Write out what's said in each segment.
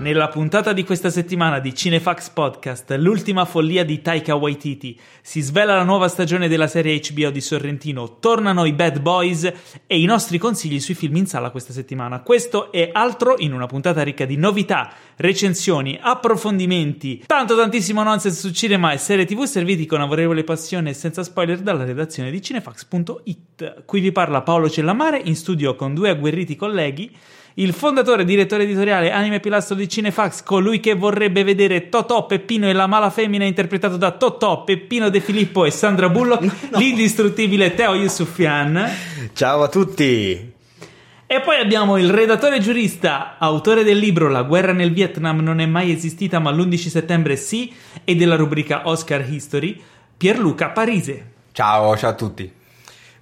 Nella puntata di questa settimana di Cinefax Podcast, l'ultima follia di Taika Waititi, si svela la nuova stagione della serie HBO di Sorrentino, tornano i Bad Boys e i nostri consigli sui film in sala questa settimana. Questo e altro in una puntata ricca di novità, recensioni, approfondimenti, tanto tantissimo nonsense su cinema e serie tv serviti con avorevole passione e senza spoiler dalla redazione di cinefax.it. Qui vi parla Paolo Cellamare in studio con due agguerriti colleghi il fondatore e direttore editoriale Anime Pilastro di Cinefax, colui che vorrebbe vedere Totò, Peppino e la mala femmina interpretato da Totò, Peppino De Filippo e Sandra Bullock, no. l'indistruttibile Teo Yusufian. Ciao a tutti! E poi abbiamo il redattore giurista, autore del libro La guerra nel Vietnam non è mai esistita ma l'11 settembre sì e della rubrica Oscar History, Pierluca Parise. Ciao, ciao a tutti.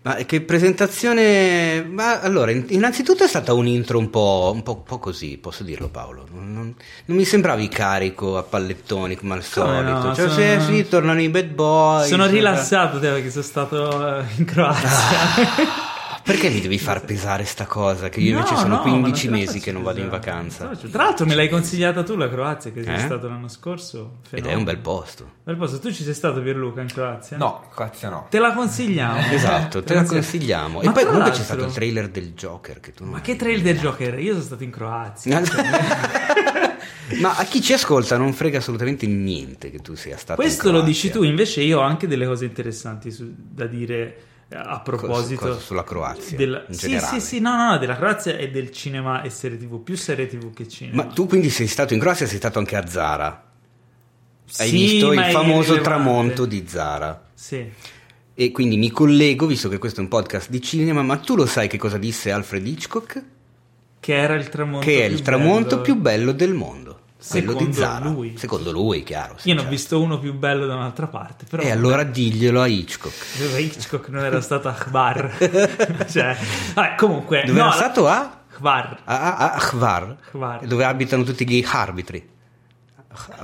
Ma che presentazione! Ma allora, innanzitutto è stata un intro un po', un po', un po così, posso dirlo Paolo. Non, non, non, mi sembravi carico a pallettoni come al solito. No, cioè, sono... se, sì, tornano i bad boy. Sono rilassato, te, perché sono stato in Croazia. Ah. Perché mi devi far pesare sta cosa? Che io no, invece sono no, 15 mesi che non vado in vacanza. Tra l'altro me l'hai consigliata tu la Croazia, che sei eh? stato l'anno scorso. Fenomeno. Ed è un bel posto. Bel posto. Tu ci sei stato Pierluca in Croazia? No, Croazia no. Te la consigliamo. esatto, te la consigliamo. Ma e poi comunque c'è stato il trailer del Joker. Che tu non Ma che trailer del Joker? Io sono stato in Croazia. Ma a chi ci ascolta non frega assolutamente niente che tu sia stato Questo lo dici tu, invece io ho anche delle cose interessanti su, da dire a proposito cosa, cosa sulla Croazia della, sì, sì, sì, no, no, no, della Croazia e del cinema e serie tv, più serie tv che cinema. Ma tu quindi sei stato in Croazia, sei stato anche a Zara. Hai sì, visto il famoso tramonto di Zara. Sì. E quindi mi collego, visto che questo è un podcast di cinema, ma tu lo sai che cosa disse Alfred Hitchcock? Che era il tramonto Che è il tramonto bello... più bello del mondo quello Secondo di Zara. Lui. Secondo lui, chiaro. Io ne ho certo. visto uno più bello da un'altra parte. Però e allora diglielo a Hitchcock. Dove Hitchcock non era stato a Khbar. cioè, vabbè, comunque. Dove no, era stato a? Khbar. A, a. Khbar. Dove abitano tutti gli arbitri.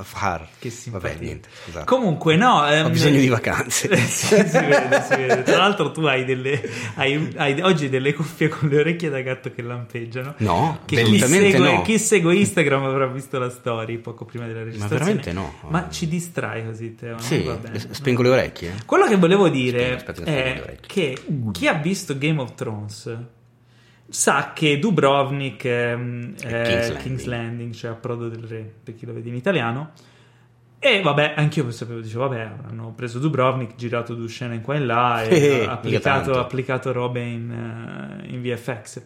Far. Che simpatia. Vabbè, niente. Scusate. Comunque, no. Ehm... Ho bisogno di vacanze. sì, si vede, si vede. Tra l'altro, tu hai, delle, hai, hai oggi delle cuffie con le orecchie da gatto che lampeggiano. No, che chi segue, no. chi segue Instagram avrà visto la story poco prima della registrazione. Ma veramente no. Ma ci distrai così, Teo. Sì, spengo le orecchie. Quello che volevo dire Spento, aspetta, è che chi ha visto Game of Thrones sa che Dubrovnik ehm, è King's, Landing. King's Landing, cioè approdo del re, per chi lo vede in italiano. E vabbè, anch'io sapevo, dicevo, vabbè, hanno preso Dubrovnik, girato due scene in qua e là e eh, applicato, applicato, robe in, uh, in VFX.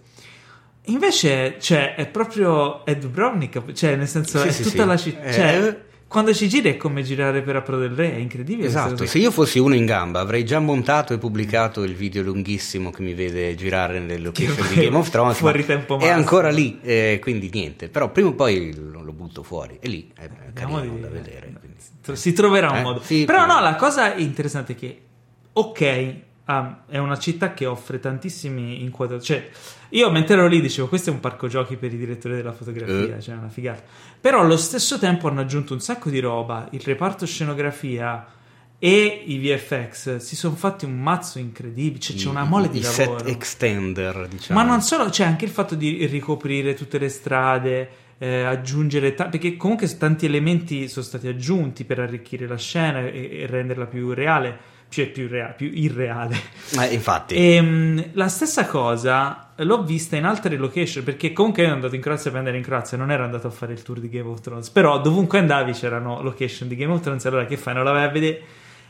Invece, cioè, è proprio è Dubrovnik, cioè, nel senso, sì, è sì, tutta sì. la città. Cioè, eh quando ci giri è come girare per Apro del Re, è incredibile. Esatto, se io fossi uno in gamba avrei già montato e pubblicato il video lunghissimo che mi vede girare nelle location di Game of Thrones. Fuori tempo massimo. È ancora lì, eh, quindi niente. Però prima o poi lo, lo butto fuori e lì è carino di... da vedere. Quindi. Si troverà un eh? modo. Sì, Però no, la cosa interessante è che, ok, ah, è una città che offre tantissimi inquadrature. Cioè, io mentre ero lì dicevo, questo è un parco giochi per i direttori della fotografia, uh. cioè una figata. Però allo stesso tempo hanno aggiunto un sacco di roba, il reparto scenografia e i VFX si sono fatti un mazzo incredibile, cioè, c'è una mole di lavoro. set extender, diciamo. Ma non solo, c'è anche il fatto di ricoprire tutte le strade, eh, aggiungere ta- perché comunque tanti elementi sono stati aggiunti per arricchire la scena e, e renderla più reale cioè più, rea- più irreale. Eh, infatti. E, ehm, la stessa cosa l'ho vista in altre location, perché comunque io ero andato in Croazia per andare in Croazia, non ero andato a fare il tour di Game of Thrones, però dovunque andavi c'erano location di Game of Thrones, allora che fai? Non la vai a vedere?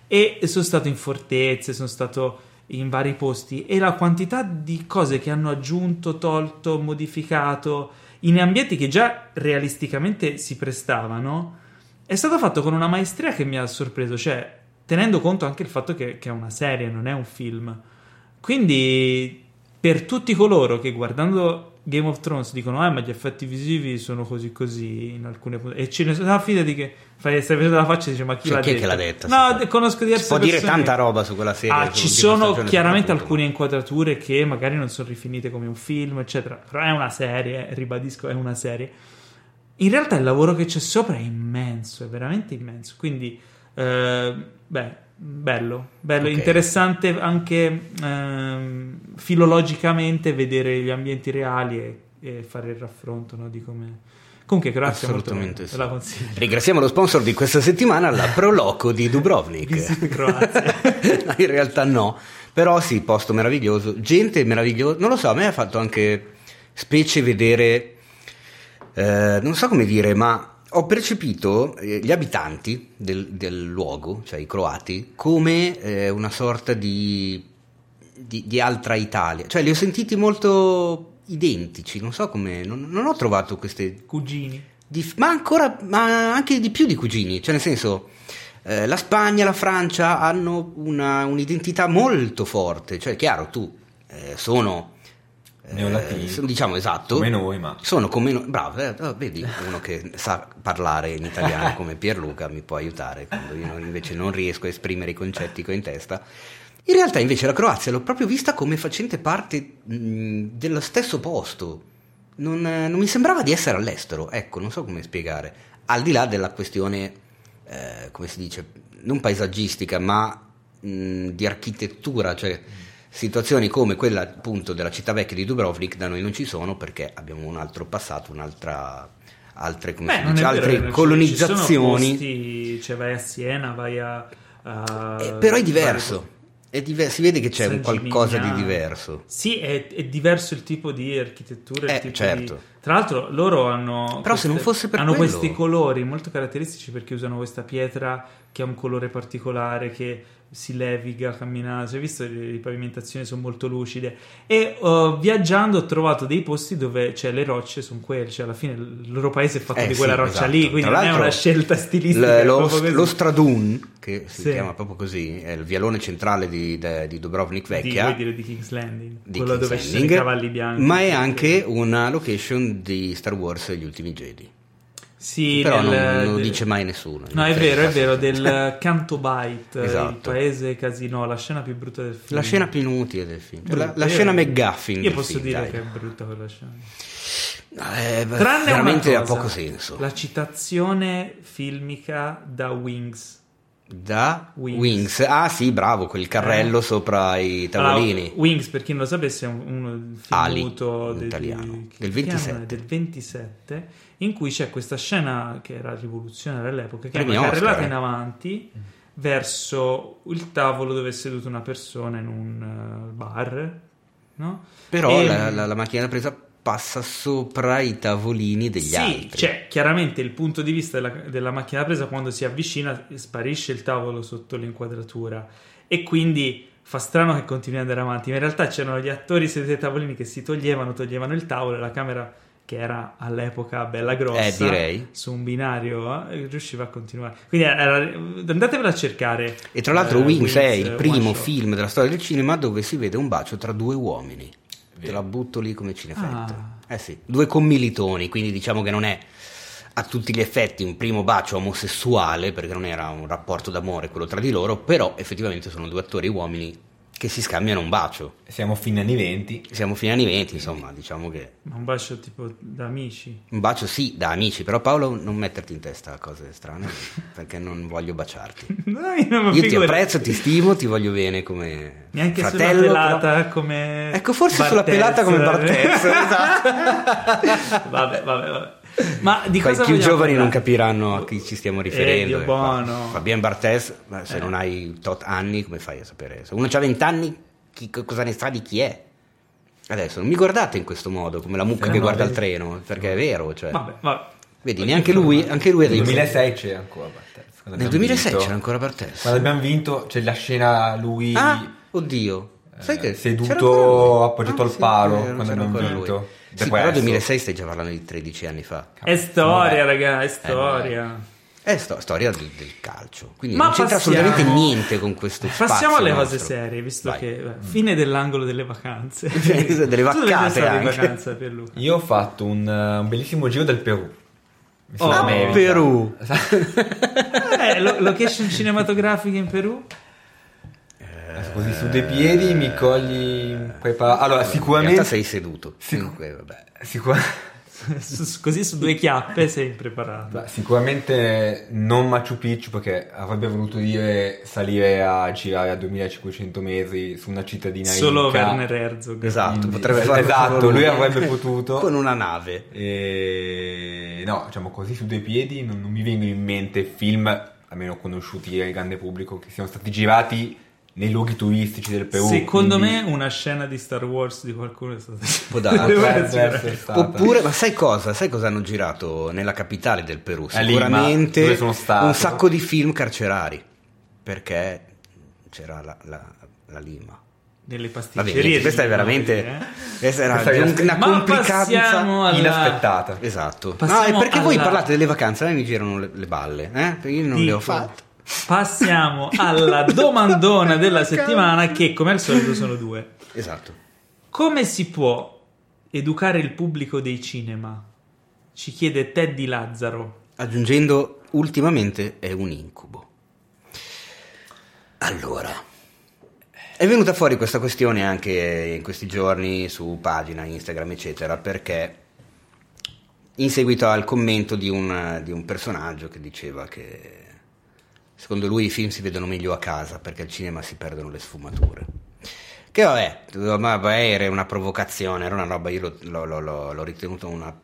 E sono stato in fortezze, sono stato in vari posti e la quantità di cose che hanno aggiunto, tolto, modificato in ambienti che già realisticamente si prestavano è stato fatto con una maestria che mi ha sorpreso, cioè tenendo conto anche il fatto che, che è una serie, non è un film. Quindi, per tutti coloro che guardando Game of Thrones dicono: Ah, ma gli effetti visivi sono così così in alcune puntate. E ce ne sono. No, fidati che fai, stai facendo la faccia e dici: Ma chi, cioè, l'ha, chi detto? l'ha detta? No, conosco diverse si può persone. dire tanta roba su quella serie. Ah, ci sono chiaramente alcune inquadrature che magari non sono rifinite come un film, eccetera. Però è una serie, ribadisco, è una serie. In realtà il lavoro che c'è sopra è immenso, è veramente immenso. Quindi. Eh, beh, bello, bello, okay. interessante anche ehm, filologicamente vedere gli ambienti reali e, e fare il raffronto no, di come, Comunque, molto Assolutamente bella, sì. la consiglio. Ringraziamo lo sponsor di questa settimana, la Proloco di Dubrovnik. Croazia. No, In realtà no, però sì, posto meraviglioso, gente meravigliosa, non lo so, a me ha fatto anche specie vedere, eh, non so come dire, ma ho percepito eh, gli abitanti del, del luogo, cioè i croati, come eh, una sorta di, di, di altra Italia, cioè li ho sentiti molto identici, non so come, non, non ho trovato queste Cugini. di- ma ancora, ma anche di più di cugini, cioè nel senso, eh, la Spagna, la Francia hanno una- un'identità molto forte, cioè chiaro, tu eh, sono, eh, Neolatini. sono, diciamo esatto, Come noi, ma- sono come noi, bravo, eh, oh, vedi uno che sa parlare in italiano come Pierluca mi può aiutare quando io invece non riesco a esprimere i concetti che ho in testa. In realtà invece la Croazia l'ho proprio vista come facente parte mh, dello stesso posto. Non, eh, non mi sembrava di essere all'estero, ecco, non so come spiegare. Al di là della questione, eh, come si dice, non paesaggistica, ma mh, di architettura, cioè situazioni come quella appunto della città vecchia di Dubrovnik da noi non ci sono perché abbiamo un altro passato, un'altra, altre, come Beh, dice, vero, altre ci- Ci colonizzazioni. posti, cioè vai a Siena, vai a... a- Eh, però è diverso. È diver- si vede che c'è un San qualcosa di diverso. Sì, è, è diverso il tipo di architettura. Eh, tipo certo. di- Tra l'altro loro hanno... Però se non fosse per hanno quello- questi colori molto caratteristici perché usano questa pietra che ha un colore particolare, che si leviga camminando. Si è visto le, le pavimentazioni sono molto lucide. E uh, viaggiando ho trovato dei posti dove cioè, le rocce sono quelle. Cioè, alla fine il loro paese è fatto Eh, di sì, quella roccia esatto. lì. Quindi non è una scelta stilistica. l- lo, lo Stradun, che si Sì. chiama proprio così, è il vialone centrale di, de- di Dubrovnik di, vecchia. vuoi dire di King's Landing, di quello King's dove ci sono i Landing, cavalli bianchi. Ma è anche una location di Star Wars Gli ultimi Jedi. Sì, Però nel- non, non lo dice mai nessuno. No, è Cioè, vero, è vero, del Canto Bite, Esatto. il paese casino, la scena più brutta del film. La scena più inutile del film. Cioè, la, la scena McGuffin. Io posso film, dire dai. che è brutta quella scena. Eh, beh, Tranne veramente ha poco senso. La citazione filmica da Wings. Da Wings. Wings. Ah sì, bravo, quel carrello Eh. sopra i tavolini. Allora, Wings, per chi non lo sapesse, è un, uno film Ali, muto del- italiano, del anno è? 27. del 27, in cui c'è questa scena che era rivoluzionaria all'epoca, che è una carrellata in avanti verso il tavolo dove è seduta una persona in un eh, bar, no? Però E- la, la- la macchina da presa passa sopra i tavolini degli sì, altri. cioè chiaramente il punto di vista della, della macchina da presa quando si avvicina sparisce il tavolo sotto l'inquadratura e quindi fa strano che continui ad andare avanti ma in realtà c'erano gli attori seduti ai tavolini che si toglievano, toglievano il tavolo e la camera che era all'epoca bella grossa Eh, direi. su un binario eh, riusciva a continuare quindi era, andatevela a cercare E tra l'altro eh, Wings è il eh, primo One Shot. film della storia del cinema dove si vede un bacio tra due uomini. Te la butto lì come cinefetto. Ah. Eh sì, due commilitoni, quindi diciamo che non è a tutti gli effetti un primo bacio omosessuale, perché non era un rapporto d'amore quello tra di loro, però effettivamente sono due attori uomini che si scambiano un bacio. Siamo fine anni 20. Siamo fino anni 20, insomma, diciamo che ma un bacio tipo da amici un bacio sì, da amici, però Paolo non metterti in testa cose strane, perché non voglio baciarti. No, io non Io ti apprezzo, ti stimo, ti voglio bene come Neanche fratello. sulla pelata però- come Ecco, forse sulla Barthez. pelata come Barthez, esatto. vabbè, vabbè, vabbè. Ma di cosa i più giovani non parlare? capiranno a chi ci stiamo riferendo. Eh, Dio eh. buono. Fabien Barthez, ma se Eh. non hai tot anni, come fai a sapere? Se uno ha 20 anni, chi- cosa ne sa di chi è? Adesso non mi guardate in questo modo, come la mucca Eh, che no, guarda il vedi. treno, perché è vero. Cioè. Vabbè, vabbè. Vedi, neanche lui, anche lui ha Nel dei 2006 c'era ancora quando Nel abbiamo 2006 vinto. c'era ancora Barthez. Quando abbiamo vinto c'è la scena lui Ah, oddio. Sai eh, che seduto appoggiato Ah, al sì, palo quando abbiamo lui. Sì, però adesso- 2006 stai già parlando di 13 anni fa. È storia, Vabbè. raga, è Eh, storia. È sto- storia del, del calcio, quindi Ma non c'entra passiamo- assolutamente niente con questo spazio Passiamo alle cose nostro. serie, visto Vai. che beh, fine dell'angolo delle vacanze. Delle vaccate stato in anche. vacanza per Luca? Io ho fatto un, eh, un bellissimo giro del Perù. Oh, meritato. Perù. Eh, lo- location cinematografiche in Perù? Così su dei piedi mi cogli preparato. Allora, In sicuramente realtà sei seduto. Sicu- Comunque, vabbè. Sicur- Su- Così su due chiappe sei impreparato. Beh, sicuramente non Machu Picchu perché avrebbe voluto dire salire a girare a 2500 metri su una cittadina Solo inca. Werner Herzog. Esatto, Quindi- potrebbe farlo esatto, lui avrebbe potuto. Con una nave. E no, diciamo così su due piedi non, non mi vengono in mente film, almeno conosciuti al grande pubblico, che siano stati girati nei luoghi turistici del Perù. Secondo quindi- me una scena di Star Wars di qualcuno è stata... Può stata. Oppure, ma sai cosa? Sai cosa hanno girato nella capitale del Perù? Lima, Sicuramente stato. un sacco di film carcerari. Perché c'era la, la- la Lima. Delle pasticcerie. questa è veramente. eh? Questa era Questa un- una complicanza. passiamo alla- inaspettata. Esatto. Passiamo no, è perché voi alla- parlate delle vacanze, a me mi girano le, le balle, eh? Perché io non le ho Dico, fatte. Passiamo alla domandona della settimana che come al solito sono due. Esatto. Come si può educare il pubblico dei cinema? Ci chiede Teddy Lazzaro. Aggiungendo, ultimamente è un incubo. Allora, è venuta fuori questa questione anche in questi giorni su pagina, Instagram, eccetera, perché in seguito al commento di un, di un personaggio che diceva che secondo lui i film si vedono meglio a casa perché al cinema si perdono le sfumature. Che vabbè, ma era una provocazione, era una roba, io l'ho, l'ho- l'ho- l'ho- l'ho ritenuto una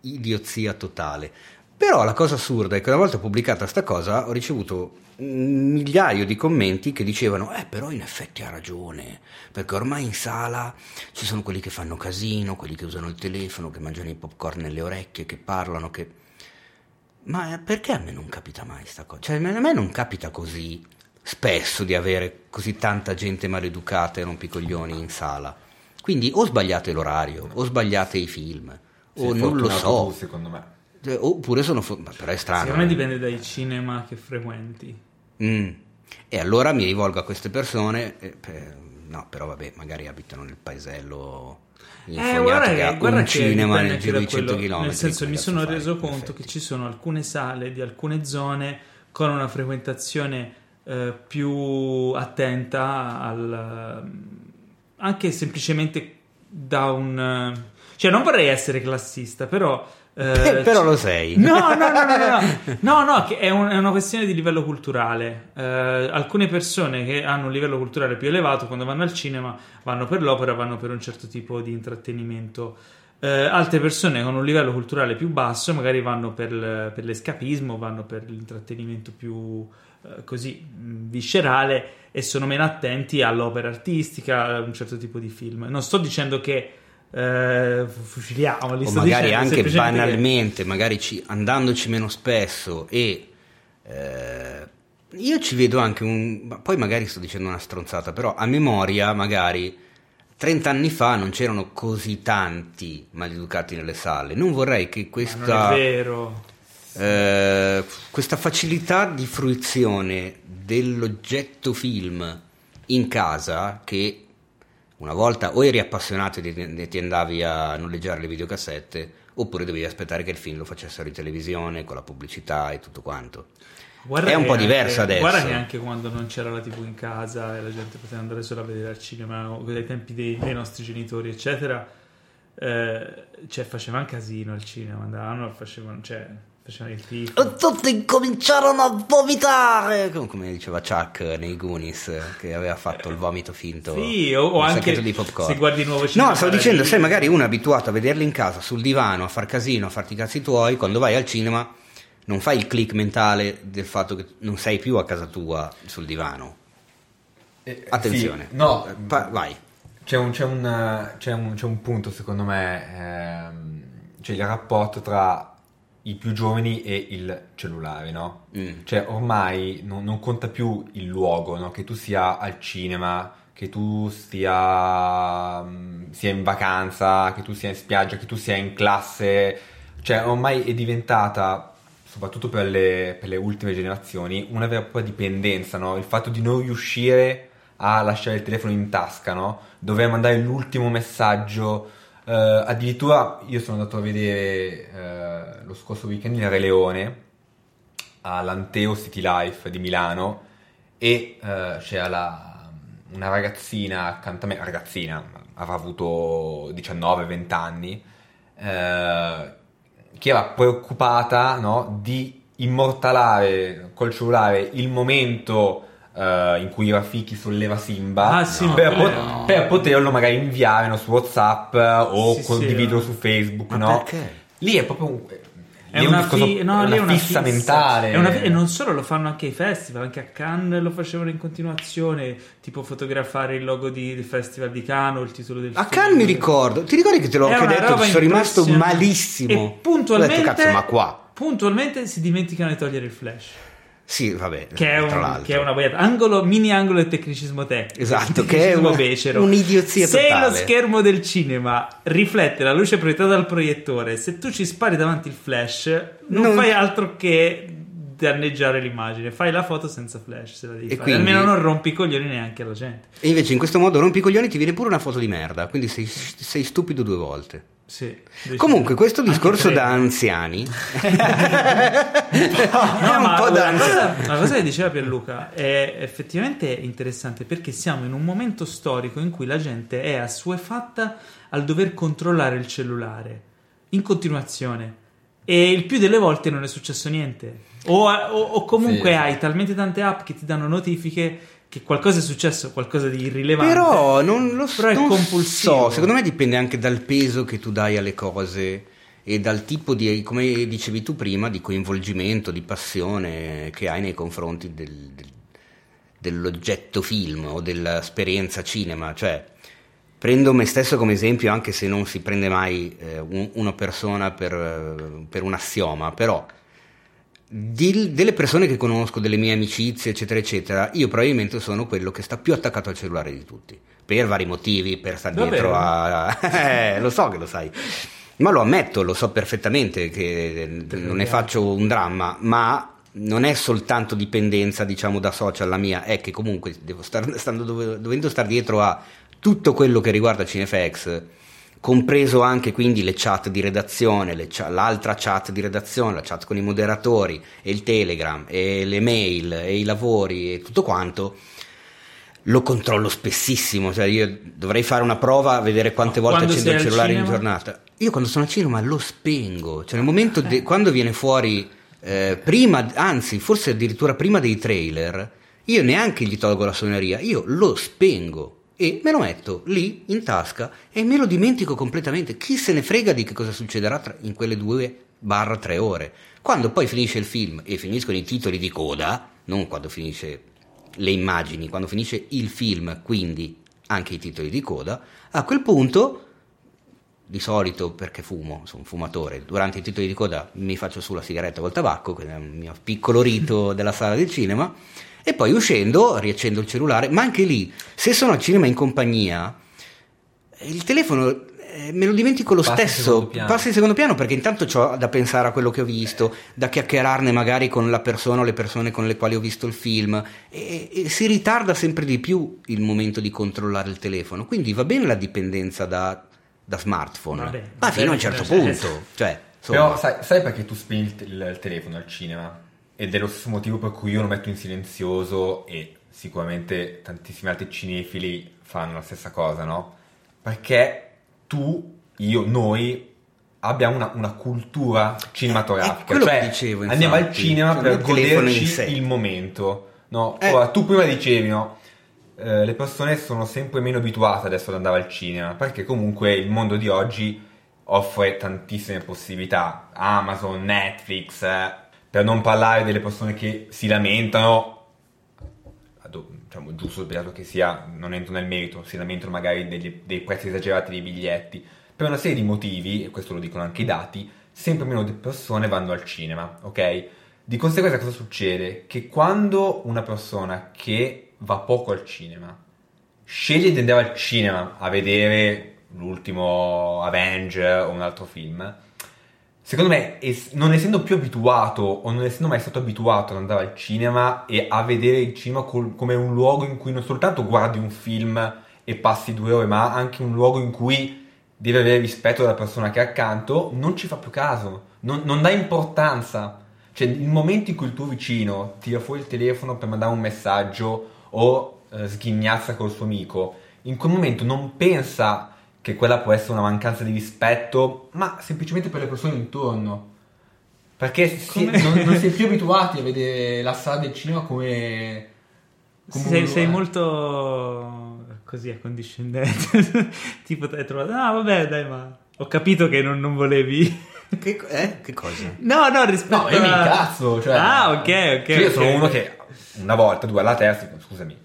idiozia totale. Però la cosa assurda è che una volta pubblicata sta cosa ho ricevuto un migliaio di commenti che dicevano eh però in effetti ha ragione perché ormai in sala ci sono quelli che fanno casino, quelli che usano il telefono, che mangiano i popcorn nelle orecchie, che parlano, che... Ma perché a me non capita mai sta cosa? Cioè a me non capita così spesso di avere così tanta gente maleducata e rompicoglioni in sala. Quindi o sbagliate l'orario, o sbagliate i film, o Sei non lo so. tu, secondo me. Cioè, Oppure sono... fo- ma Però è strano. Secondo me eh. dipende dai cinema che frequenti. Mm. E allora mi rivolgo a queste persone, eh, per- no, però vabbè, magari abitano nel paesello Eh, infognato guarda che guarda un cinema nel giro di 100 quello. km. Nel senso, mi sono reso conto che ci sono alcune sale di alcune zone con una frequentazione eh, più attenta al anche semplicemente da un eh, cioè non vorrei essere classista, però eh, però lo sei. No, no, no, no, no, no, no, è, un- è una questione di livello culturale. Eh, alcune persone che hanno un livello culturale più elevato, quando vanno al cinema, vanno per l'opera, vanno per un certo tipo di intrattenimento. Eh, altre persone con un livello culturale più basso, magari vanno per, per l'escapismo, vanno per l'intrattenimento più eh, così viscerale e sono meno attenti all'opera artistica, a un certo tipo di film. Non sto dicendo che eh, fuciliamoli, o magari anche semplicemente che- banalmente, magari ci- andandoci meno spesso e eh, io ci vedo anche un poi magari sto dicendo una stronzata, però a memoria magari 30 anni fa non c'erano così tanti maleducati nelle sale. Non vorrei che questa eh, questa facilità di fruizione dell'oggetto film in casa che una volta o eri appassionato e ti- andavi a noleggiare le videocassette oppure dovevi aspettare che il film lo facessero in televisione con la pubblicità e tutto quanto. Guarda È un po' anche- diverso adesso. Guarda che anche quando non c'era la TV in casa e la gente poteva andare solo a vedere al cinema o ai tempi dei, dei nostri genitori, eccetera, eh, cioè facevano casino al cinema, andavano, facevano, cioè, facevano il tifo. E tutti cominciarono a vomitare come- come diceva Chuck nei Goonies che aveva fatto il vomito finto Sì, o, o anche sacchetto di popcorn. se guardi il nuovo cinema. No, stavo dicendo, Paradiso- sai, magari uno è abituato a vederli in casa sul divano, a far casino, a farti i cazzi tuoi, quando vai al cinema non fai il click mentale del fatto che non sei più a casa tua sul divano. Eh, Attenzione. sì, no, Pa- vai. C'è un, c'è un- c'è un- c'è un punto, secondo me, ehm, c'è il rapporto tra i più giovani e il cellulare, no? Mm. Cioè, ormai non, non conta più il luogo, no? Che tu sia al cinema, che tu stia, mm, sia in vacanza, che tu sia in spiaggia, che tu sia in classe. Cioè, ormai è diventata, soprattutto per le, per le ultime generazioni, una vera e propria dipendenza, no? Il fatto di non riuscire a lasciare il telefono in tasca, no? Dover mandare l'ultimo messaggio. Eh, addirittura io sono andato a vedere eh, lo scorso weekend il Re Leone all'Anteo City Life di Milano e eh, c'era la- una ragazzina accanto a me, ragazzina, avrà avuto 19-20 anni, che era preoccupata no, di immortalare col cellulare il momento eh, in cui Rafiki solleva Simba Ah, sì, per, no. po- per poterlo magari inviare no, su Whatsapp eh, o Sì, sì, condividerlo eh. su Facebook. Ma no? perché? Lì è proprio un, È una, un fi- no, è lì è una fissa, mentale. È una fi- e non solo lo fanno anche ai festival, anche a Cannes lo facevano in continuazione, tipo fotografare il logo di- del festival di Cannes o il titolo del A film. Cannes mi ricordo, ti ricordi che te l'ho È anche detto? sono rimasto malissimo. E Ho puntualmente, detto, cazzo, ma qua. puntualmente si dimenticano di togliere il flash. Sì, vabbè, Che è, un, che è una boiata. Angolo, mini angolo del tecnicismo tecnico. Esatto, Il che è tecnicismo becero. un'idiozia Se totale. lo schermo del cinema riflette la luce proiettata dal proiettore, se tu ci spari davanti il flash, non, Non- fai altro che danneggiare l'immagine. Fai la foto senza flash, se la devi E fare. quindi- Almeno non rompi i coglioni neanche alla gente. E invece in questo modo rompi i coglioni ti viene pure una foto di merda, quindi sei, sei stupido due volte. Sì, Comunque, questo discorso da anziani No, è un po' da una cosa, anziani. una cosa che diceva Pierluca è effettivamente interessante perché siamo in un momento storico in cui la gente è assuefatta al dover controllare il cellulare in continuazione e il più delle volte non è successo niente. O, o- o comunque Sì. hai talmente tante app che ti danno notifiche che qualcosa è successo, qualcosa di irrilevante. Però non lo Però è compulsivo. so, secondo me dipende anche dal peso che tu dai alle cose e dal tipo di, come dicevi tu prima, di coinvolgimento, di passione che hai nei confronti del- del- dell'oggetto film o dell'esperienza cinema. Cioè, prendo me stesso come esempio, anche se non si prende mai eh, un- una persona per, eh, per un assioma, però di- delle persone che conosco, delle mie amicizie, eccetera, eccetera, io probabilmente sono quello che sta più attaccato al cellulare di tutti. Per vari motivi, per stare dietro a... Eh, lo so che lo sai. Ma lo ammetto, lo so perfettamente che non ne faccio un dramma, ma non è soltanto dipendenza, diciamo, da social la mia, è che comunque devo star- stando dove- dovendo stare dietro a tutto quello che riguarda Cinefx, compreso anche quindi le chat di redazione, le cha- l'altra chat di redazione, la chat con i moderatori, e il Telegram, e le mail, e i lavori, e tutto quanto, lo controllo spessissimo, cioè io dovrei fare una prova, vedere quante volte Quando accendo il cellulare in giornata. Io quando sono al cinema lo spengo, cioè nel momento de- quando viene fuori, eh, prima, anzi forse addirittura prima dei trailer, io neanche gli tolgo la suoneria, io lo spengo e me lo metto lì in tasca e me lo dimentico completamente. Chi se ne frega di che cosa succederà in quelle due barra tre ore? Quando poi finisce il film e finiscono i titoli di coda, non quando finisce le immagini, quando finisce il film, quindi anche i titoli di coda, a quel punto, di solito perché fumo, sono un fumatore, durante i titoli di coda mi faccio su la sigaretta col tabacco, che è il mio piccolo rito della sala del cinema, e poi uscendo riaccendo il cellulare, ma anche lì, se sono al cinema in compagnia, il telefono eh, me lo dimentico lo Passa stesso, passa in secondo piano perché intanto ho da pensare a quello che ho visto, da chiacchierarne magari con la persona o le persone con le quali ho visto il film e, e si ritarda sempre di più il momento di controllare il telefono, quindi va bene la dipendenza da, da smartphone, Va bene, ma fino a un certo eh, punto, cioè, insomma, Però sai, sai perché tu spegni il telefono al cinema? Ed è lo stesso motivo per cui io lo metto in silenzioso e sicuramente tantissimi altri cinefili fanno la stessa cosa, no? Perché tu, io, noi abbiamo una, una cultura cinematografica. quello cioè, dicevo, andiamo al infatti. cinema Cioè, per goderci il momento. No? Eh. Ora, tu prima dicevi, no? Eh, le persone sono sempre meno abituate adesso ad andare al cinema perché comunque il mondo di oggi offre tantissime possibilità Amazon, Netflix eh, per non parlare delle persone che si lamentano. Ado- diciamo giusto sbagliato che sia non entro nel merito si lamentano magari degli- dei prezzi esagerati dei biglietti. Per una serie di motivi e questo lo dicono anche i dati sempre meno persone vanno al cinema ok? Di conseguenza cosa succede? Che quando una persona che va poco al cinema sceglie di andare al cinema a vedere l'ultimo Avenger o un altro film, secondo me, es- non essendo più abituato o non essendo mai stato abituato ad andare al cinema e a vedere il cinema col- come un luogo in cui non soltanto guardi un film e passi due ore, ma anche un luogo in cui devi avere rispetto della persona che è accanto, non ci fa più caso, non, non dà importanza. Cioè, il momento in cui il tuo vicino tira fuori il telefono per mandare un messaggio o eh, sghignazza col suo amico, in quel momento non pensa che quella può essere una mancanza di rispetto, ma semplicemente per le persone intorno. Perché si- non, non si è più abituati a vedere la sala del cinema come... come sei, sei molto così accondiscendente. tipo, hai trovato. Ah, vabbè, dai, ma ho capito che non, non volevi. Che, eh? che cosa? No, no, rispetto No, io mi a- incazzo. Cioè, Ah, ok, ok. Cioè, io sono ok. uno che una volta, due alla terza, scusami.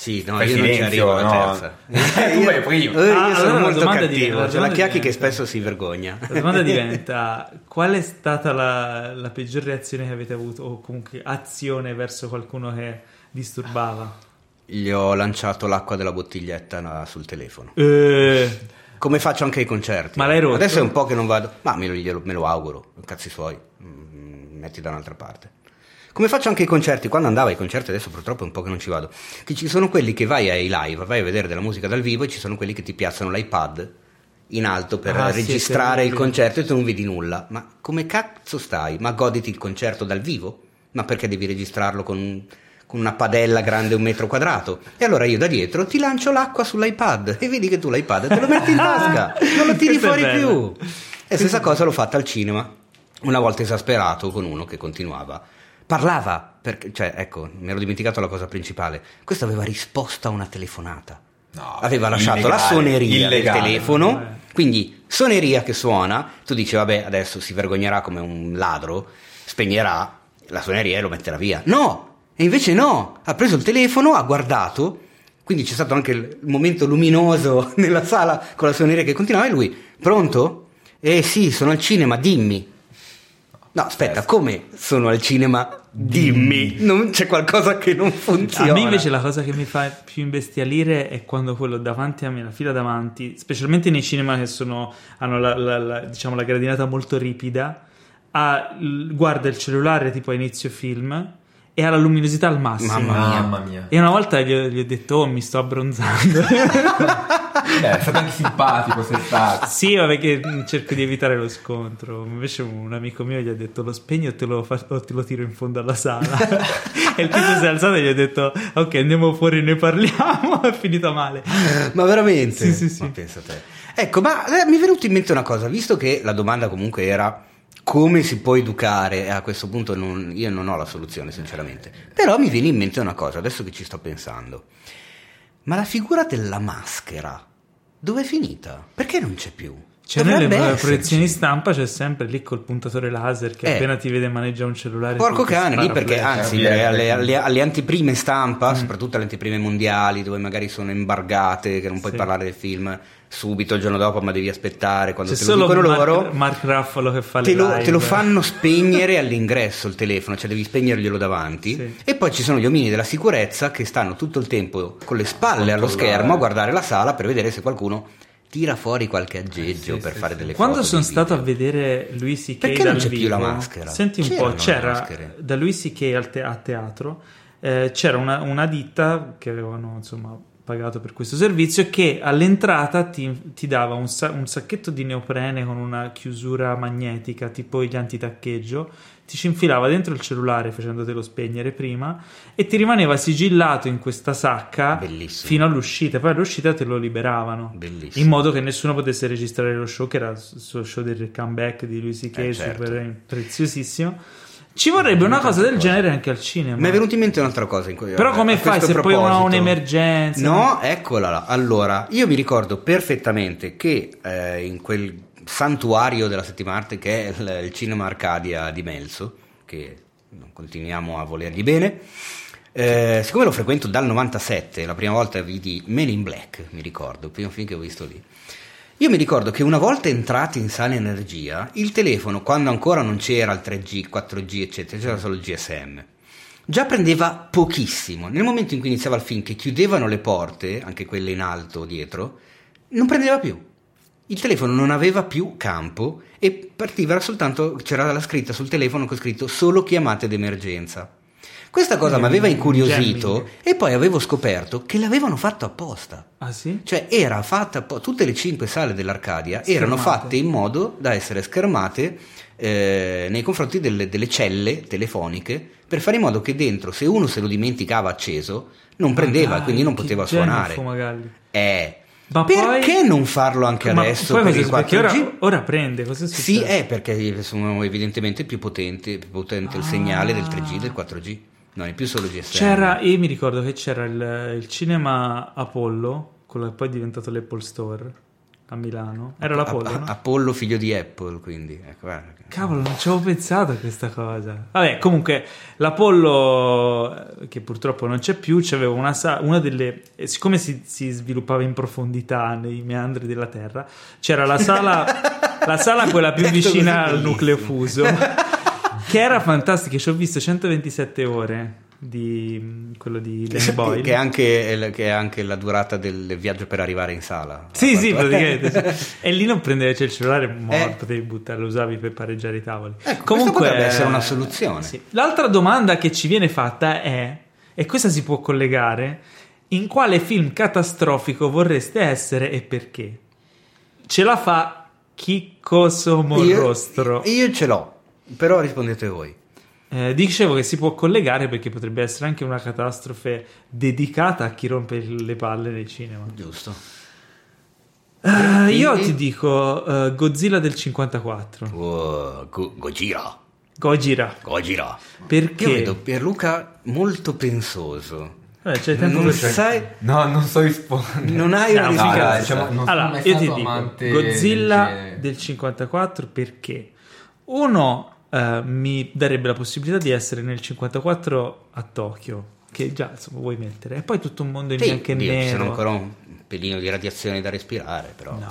Sì, no, Fai io non ci silenzio, arrivo alla no? terza. Tu vai primo. Eh, io Ah, allora sono la molto domanda diventa- cattivo. la C'è la domanda Chiacchi che diventa- spesso si vergogna. La domanda diventa: qual è stata la, la peggior reazione che avete avuto, o comunque azione verso qualcuno che disturbava? Gli ho lanciato l'acqua della bottiglietta sul telefono. Eh, Come faccio anche ai concerti. Ma l'hai rotto? Adesso è un po' che non vado. Ma me lo, me lo auguro, cazzi suoi. Mm, metti da un'altra parte. Come faccio anche ai concerti? Quando andavo ai concerti, adesso purtroppo è un po' che non ci vado. Che ci sono quelli che vai ai live, vai a vedere della musica dal vivo e ci sono quelli che ti piazzano l'iPad in alto per Ah, sì, registrare il terribile. concerto e tu non vedi nulla. Ma come cazzo stai? Ma goditi il concerto dal vivo? Ma perché devi registrarlo con, con una padella grande un metro quadrato? E allora io da dietro ti lancio l'acqua sull'iPad e vedi che tu l'iPad te lo metti in tasca, non lo tiri fuori più. E stessa cosa l'ho fatta al cinema, una volta esasperato con uno che continuava. Parlava, perché, cioè, ecco, mi ero dimenticato la cosa principale. Questo aveva risposto a una telefonata. No, aveva lasciato la illegale, suoneria illegale. del telefono, Eh. quindi suoneria che suona, tu dici vabbè adesso si vergognerà come un ladro, spegnerà la suoneria e lo metterà via. No, e invece no, ha preso il telefono, ha guardato, quindi c'è stato anche il momento luminoso nella sala con la suoneria che continuava e lui, pronto? Eh sì, sono al cinema, dimmi. No, aspetta, come sono al cinema? Dimmi, non c'è qualcosa che non funziona. A me invece la cosa che mi fa più imbestialire è quando quello davanti a me, la fila davanti, specialmente nei cinema che sono, hanno la, la- la- diciamo, la gradinata molto ripida, ha- guarda il cellulare tipo a inizio film e ha la luminosità al massimo. Mamma mia. Mamma mia. E una volta gli ho, gli ho detto, oh, mi sto abbronzando. Beh, è stato anche simpatico sei stato. sì, vabbè, che mm, cerco di evitare lo scontro. Invece un amico mio gli ha detto, lo spegni o te lo, fa- o te lo tiro in fondo alla sala. e il tipo si è alzato e gli ha detto, ok, andiamo fuori, ne parliamo. è finita male. Ma veramente? Sì, sì, sì. Ma pensa te. Ecco, ma eh, mi è venuta in mente una cosa, visto che la domanda comunque era come si può educare, e a questo punto non- io non ho la soluzione, sinceramente. Però mi viene in mente una cosa, adesso che ci sto pensando. Ma la figura della maschera, dove è finita? Perché non c'è più? Cioè, Dovrebbe nelle esserci. proiezioni stampa c'è sempre lì col puntatore laser che Eh. appena ti vede maneggia un cellulare. Porco cane, lì perché anzi via, alle, alle- alle- alle anteprime stampa, soprattutto alle anteprime mondiali dove magari sono embargate, che non puoi Sì. parlare del film subito il giorno dopo, ma devi aspettare quando C'è te lo solo dicono Mark, loro. Mark Ruffalo che fa Te le lo, live. te lo fanno spegnere all'ingresso il telefono, cioè devi spegnerglielo davanti. Sì. E poi ci sono gli omini della sicurezza che stanno tutto il tempo con le spalle allo schermo a guardare la sala per vedere se qualcuno tira fuori qualche aggeggio sì, per sì, fare sì. delle Quando foto. sono dei stato a video. vedere Louis C.K. Perché dal non c'è più vivo, la maschera? Senti un C'erano po', c'era da Louis C.K. al te- a teatro eh, c'era una, una ditta che avevano insomma pagato per questo servizio che all'entrata ti, ti dava un, sa- un sacchetto di neoprene con una chiusura magnetica tipo gli antitaccheggio ti ci infilava dentro il cellulare facendotelo spegnere prima e ti rimaneva sigillato in questa sacca Bellissimo. fino all'uscita poi all'uscita te lo liberavano Bellissimo. in modo che nessuno potesse registrare lo show che era il suo show del comeback di Louis C.K. Eh, certo. super preziosissimo ci vorrebbe una cosa del genere anche al cinema Mi è venuta in mente un'altra cosa. Però come fai se poi una proposito. un'emergenza No, eccola là. Allora, io mi ricordo perfettamente che eh, in quel santuario della settima arte che è il, Cinema Arcadia di Melzo, che continuiamo a volergli bene, eh, siccome lo frequento dal 97, la prima volta vidi Men in Black, mi ricordo, il primo film che ho visto lì. Io mi ricordo che una volta entrati in sala energia, il telefono, quando ancora non c'era il 3G, 4G, eccetera, c'era solo il GSM, già prendeva pochissimo. Nel momento in cui iniziava il film, che chiudevano le porte, anche quelle in alto dietro, non prendeva più. Il telefono non aveva più campo e partiva soltanto, c'era la scritta sul telefono con scritto solo chiamate d'emergenza. Questa cosa mi aveva incuriosito Jamming. e poi avevo scoperto che l'avevano fatto apposta. ah sì? Cioè era fatta, po- tutte le cinque sale dell'Arcadia erano Schermate. fatte in modo da essere schermate eh, nei confronti delle, delle celle telefoniche per fare in modo che dentro, se uno se lo dimenticava acceso, non prendeva Ma e quindi non poteva che suonare. Fumagalli. Eh, Ma Perché poi... non farlo anche Ma adesso poi per cosa- il 4G? perché ora, ora prende, cosa succede? Sì, è perché sono evidentemente più potenti, più potente il segnale del 3G e del 4G. Non è più solo GSM. C'era, io mi ricordo che c'era il, il cinema Apollo, quello che poi è diventato l'Apple Store a Milano. Era l'Apollo, A- a- no? Apollo figlio di Apple, quindi. Ecco. Cavolo, non ci avevo pensato a questa cosa. Vabbè, comunque, l'Apollo, eh, che purtroppo non c'è più, c'aveva una, sa- una delle. eh, Siccome si, si sviluppava in profondità nei meandri della Terra, c'era la sala, la sala quella più vicina al nucleo fuso, che era fantastica. Ci ho visto 127 ore di mm, quello di Danny Boyle. Che è, anche, che è anche la durata del viaggio per arrivare in sala. Sì, sì, praticamente. e lì non prendevi c'è il cellulare, morto, Eh. potevi buttarlo, lo usavi per pareggiare i tavoli. Ecco, questa potrebbe essere una soluzione. sì. L'altra domanda che ci viene fatta è, e questa si può collegare, in quale film catastrofico vorreste essere e perché? Ce la fa Chicco Io, Somorrostro. io ce l'ho, però rispondete voi. Eh, dicevo che si può collegare perché potrebbe essere anche una catastrofe dedicata a chi rompe le palle nei cinema. Giusto. Eh, io ti dico eh, Godzilla del 54. Oh, Go- Gojira. Gojira. Gojira. Perché? Io vedo Pierluca molto pensoso. Eh, c'è tempo Non sai, No, non so rispondere. non hai una No, No, diciamo, non allora, io ti dico Godzilla del del 54 perché uno eh, mi darebbe la possibilità di essere nel 54 a Tokyo, che già insomma vuoi mettere, e poi tutto un mondo in Sì, bianco e Dio, ci sono nero. ancora un pelino di radiazione da respirare, però. No,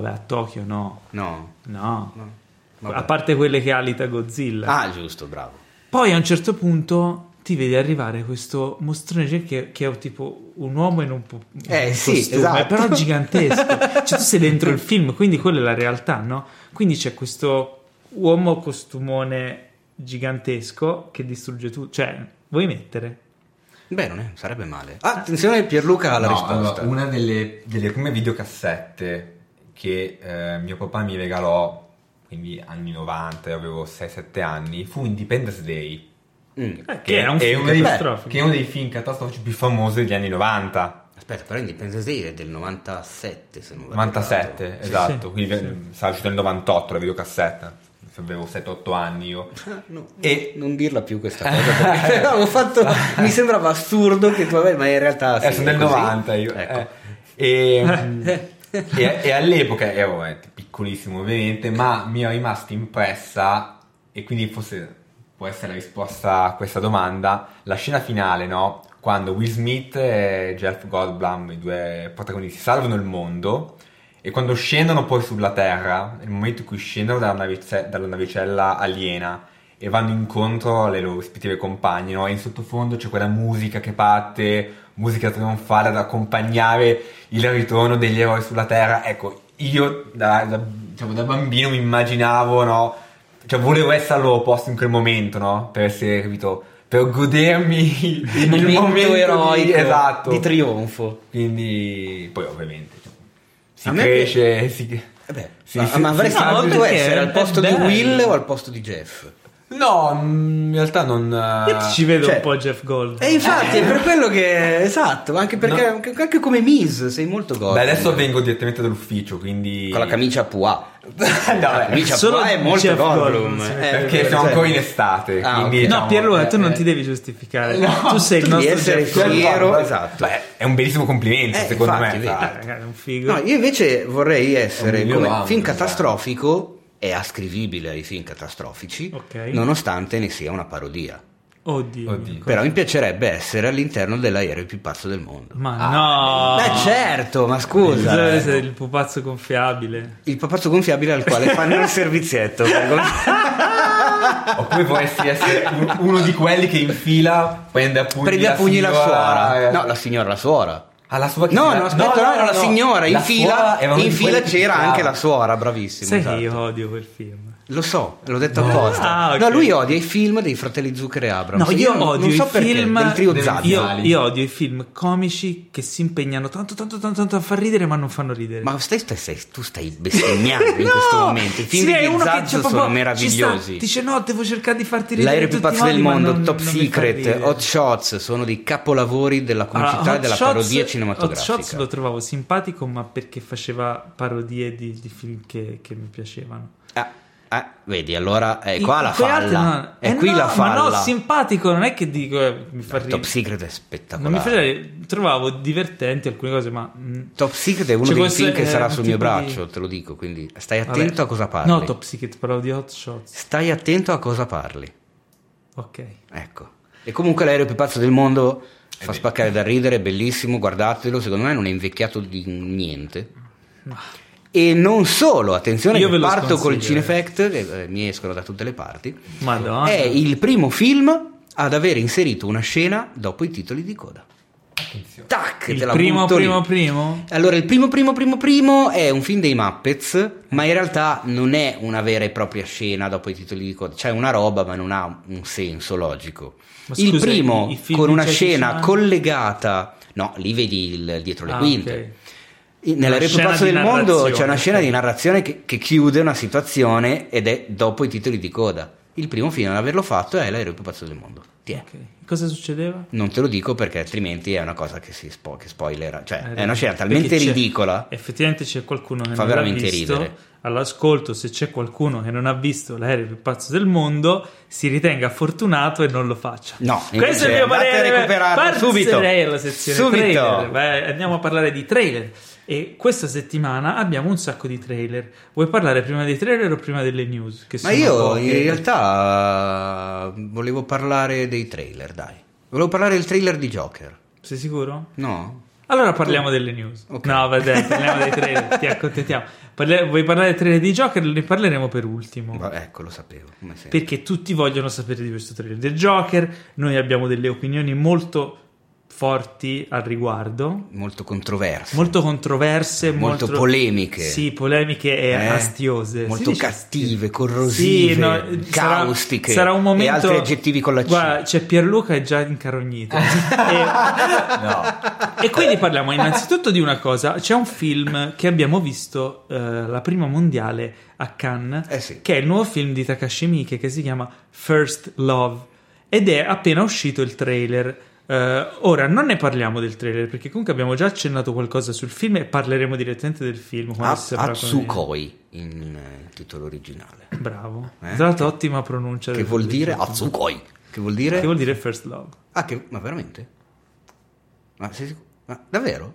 vabbè, a Tokyo no, No. no. no. A parte quelle che alita Godzilla. Ah, giusto, bravo. Poi a un certo punto ti vedi arrivare questo mostrone che, che è tipo un uomo in un, po- Eh, un sì, costume, esatto. però gigantesco. cioè tu sei dentro il film, quindi quella è la realtà, no? Quindi c'è questo uomo costumone gigantesco che distrugge tutto. Cioè, vuoi mettere? Beh, non è, sarebbe male. Ah, attenzione, Pierluca ha la No, risposta. allora, una delle, delle prime videocassette che eh, mio papà mi regalò, quindi anni 90, io avevo 6-7 anni, fu Independence Day. Mm. Eh, che è un è film uno dei, catastrofico. che è uno dei film catastrofici più famosi degli anni 90. Aspetta, però Independence Day è del 97, se non vado 97, errato. esatto. sì, quindi sì. sarà uscito nel 98 la videocassetta. Avevo 7-8 anni io. No, E- non dirla più questa cosa perché no, fatto, mi sembrava assurdo che tu avevi, ma in realtà sì, Eh, sono è del così. 90 io. Ecco. eh. E, e- e all'epoca ero eh, piccolissimo ovviamente, ma mi è rimasta impressa, e quindi forse può essere la risposta a questa domanda, la scena finale, no? Quando Will Smith e Jeff Goldblum, i due protagonisti, salvano il mondo e quando scendono poi sulla Terra, nel momento in cui scendono dalla, navice- dalla navicella aliena e vanno incontro alle loro rispettive compagne, no? E in sottofondo c'è quella musica che parte, musica trionfale ad accompagnare il ritorno degli eroi sulla Terra. Ecco, io da, da- diciamo, da bambino mi immaginavo, no? Cioè, volevo essere al loro posto in quel momento, no? Per essere, capito? Per godermi il momento eroico di, esatto. di trionfo. Quindi, poi ovviamente cioè, si A me cresce, si... Eh beh, Sì, ma, sì, ma avresti perché essere al posto di. Will o al posto di Jeff? No, in realtà non... Io ci vedo cioè- un po' Jeff Gold. E infatti è per quello che esatto, anche perché No. anche, come Miz sei molto godo. Beh, adesso vengo direttamente dall'ufficio, quindi... con la camicia a Pua. no, La camicia Solo Pua è molto Jeff Goldblum. Eh, perché cioè- siamo ancora in estate, Ah, quindi... ok. No, diciamo, Pierluca, tu eh, non eh, ti devi giustificare. No, tu sei il tu nostro essere Jeff Gold. fiero, esatto. Beh, è un bellissimo complimento, Eh, secondo infatti, me. Ah, ragazzi, è un figo. No, io invece vorrei essere come film esatto. catastrofico è ascrivibile ai film catastrofici, Ok. nonostante ne sia una parodia. Oddio. Oddio. Però mi piacerebbe essere all'interno dell'aereo più pazzo del mondo. Ma Ah, no. Beh, certo, ma scusa. Bisogna eh. essere il pupazzo gonfiabile. Il papazzo gonfiabile al quale fanno il servizietto. Oppure vorresti essere un- uno di quelli che in fila prende a pugni, Prende a pugni la suora. eh. No, la signora, la suora. Ah, la suora che No, no, aspetta, no, era la signora. In La fila, in fila c'era anche la suora, bravissimo. Sai esatto. che io odio quel film. Lo so, l'ho detto No. apposta. Ah, ok. No, lui odia i film dei fratelli Zucchero e Abrams. No, io non- odio non so i perché, film del trio Zazza. io, io odio i film comici che si impegnano tanto tanto tanto tanto a far ridere ma non fanno ridere. Ma stai, stai- stai- tu stai bestemmiando in No! questo momento. I film Sì, di uno Zazzo sono proprio- meravigliosi. sta, dice no, devo cercare di farti ridere. L'aereo in più pazzo del mondo, non- Top non Secret. Hot Shots sono dei capolavori della comicità Allora, e della Hot Shots- parodia Hot cinematografica. Shots lo trovavo simpatico, ma perché faceva parodie di, di film che, che mi piacevano. Ah, ah, vedi, allora è I- qua la quei altri falla. no. È Eh qui no, la falla. Ma no, simpatico non è che dico eh, mi fa ridere. Top Secret è Non mi spettacolare. ridere. trovavo divertenti alcune cose, ma mm, Top Secret è uno Cioè, dei film che è sarà sul mio tipo di- braccio, te lo dico, quindi stai vabbè. attento a cosa parli. No, Top Secret, parlavo di Hot Shots. Stai attento a cosa parli. Ok. Ecco. E comunque l'aereo più pazzo del mondo fa vero. spaccare da ridere, è bellissimo, guardatelo, secondo me non è invecchiato di niente. E non solo, attenzione, Io parto col Cinefact, che eh, mi escono da tutte le parti. Madonna. È il primo film ad aver inserito una scena dopo i titoli di coda. Attenzione. Tac, il primo, primo, primo? Allora, il primo, primo, primo, primo è un film dei Muppets, ma in realtà non è una vera e propria scena dopo i titoli di coda. C'è una roba, ma non ha un senso logico. Ma il scusa, primo, i- i con una scena collegata, no, lì vedi il dietro le Ah, quinte. ok. Pazzo di del mondo c'è una scena di narrazione che, che chiude una situazione ed è dopo i titoli di coda. Il primo film ad averlo fatto è l'aereo più pazzo del mondo. Tiè. Ok. Cosa succedeva? Non te lo dico perché altrimenti è una cosa che si spo- che spoilera. Cioè, Eh, è una scena talmente ridicola. Effettivamente c'è qualcuno che Fa non veramente visto. ridere. All'ascolto, se c'è qualcuno che non ha visto l'aereo più pazzo del mondo, si ritenga fortunato e non lo faccia. No, questo è il mio andate a parere. recuperarlo subito. Alla sezione Subito. trailer. Vai, andiamo a parlare di trailer. E questa settimana abbiamo un sacco di trailer. Vuoi parlare prima dei trailer o prima delle news? Che Ma io poche? in realtà volevo parlare dei trailer, dai. Volevo parlare del trailer di Joker. Sei sicuro? No? Allora parliamo delle news. Ok. No, vabbè, parliamo dei trailer, ti accontentiamo. Parle- vuoi parlare del trailer di Joker? Ne parleremo per ultimo. Ma ecco, lo sapevo. Perché tutti vogliono sapere di questo trailer del Joker. Noi abbiamo delle opinioni molto forti al riguardo. Molto controverso. Molto controverse, Molto molto, polemiche. Sì, polemiche e Eh? astiose. Molto cattive, corrosive, Sì, no, sarà- caustiche Sarà, un momento. e altri aggettivi con la C. Guarda, c'è Pierluca è già incarognito. e, No. e quindi parliamo innanzitutto di una cosa: c'è un film che abbiamo visto eh, la prima mondiale a Cannes, Eh sì. che è il nuovo film di Takashi Miike che si chiama First Love ed è appena uscito il trailer. Eh, ora non ne parliamo del trailer perché comunque abbiamo già accennato qualcosa sul film e parleremo direttamente del film. A- come. Atsukoi in eh, titolo originale. Bravo, Eh? tra l'altro, ottima pronuncia. Che vuol dire. Atsukoi. Che vuol dire? Che vuol dire First Love? Ah, che... ma veramente? Ma sei sicuro? Ma davvero?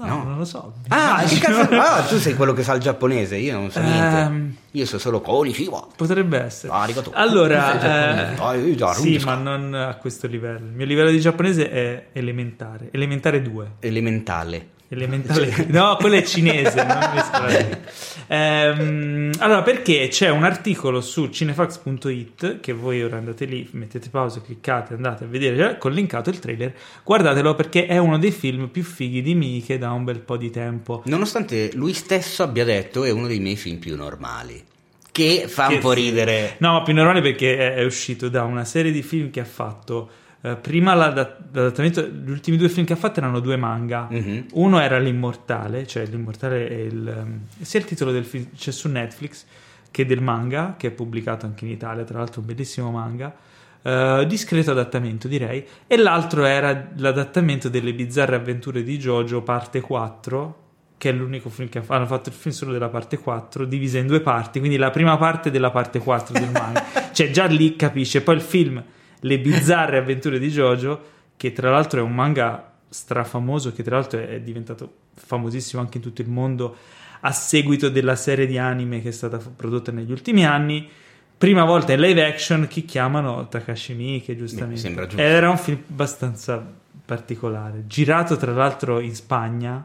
No, No. non lo so. Ah, ah, tu sei quello che sa il giapponese, io non so niente. Ehm. Io so solo Konishiwa. Potrebbe essere. Arigato. Allora. Ah, io già, sì, ma non a questo livello. Il mio livello di giapponese è elementare. Elementare 2. Elementale. Elementare. No, quello è cinese. non. Ehm, allora, perché c'è un articolo su cinefax.it che voi ora andate lì, mettete pausa, cliccate, andate a vedere, eh, con linkato il trailer. Guardatelo perché è uno dei film più fighi di Miike da un bel po' di tempo. Nonostante lui stesso abbia detto è uno dei miei film più normali. Che fa Che un po' sì. ridere. No, più normale perché è, è uscito da una serie di film che ha fatto. Eh, prima l'ada- l'adattamento, gli ultimi due film che ha fatto erano due manga. Mhm. Uno era L'Immortale, cioè L'Immortale è il, ehm, sia il titolo del film, c'è su Netflix, che del manga, che è pubblicato anche in Italia, tra l'altro un bellissimo manga. eh, discreto adattamento direi e l'altro era l'adattamento delle bizzarre avventure di Jojo parte 4 che è l'unico film che hanno fatto il film solo della parte 4 divisa in due parti quindi la prima parte della parte 4 del manga cioè già lì capisce poi il film le bizzarre avventure di Jojo che tra l'altro è un manga strafamoso che tra l'altro è diventato famosissimo anche in tutto il mondo a seguito della serie di anime che è stata prodotta negli ultimi anni. Prima volta in live action chi chiamano? Takashi Miike giustamente. Giusto. era un film abbastanza particolare girato tra l'altro in Spagna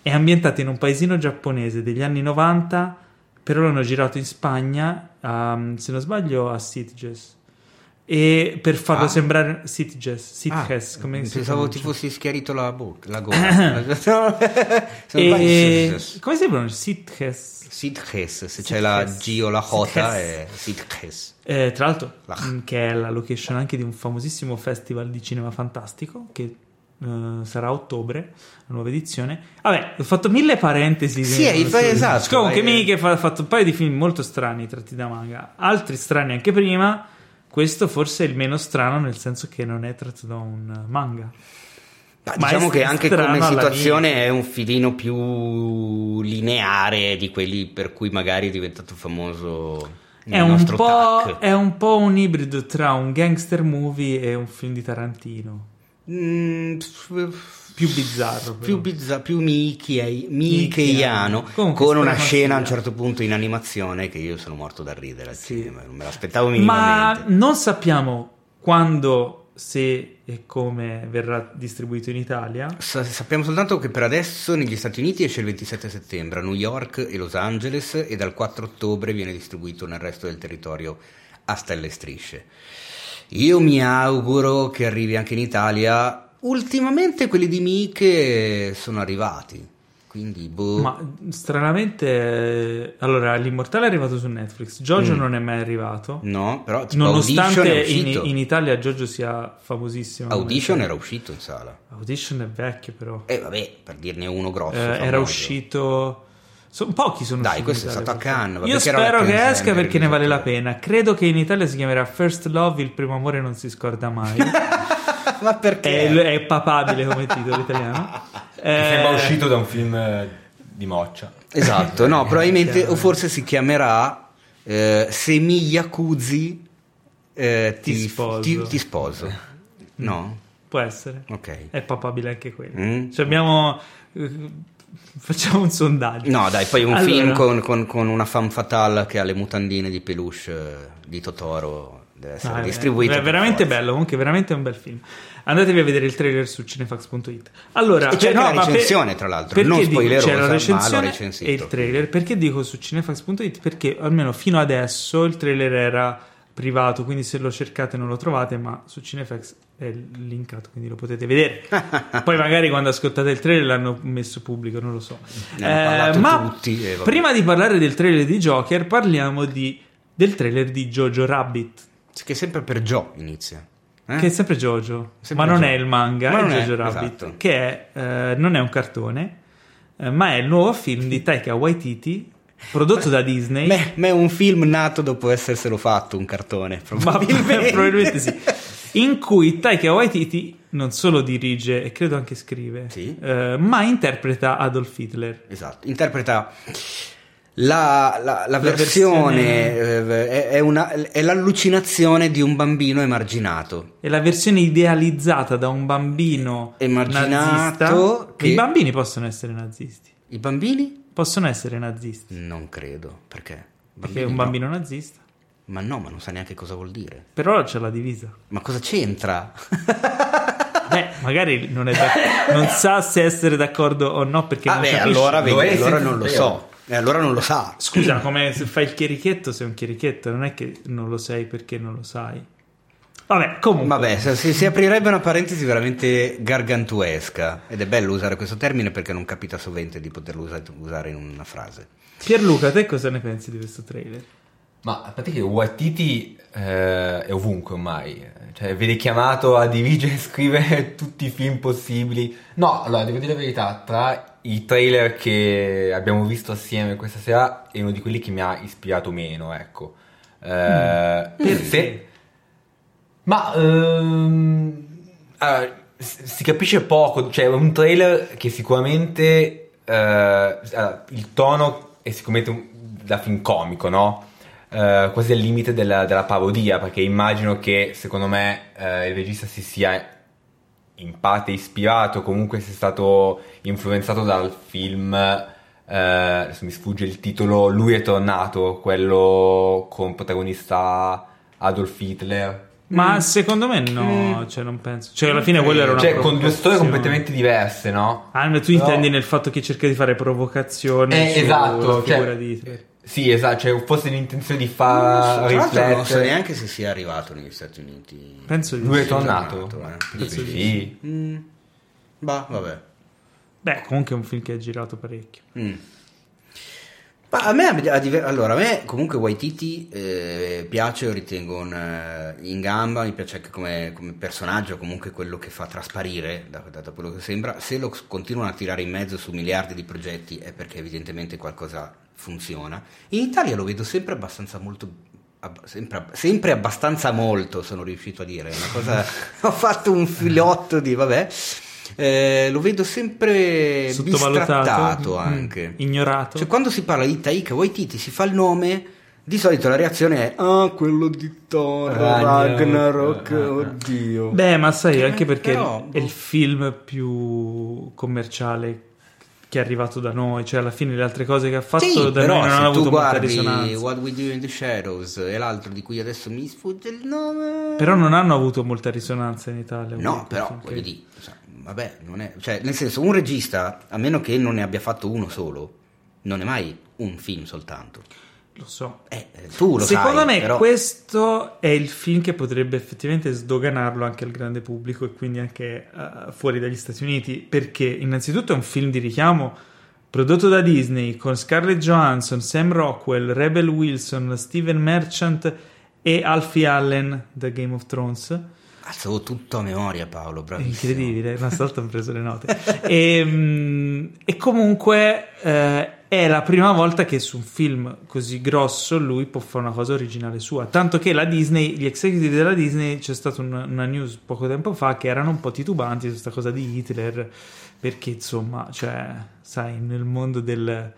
è ambientato in un paesino giapponese degli anni 90 però l'hanno girato in Spagna a- se non sbaglio a Sitges E per farlo Ah. sembrare Sitges, Ah, Sitges, come si pensavo ti fossi schiarito la bocca, la gola. E... come si pronuncia? Sitges. Sitges, se c'è la G o la J è Sitges. Eh, tra l'altro, Ah. mh, che è la location anche di un famosissimo festival di cinema fantastico che eh, sarà a ottobre, la nuova edizione. Vabbè, ho fatto mille parentesi. Sì, fa- esatto, Comunque, Miki ha fatto un paio di film molto strani tratti da manga, altri strani anche prima. Questo forse è il meno strano, nel senso che non è tratto da un manga. Ma Ma diciamo che anche come situazione è un filino più lineare di quelli per cui magari è diventato famoso È un, è un po' un ibrido tra un gangster movie e un film di Tarantino. Mm, Più bizzarro. però. più, bizza- più Mickey- Mickeyano Comunque, con una scena a un certo punto in animazione che io sono morto da ridere al Sì. cinema non me l'aspettavo Ma minimamente non sappiamo quando, se e come verrà distribuito in Italia. Sa- sappiamo soltanto che per adesso negli Stati Uniti esce il 27 settembre a New York e Los Angeles e dal 4 ottobre viene distribuito nel resto del territorio a stelle e strisce io mi auguro che arrivi anche in Italia ultimamente quelli di Mike sono arrivati quindi boh Ma stranamente, eh, allora, l'Immortale è arrivato su Netflix. Jojo Mm. non è mai arrivato. no però tipo Nonostante in, in Italia Jojo sia famosissimo. Audition era uscito in sala Audition è vecchio, però. e vabbè per dirne uno grosso Eh, era uscito. So, pochi sono Dai, questo è stato a Cannes, Io spero che esca perché ne vale la pena. Credo che in Italia si chiamerà First Love, il primo amore non si scorda mai. ma perché è, è papabile come titolo italiano. Eh, sembra uscito da un film eh, di Moccia. Esatto, no, probabilmente chiaro. o forse si chiamerà eh, Se mi Yakuzi eh, Ti sposo. ti- ti sposo. No? Può essere. Ok. È papabile anche quello. Mm. Cioè abbiamo... eh, Facciamo un sondaggio. No, dai, poi un Allora, film con, con- con una femme fatale che ha le mutandine di peluche eh, di Totoro deve essere Ah, distribuito. È veramente bello, comunque veramente un bel film. Andatevi a vedere il trailer su cinefax.it. Allora, E c'è eh, anche la per- recensione, tra l'altro, non spoilerosa, c'è la recensione e il trailer. Perché dico su cinefax.it? Perché almeno fino adesso il trailer era privato, quindi se lo cercate non lo trovate, ma su Cinefax è linkato, quindi lo potete vedere. Poi magari quando ascoltate il trailer l'hanno messo pubblico, non lo so. Parlato ma tutti e vabbè. prima di parlare del trailer di Joker, parliamo di- del trailer di Jojo Rabbit. Che sempre per Joe inizia. Eh? Che è sempre Jojo, Sempre ma non Jojo. è il manga, Ma è non è, Jojo Rabbit, esatto. che è, eh, non è un cartone, eh, ma è il nuovo film di Taika Waititi, prodotto da Disney. Ma, ma è un film nato dopo esserselo fatto un cartone, ma probabilmente. probabilmente sì. In cui Taika Waititi non solo dirige e credo anche scrive, Sì. eh, ma interpreta Adolf Hitler. Esatto, interpreta la, la- la La versione, versione- eh, è, è una- è l'allucinazione di un bambino emarginato. È la versione idealizzata da un bambino Emarginato che- I bambini possono essere nazisti. I bambini? Possono essere nazisti. Non credo, perché? Perché è un no. bambino nazista. Ma no, ma non sa neanche cosa vuol dire. Però c'è la divisa. Ma cosa c'entra? Beh, magari non, è non sa se essere d'accordo o no perché non Vabbè, capisce. allora, Lo vedi, allora non lo so. E allora non lo sa. Scusa, come se fai il chierichetto, sei un chierichetto, non è che non lo sai perché non lo sai. Vabbè, comunque. Vabbè, si, si aprirebbe una parentesi veramente gargantuesca. Ed è bello usare questo termine perché non capita sovente di poterlo usa- usare in una frase. Pierluca, te cosa ne pensi di questo trailer? Ma a parte che Waititi eh, è ovunque ormai, cioè viene chiamato a dirigere e scrivere tutti i film possibili. No, allora devo dire la verità, tra i trailer che abbiamo visto assieme questa sera è uno di quelli che mi ha ispirato meno, ecco. Eh, se- ma ehm, allora, si capisce poco, cioè è un trailer che sicuramente eh, il tono è sicuramente un- da film comico, no? Eh, quasi al limite della, della parodia, perché immagino che secondo me eh, il regista si sia in parte ispirato, comunque sia stato influenzato dal film, eh, adesso mi sfugge il titolo, Lui è tornato, quello con protagonista Adolf Hitler. Ma secondo me no, cioè non penso. Cioè alla fine quello era una Cioè, con due storie completamente diverse, no? Ah, ma tu Però- intendi nel fatto che cerca di fare provocazione Eh, esatto, figura cioè, di Hitler. Sì, esatto, cioè fosse l'intenzione di far Tra l'altro non so neanche se sia arrivato negli Stati Uniti. Penso di Lui è sì. tornato? tornato, eh. Penso di sì. Mm. Bah, vabbè. Beh, comunque è un film che ha girato parecchio. Mm. Ma a me, allora, a me comunque Waititi eh, piace, lo ritengo un, eh, in gamba, mi piace anche come, come personaggio, comunque quello che fa trasparire, da, da- da quello che sembra. Se lo continuano a tirare in mezzo su miliardi di progetti è perché evidentemente qualcosa funziona. In Italia lo vedo sempre abbastanza molto... ab- sempre, sempre abbastanza molto sono riuscito a dire, una cosa... ho fatto un filotto di... vabbè... Eh, lo vedo sempre Sottovalutato. Mm. anche. Ignorato. Cioè, quando si parla di Taika Waititi, si fa il nome, di solito la reazione è Ah, quello di Thor, Ragnarok. Ragnarok, oddio. Beh, ma sai, anche perché però, è il- boh. il film più commerciale che è arrivato da noi, cioè alla fine le altre cose che ha fatto sì, da però noi non hanno avuto molta guardi risonanza. What We Do in the Shadows e l'altro di cui adesso mi sfugge il nome. Però non hanno avuto molta risonanza in Italia. No, però perché- voglio dire, cioè, vabbè, non è, cioè, nel senso, un regista, a meno che non ne abbia fatto uno solo, non è mai un film soltanto. Lo so. Eh, tu lo Secondo sai, me però... questo è il film che potrebbe effettivamente sdoganarlo anche al grande pubblico e quindi anche eh, fuori dagli Stati Uniti, perché innanzitutto è un film di richiamo prodotto da Disney con Scarlett Johansson, Sam Rockwell, Rebel Wilson, Steven Merchant e Alfie Allen da Game of Thrones. Cazzo, ho tutto a memoria Paolo, bravissimo. incredibile, una volta ho preso le note. e, mm, e comunque eh, è la prima volta che su un film così grosso lui può fare una cosa originale sua. Tanto che la Disney, gli executive della Disney, c'è stata un- una news poco tempo fa che erano un po' titubanti su questa cosa di Hitler, perché insomma, cioè, sai, nel mondo del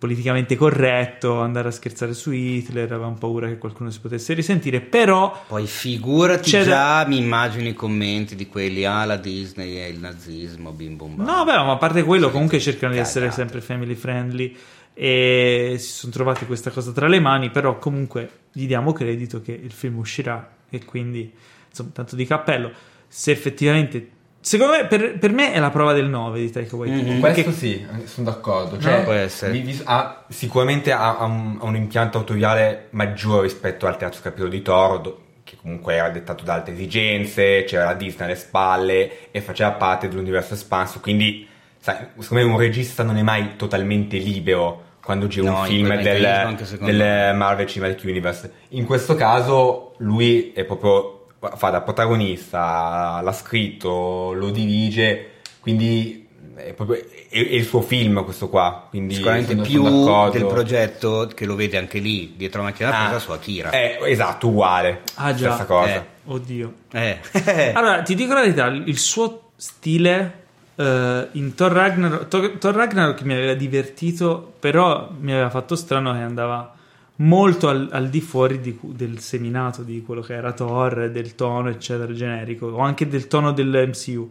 politicamente corretto andare a scherzare su Hitler avevano paura che qualcuno si potesse risentire però Poi figurati già, mi immagino i commenti di quelli, ah la Disney è il nazismo, bim bum bam. No, beh, ma a parte quello, Sì, comunque cercano di essere sempre family friendly e si sono trovati questa cosa tra le mani, però comunque gli diamo credito che il film uscirà e quindi, insomma, tanto di cappello. Se effettivamente, secondo me, per, per me è la prova del 9 di Waititi. Mhm. Questo perché- sì, sono d'accordo. No, Cioè, può essere. vi- vi- ha- sicuramente ha, ha un, ha un impianto autoriale maggiore rispetto al terzo capitolo di Thor, do- che comunque era dettato da altre esigenze, c'era la Disney alle spalle e faceva parte dell'universo espanso. Quindi, sai, secondo me un regista non è mai totalmente libero quando gira No, un film del, del. Marvel Cinematic Universe. In questo caso lui è proprio fa da protagonista, l'ha scritto, lo dirige, quindi è, proprio, è- è il suo film questo qua. Quindi Sicuramente sono- più sono d'accordo. del progetto che lo vede anche lì, dietro la macchina da Ah, presa su Akira. eh, esatto, uguale. Ah, già. Stessa cosa. Eh. Oddio. Eh. Allora, ti dico la verità, il suo stile eh, in Thor Ragnarok, Thor, Thor Ragnarok mi aveva divertito, però mi aveva fatto strano che andava molto al, al di fuori di del seminato di quello che era Thor, del tono, eccetera, generico, o anche del tono del MCU.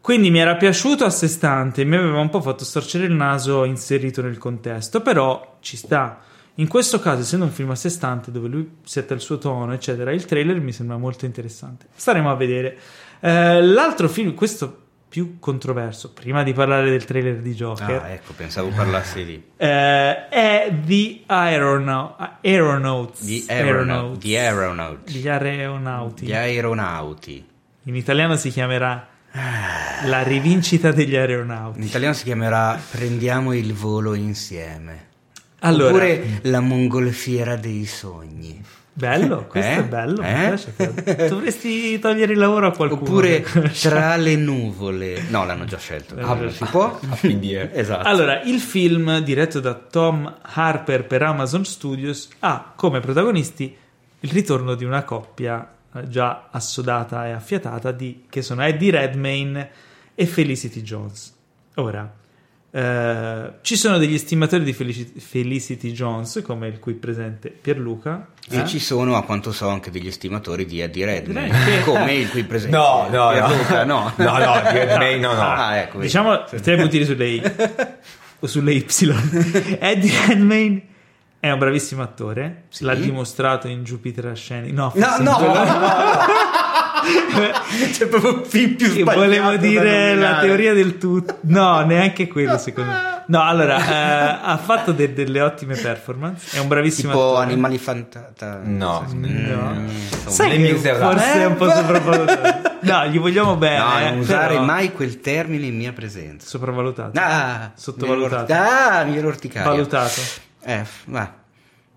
Quindi mi era piaciuto a sé stante, mi aveva un po' fatto storcere il naso inserito nel contesto, però ci sta. In questo caso, essendo un film a sé stante dove lui setta il suo tono, eccetera, il trailer mi sembra molto interessante. Staremo a vedere. Eh, l'altro film, questo più controverso, prima di parlare del trailer di Joker, Ah, ecco, pensavo parlassi di eh, è The Aeronaut- Aeronauts. di Aeronaut, di Aeronaut, Gli aeronauti. gli aeronauti. In italiano si chiamerà La rivincita degli In aeronauti. italiano si chiamerà Prendiamo il volo insieme. Allora, Oppure La mongolfiera dei sogni. Bello, questo Eh? è bello, mi Eh? piace. quello. Dovresti togliere il lavoro a qualcuno. Oppure. Tra le nuvole. No, l'hanno già scelto. Ah, Ah, si può? Quindi è- Esatto. Allora, il film diretto da Tom Harper per Amazon Studios ha come protagonisti il ritorno di una coppia eh, già assodata e affiatata di, che sono Eddie Redmayne e Felicity Jones. Ora, eh, ci sono degli stimatori di Felici- Felicity Jones, come il qui presente Pierluca. E eh? ci sono, a quanto so, anche degli estimatori di Eddie Redmayne, che- come il qui presente. No, no, no. Pierluca, no. No, no, di Redmayne no, no. Ah, ecco. Diciamo tre puntini sulle I o sulle Y. Eddie Redmayne è un bravissimo attore, Sì. l'ha dimostrato in Jupiter Ascending. No, No, forse no, in C'è proprio un film più sbagliato volevo dire la teoria del tutto. No, neanche quello secondo me. No, allora, eh, ha fatto de- delle ottime performance. È un bravissimo Tipo attore. Animali Fantastica. No. No. Mm, Sai che forse è un po' Eh, sopravvalutato. No, gli vogliamo bene. No, eh, non usare però- mai quel termine in mia presenza. Sopravvalutato. Ah, Sottovalutato. Ah, mi ero orticaria. Valutato. Eh, va.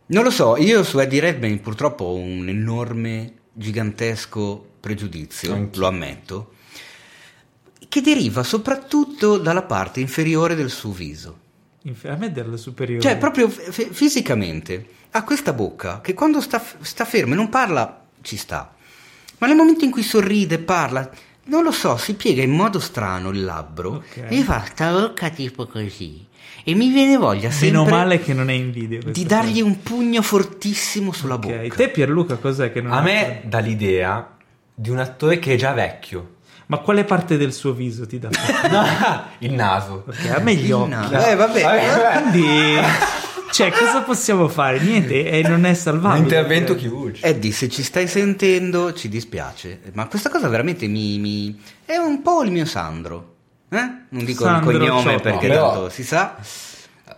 Non lo so, io su Eddie Redmayne purtroppo ho un enorme, gigantesco pregiudizio, Anch'io. lo ammetto, che deriva soprattutto dalla parte inferiore del suo viso. A me della superiore. Cioè, proprio f- fisicamente, ha questa bocca che quando sta, sta fermo e non parla, ci sta. Ma nel momento in cui sorride, parla, non lo so, si piega in modo strano il labbro Ok. e fa sta bocca tipo così. E mi viene voglia sempre Meno male che non è in video. di dargli un pugno fortissimo sulla cosa. Ok, bocca. te Pierluca cos'è che non A me dà l'idea di un attore che è già vecchio. Ma quale parte del suo viso ti dà? Il naso. Ok, a me gli Il occhi. naso. Eh, vabbè. Quindi, cioè, cosa possiamo fare? Niente, e non è Un salvabile. intervento chirurgico. Eddie, se ci stai sentendo, ci dispiace, ma questa cosa veramente mi, mi- è un po' il mio Sandro. Eh? Non dico Sandro il cognome Cioppo. perché Però- tanto si sa.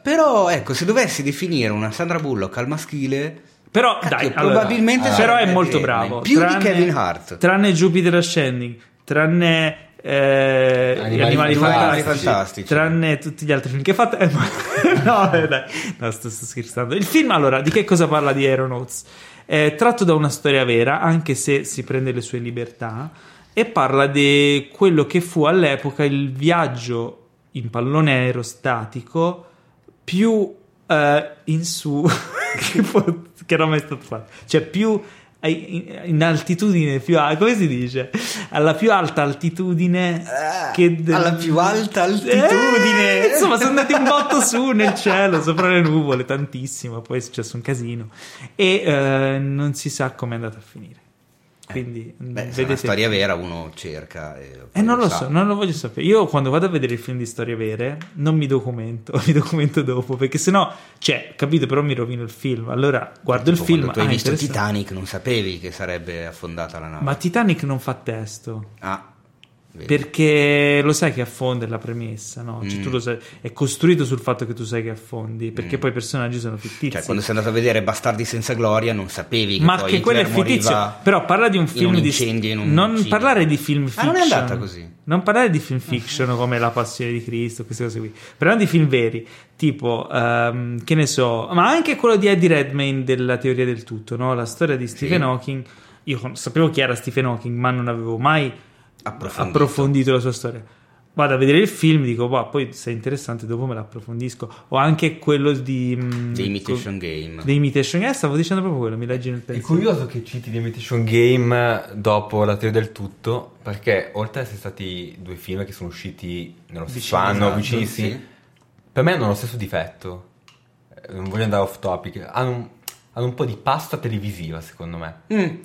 Però ecco, se dovessi definire una Sandra Bullock al maschile, Però, Cacchio, dai, allora, probabilmente però sarebbe è molto bravo. Più di Kevin Hart. Tranne Jupiter Ascending, tranne eh, Animali gli animali fantastici. fantastici, fantastici. tranne tutti gli altri film che ha fatto. eh, ma- no, eh, dai, no, sto, sto scherzando. Il film, allora, di che cosa parla di Aeronauts? È tratto da una storia vera, anche se si prende le sue libertà, e parla di quello che fu all'epoca il viaggio in pallone aerostatico più eh, in su che, può- che era mai stato fatto. Cioè, più ai- in, in altitudine, più a- come si dice? Alla più alta altitudine Ah, che del- alla più alta altitudine. Eh, insomma, sono andati un botto su nel cielo, sopra le nuvole, tantissimo. Poi è successo un casino. E eh, non si sa come è andata a finire. Quindi, beh, se è vedete. una storia vera uno cerca e Eh, non lo sa. so, non lo voglio sapere. Io quando vado a vedere il film di storie vere non mi documento, mi documento dopo perché sennò, cioè, capito, però mi rovino il film. Allora guardo il Tipo, film. quando tu hai ah, visto. Titanic non sapevi che sarebbe affondata la nave. Ma Titanic non fa testo. Ah, vedi. Perché lo sai che affonda è la premessa, no? Cioè, Mm. tu lo sai, è costruito sul fatto che tu sai che affondi, perché poi i personaggi sono fittizi. Cioè, quando sei andato a vedere Bastardi senza gloria non sapevi che Ma poi che quello è Hitler fittizio. Però parla di un film un di. incendio un non cinema. parlare di film Ah, fiction. non è andata così? Non parlare di film fiction come La Passione di Cristo, queste cose qui. Parlare di film veri, tipo, ehm, che ne so, ma anche quello di Eddie Redmayne della teoria del tutto, no? La storia di Stephen Hawking. Io sapevo chi era Stephen Hawking, ma non avevo mai Approfondito. approfondito la sua storia. Vado a vedere il film, dico, "Boh, poi se è interessante, dopo me l'approfondisco. O anche quello di. mm, The Imitation Game. The Imitation Game, stavo dicendo proprio quello, mi leggi nel È pensiero. curioso che citi The Imitation Game dopo la teoria del tutto, perché oltre ad essere stati due film che sono usciti nello stesso anno, esatto, vicinissimi, sì. per me hanno lo stesso difetto. Eh, Non voglio andare off topic, hanno, un- hanno un po' di pasta televisiva, secondo me. Mm.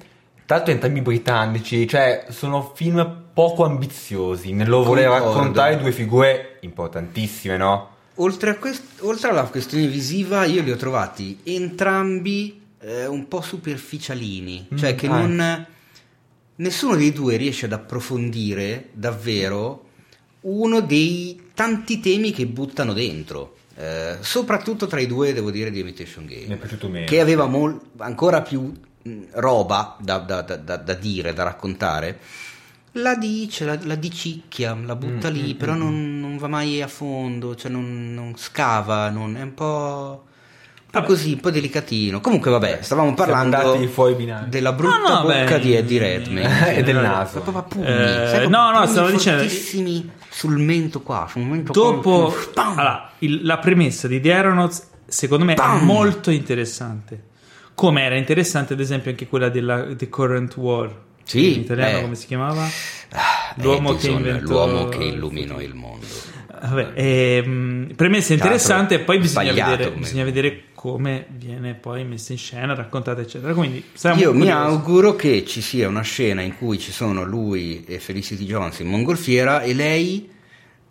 Tra l'altro entrambi britannici, cioè sono film poco ambiziosi nel loro voler raccontare due figure importantissime, no? Oltre, a quest- oltre alla questione visiva, io li ho trovati entrambi eh, un po' superficialini, cioè che ah. non. Nessuno dei due riesce ad approfondire davvero uno dei tanti temi che buttano dentro. Eh, soprattutto tra i due, devo dire, di Imitation Game. Mi è piaciuto meno. che aveva mol- ancora più mh, roba da, da- da- da- da dire, da raccontare. La dice, la, la dicicchia, la butta Mm, lì, mm, però mm. non, non va mai a fondo, cioè non, non scava, non- è un po', un po' così, un po' delicatino. Comunque, vabbè, stavamo parlando della brutta No, no, bocca beh, di Eddie Redmayne e del eh, naso. Proprio pugni, Eh, no, no, stavo dicendo- sul mento qua, sul mento Dopo, qua, allora, il- la premessa di The Aeronauts, secondo me, è Bam! molto interessante. Come era interessante, ad esempio, anche quella della The Current War. Sì, in italiano eh. come si chiamava? Ah, L'uomo che Edison, inventò- l'uomo che illuminò il mondo. Vabbè, ehm, premessa interessante, e poi bisogna vedere, come- bisogna vedere come viene poi messa in scena, raccontata, eccetera. Quindi Io mi auguro che ci sia una scena in cui ci sono lui e Felicity Jones in mongolfiera e lei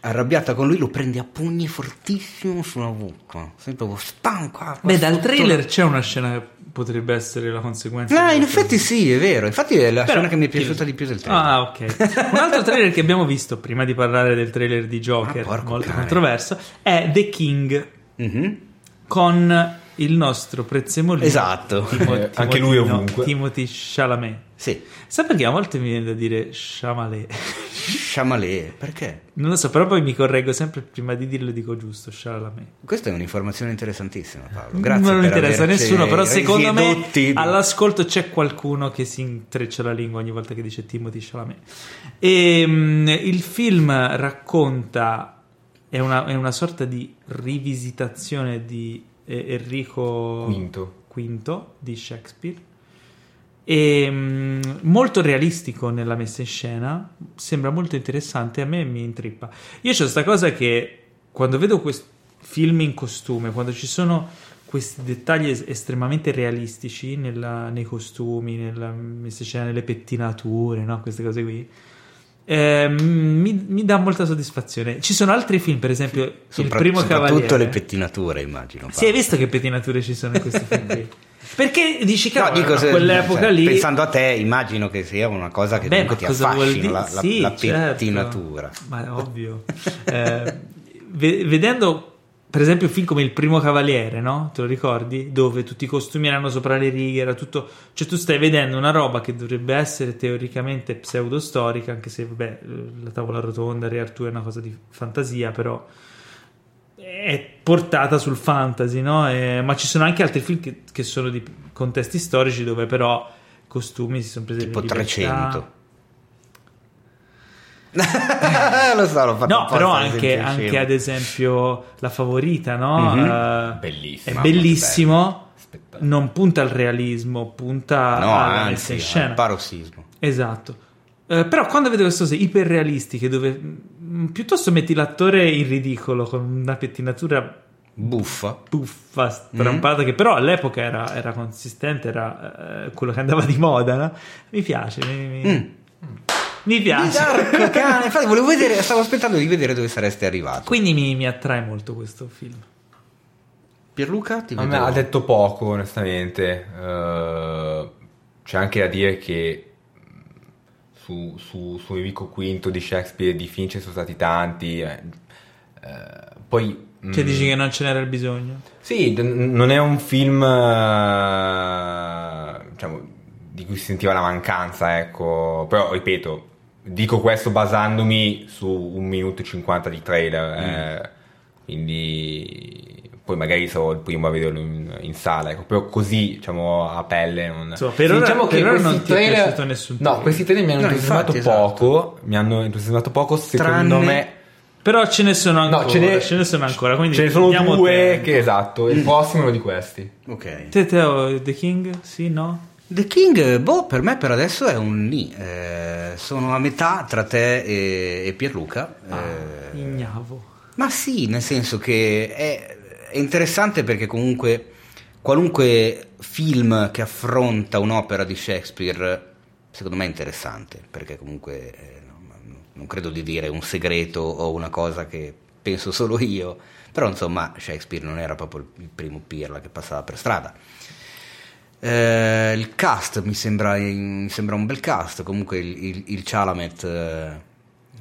arrabbiata con lui lo prende a pugni fortissimo sulla bocca. Sempre stanco. Beh, dal trailer c'è una scena che potrebbe essere la conseguenza. No, di in effetti sì, è vero. Infatti è la Però- scena che mi è piaciuta di più del trailer. Ah, ok. Un altro trailer che abbiamo visto prima di parlare del trailer di Joker, Ah, molto cane. controverso, è The King Mhm. con il nostro prezzemolino. Esatto. Timo- Eh, anche lui ovunque. Timothy Chalamet. Sì, Sai perché a volte mi viene da dire Chalamet? Chalamet, perché? Non lo so, però poi mi correggo sempre prima di dirlo dico giusto, Chalamet. Questa è un'informazione interessantissima, Paolo. Grazie. non interessa a nessuno, però secondo me all'ascolto c'è qualcuno che si intreccia la lingua ogni volta che dice Timothy Chalamet. E, mm, il film racconta, è una, è una sorta di rivisitazione di eh, Enrico. V di Shakespeare. E, mm, molto realistico nella messa in scena, sembra molto interessante. A me mi intrippa. Io c'ho questa cosa che quando vedo questi film in costume, quando ci sono questi dettagli es- estremamente realistici nella- nei costumi, nella messa in scena, nelle pettinature, no? queste cose qui. ehm, mi, mi dà molta soddisfazione. Ci sono altri film, per esempio, Il Sopra- primo soprattutto cavaliere. le pettinature, immagino. Sì, hai visto che pettinature ci sono in questi film? Perché dici che No, dico, se- quell'epoca cioè, lì Pensando a te, immagino che sia una cosa che Beh, ti affascina, la, la- Sì, la certo. pettinatura. Ma è ovvio. Eh, ve- vedendo per esempio film come Il primo cavaliere, no? Te lo ricordi? Dove tutti i costumi erano sopra le righe, era tutto... Cioè tu stai vedendo una roba che dovrebbe essere teoricamente pseudostorica, anche se, vabbè, la tavola rotonda, Re Artù è una cosa di fantasia, però è portata sul fantasy, no? E- ma ci sono anche altri film che, che sono di contesti storici dove però i costumi si sono presi Tipo le libertà. 300. lo so, l'ho fatto No, però anche, anche ad esempio La Favorita, no? Mhm. Eh, Bellissimo. È bellissimo, non punta al realismo, punta No, alla anzi, al parossismo. Esatto. Eh, però quando vedo queste cose iperrealistiche dove piuttosto metti l'attore in ridicolo con una pettinatura Buffa. buffa, strampata, che però all'epoca era, era consistente, era eh, quello che andava di moda, no? Mi piace, mi, mi- Mm. mi piace. Cane, infatti volevo vedere, stavo aspettando di vedere dove sareste arrivato. Quindi mi, mi attrae molto questo film. Pierluca, ti A me vedo. ha detto poco, onestamente. Eh, c'è anche da dire che su, su, su Enrico V di Shakespeare e di Finch sono stati tanti. eh, eh, poi. Cioè mm, dici che non ce n'era il bisogno? Sì, d- non è un film eh, diciamo, di cui si sentiva la mancanza, ecco. Però, ripeto, dico questo basandomi su un minuto e 50 di trailer, eh, quindi poi magari sarò il primo a vederlo in, in sala, ecco. Però così, diciamo, a pelle non... Insomma, per Sì, ora- diciamo per che ora non ti è trailer- piaciuto nessun No, questi trailer mi hanno No, entusiasmato infatti, esatto. poco, mi hanno entusiasmato poco, secondo Tranne- me... Però ce ne sono ancora. No, ce ne, ce ne sono ancora. Quindi ce ne sono due tempo. che esatto, il prossimo è uno di questi. Ok. Te, Teo, The King? Sì, no? The King, boh, per me per adesso è un ni. Eh, sono a metà tra te e, e Pierluca. Ah, Eh, Ignavo. Ma sì, nel senso che è, è interessante perché comunque qualunque film che affronta un'opera di Shakespeare, secondo me è interessante, perché comunque eh, non, credo di dire un segreto o una cosa che penso solo io, però insomma Shakespeare non era proprio il primo pirla che passava per strada. Eh, il cast mi sembra, mi sembra un bel cast, comunque il, il, il Chalamet eh,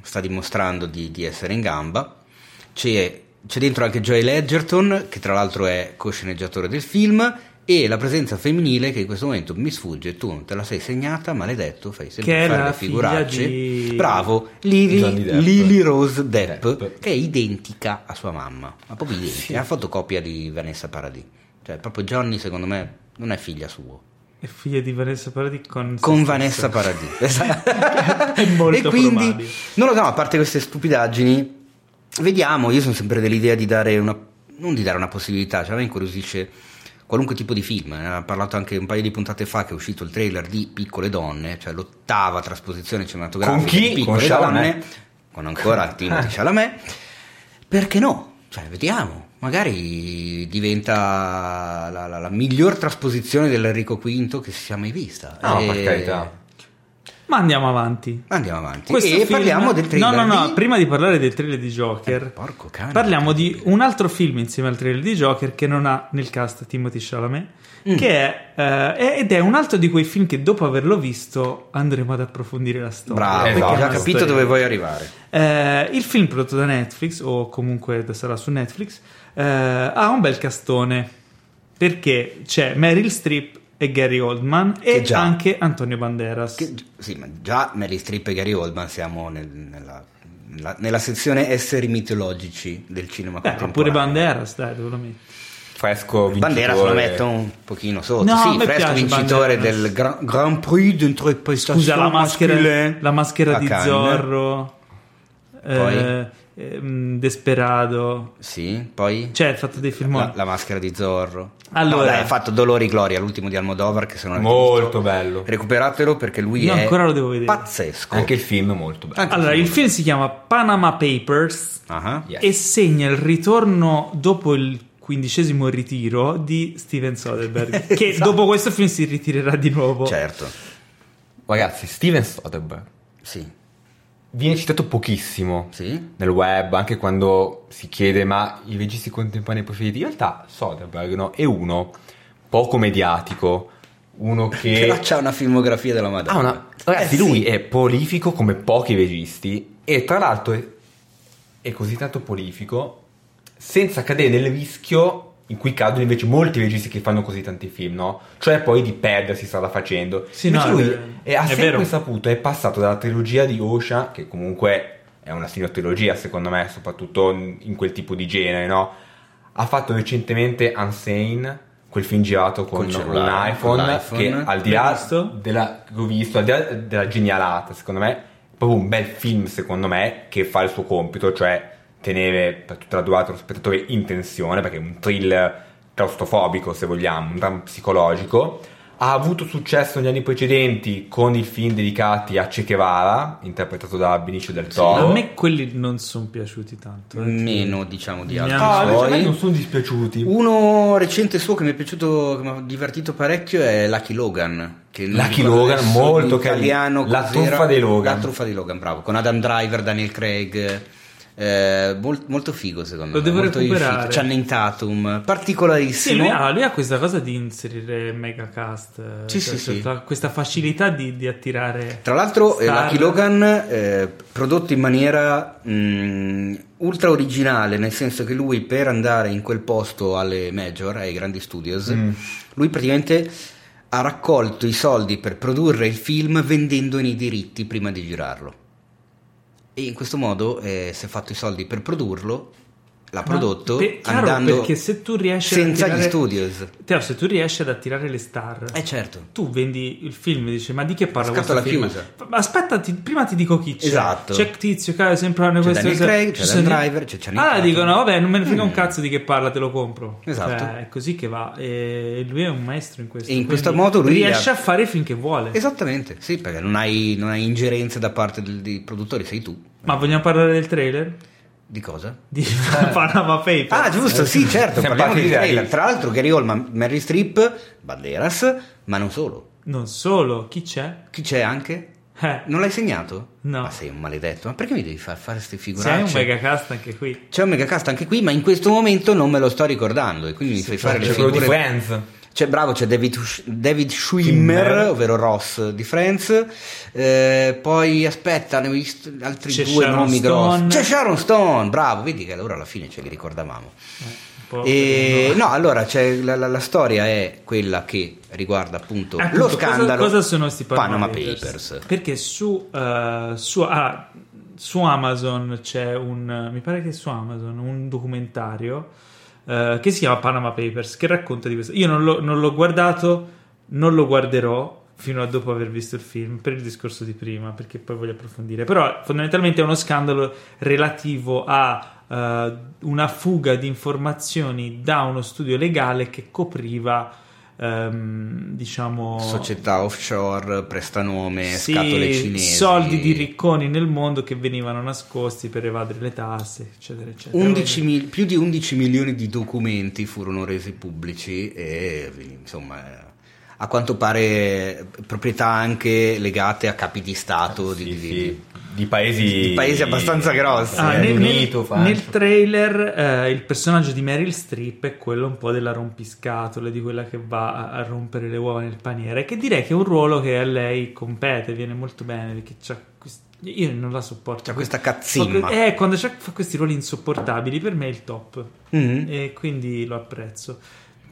sta dimostrando di, di essere in gamba. C'è, c'è dentro anche Joel Edgerton, che tra l'altro è co-sceneggiatore del film, e la presenza femminile che in questo momento mi sfugge, tu non te la sei segnata, maledetto, fai sempre Che fare la le figuracce. di- Bravo, Lily. Lily Rose Depp, Depp. che è identica a sua mamma, ma proprio identica, è la fotocopia di Vanessa Paradis. Cioè, proprio Johnny, secondo me, non è figlia sua. È figlia di Vanessa Paradis con... Con. Vanessa Paradis. Esatto. È molto e quindi, probabile. non lo so, a parte queste stupidaggini, vediamo, io sono sempre dell'idea di dare una, non di dare una possibilità, cioè a me incuriosisce qualunque tipo di film, ne ha parlato anche un paio di puntate fa che è uscito il trailer di Piccole Donne, cioè l'ottava trasposizione cinematografica Con chi? di Piccole Con Donne, Chalamet? con ancora Timothy Chalamet, perché no? Cioè, vediamo, magari diventa la, la- la miglior trasposizione dell'Enrico V che si sia mai vista. No, E- per carità. Ma andiamo avanti. Andiamo avanti. Questo e film- parliamo del trailer No, no, no, di- prima di parlare del trailer di Joker, Eh, porco cane. parliamo di un altro film insieme al trailer di Joker che non ha nel cast Timothy Chalamet, Mm. che è, eh, ed è un altro di quei film che dopo averlo visto andremo ad approfondire la storia. Bravo, Esatto. è ho già capito storia- dove vuoi arrivare. Eh, il film prodotto da Netflix, o comunque sarà su Netflix, eh, ha un bel castone perché c'è Meryl Streep e Gary Oldman e già- anche Antonio Banderas. Che- sì, ma già Mary Streep e Gary Oldman siamo nel- nella, nella- nella sezione esseri mitologici del cinema Eh, ma pure contemporaneo. Banderas, dai, dove lo metti? Fresco vincitore. Bandera se lo metto un pochino sotto. No, sì, fresco vincitore Banderas. del Grand, Grand Prix d'interpretazione Scusa, la maschera, la maschera di. Zorro, Poi? eh, ehm, Desperado, Sì, poi cioè ha fatto dei film. la, la maschera di Zorro. Allora- no, ha fatto Dolori e Gloria, l'ultimo di Almodovar che se non Molto visto, bello. Recuperatelo perché lui Io è ancora lo devo vedere. pazzesco. Anche il film è molto bello. Anche Allora, il film si chiama Panama Papers Ah, Yes. e segna il ritorno dopo il quindicesimo ritiro di Steven Soderbergh, che Esatto. dopo questo film si ritirerà di nuovo. Certo. Ragazzi, Steven Soderbergh Sì. Viene citato pochissimo Sì. nel web, anche quando si chiede ma i registi contemporanei preferiti. In realtà Soderbergh no, è uno poco mediatico, uno che... Però c'ha una filmografia della Madonna. una- Ragazzi, Eh, lui sì. è prolifico come pochi registi e tra l'altro è, è così tanto prolifico senza cadere nel rischio in cui cadono invece molti registi che fanno così tanti film, no? Cioè poi di perdersi strada facendo. Sì, Invece no, lui è- è- ha è sempre vero. saputo, è passato dalla trilogia di Ocean, che comunque è una trilogia secondo me, soprattutto in quel tipo di genere, no? Ha fatto recentemente Unsane, quel film girato con Col un iPhone, con che al di là della, che ho visto, al di là della genialata, secondo me, è proprio un bel film, secondo me, che fa il suo compito, cioè tenere per tutta la durata lo spettatore in tensione, perché è un thriller claustrofobico, se vogliamo, un dramma psicologico. Ha avuto successo negli anni precedenti con i film dedicati a Che Guevara, interpretato da Benicio del Toro. A me quelli non sono piaciuti tanto. eh. Meno, diciamo, di altri Ah, invece a me suoi. non sono dispiaciuti. Uno recente suo che mi è piaciuto, che mi ha divertito parecchio è Lucky Logan. Lucky Logan, molto italiano. carino. La truffa di Logan. La truffa di Logan, bravo. Con Adam Driver, Daniel Craig. Eh, mol- molto figo secondo Lo me. devo molto recuperare. riuscito. Channing Tatum, Sì, particolarissimo. lui ha, lui ha questa cosa di inserire megacast, eh, Sì, cioè, sì, sì. questa- facilità di, di attirare. Tra l'altro, eh, star. Lucky Logan eh, prodotto in maniera mh, ultra originale, nel senso che lui per andare in quel posto alle major, ai grandi studios, Mm. lui praticamente ha raccolto i soldi per produrre il film vendendone i diritti prima di girarlo. E in questo modo eh, si è fatto i soldi per produrlo, l'ha prodotto per- chiaro, andando perché se tu riesci senza attirare- gli studios. Teo, se tu riesci ad attirare le star, Eh certo. tu vendi il film e dici ma di che parla questo film? chiusa. Aspetta, ti- prima ti dico chi c'è. Esatto. C'è Tizio, Caio, sempre hanno C'è Daniel cose. Craig, c'è gli- Driver, c'è Channing Tatum. dicono, vabbè, non me ne frega un Mm. cazzo di che parla, te lo compro. Esatto. Cioè, è così che va. E lui è un maestro in questo. E in questo modo lui riesce ha- a fare che vuole. Esattamente, sì, perché non hai, non hai ingerenze da parte dei produttori, sei tu. Ma vogliamo parlare del trailer? Di cosa? Di Panama Papers. Ah, giusto, sì, certo. Parliamo lì. trailer. Tra l'altro, Gary Oldman, Mary Streep, Banderas, ma non solo. Non solo, chi c'è? Chi c'è anche? Eh, Non l'hai segnato? No. Ma sei un maledetto. Ma perché mi devi far fare queste sei un figuracce? megacast anche qui. C'è un megacast anche qui, ma in questo momento non me lo sto ricordando. E quindi mi fai fare le C'è quello di figure. Friends. C'è, bravo, c'è David, David Schwimmer, Schwimmer. ovvero Ross di Friends. Eh, poi aspetta, ne ho visto altri C'è due Sharon nomi Stone. grossi. C'è Sharon Stone, bravo, vedi che allora alla fine ce li ricordavamo. Eh, E, no. allora c'è la, la- la storia è quella che riguarda appunto Appunto, lo cosa- scandalo Cosa, sono questi Panama, Panama Papers? Papers. Perché su, eh, su, ah, su Amazon c'è un, mi pare che su Amazon, un documentario eh, che si chiama Panama Papers che racconta di questo. Io non l'ho, non l'ho guardato, non lo guarderò fino a dopo aver visto il film per il discorso di prima, perché poi voglio approfondire. Però fondamentalmente è uno scandalo relativo a eh, una fuga di informazioni da uno studio legale che copriva ehm, diciamo Società offshore, prestanome, sì, scatole cinesi. soldi di ricconi nel mondo che venivano nascosti per evadere le tasse, eccetera, eccetera. 11 mil- più di 11 milioni di documenti furono resi pubblici e insomma a quanto pare proprietà anche legate a capi di Stato Sì, di, di- sì, di paesi, di paesi abbastanza grossi. Ah, eh. nel, nel- Unito, Francia. nel trailer eh, il personaggio di Meryl Streep è quello un po' della rompiscatole, di quella che va a, a rompere le uova nel paniere, che direi che è un ruolo che a lei compete, viene molto bene, perché c'ha quest- io non la sopporto. C'ha questa cazzimma. Eh, quando c'ha- fa questi ruoli insopportabili, per me è il top. Mhm. E quindi lo apprezzo.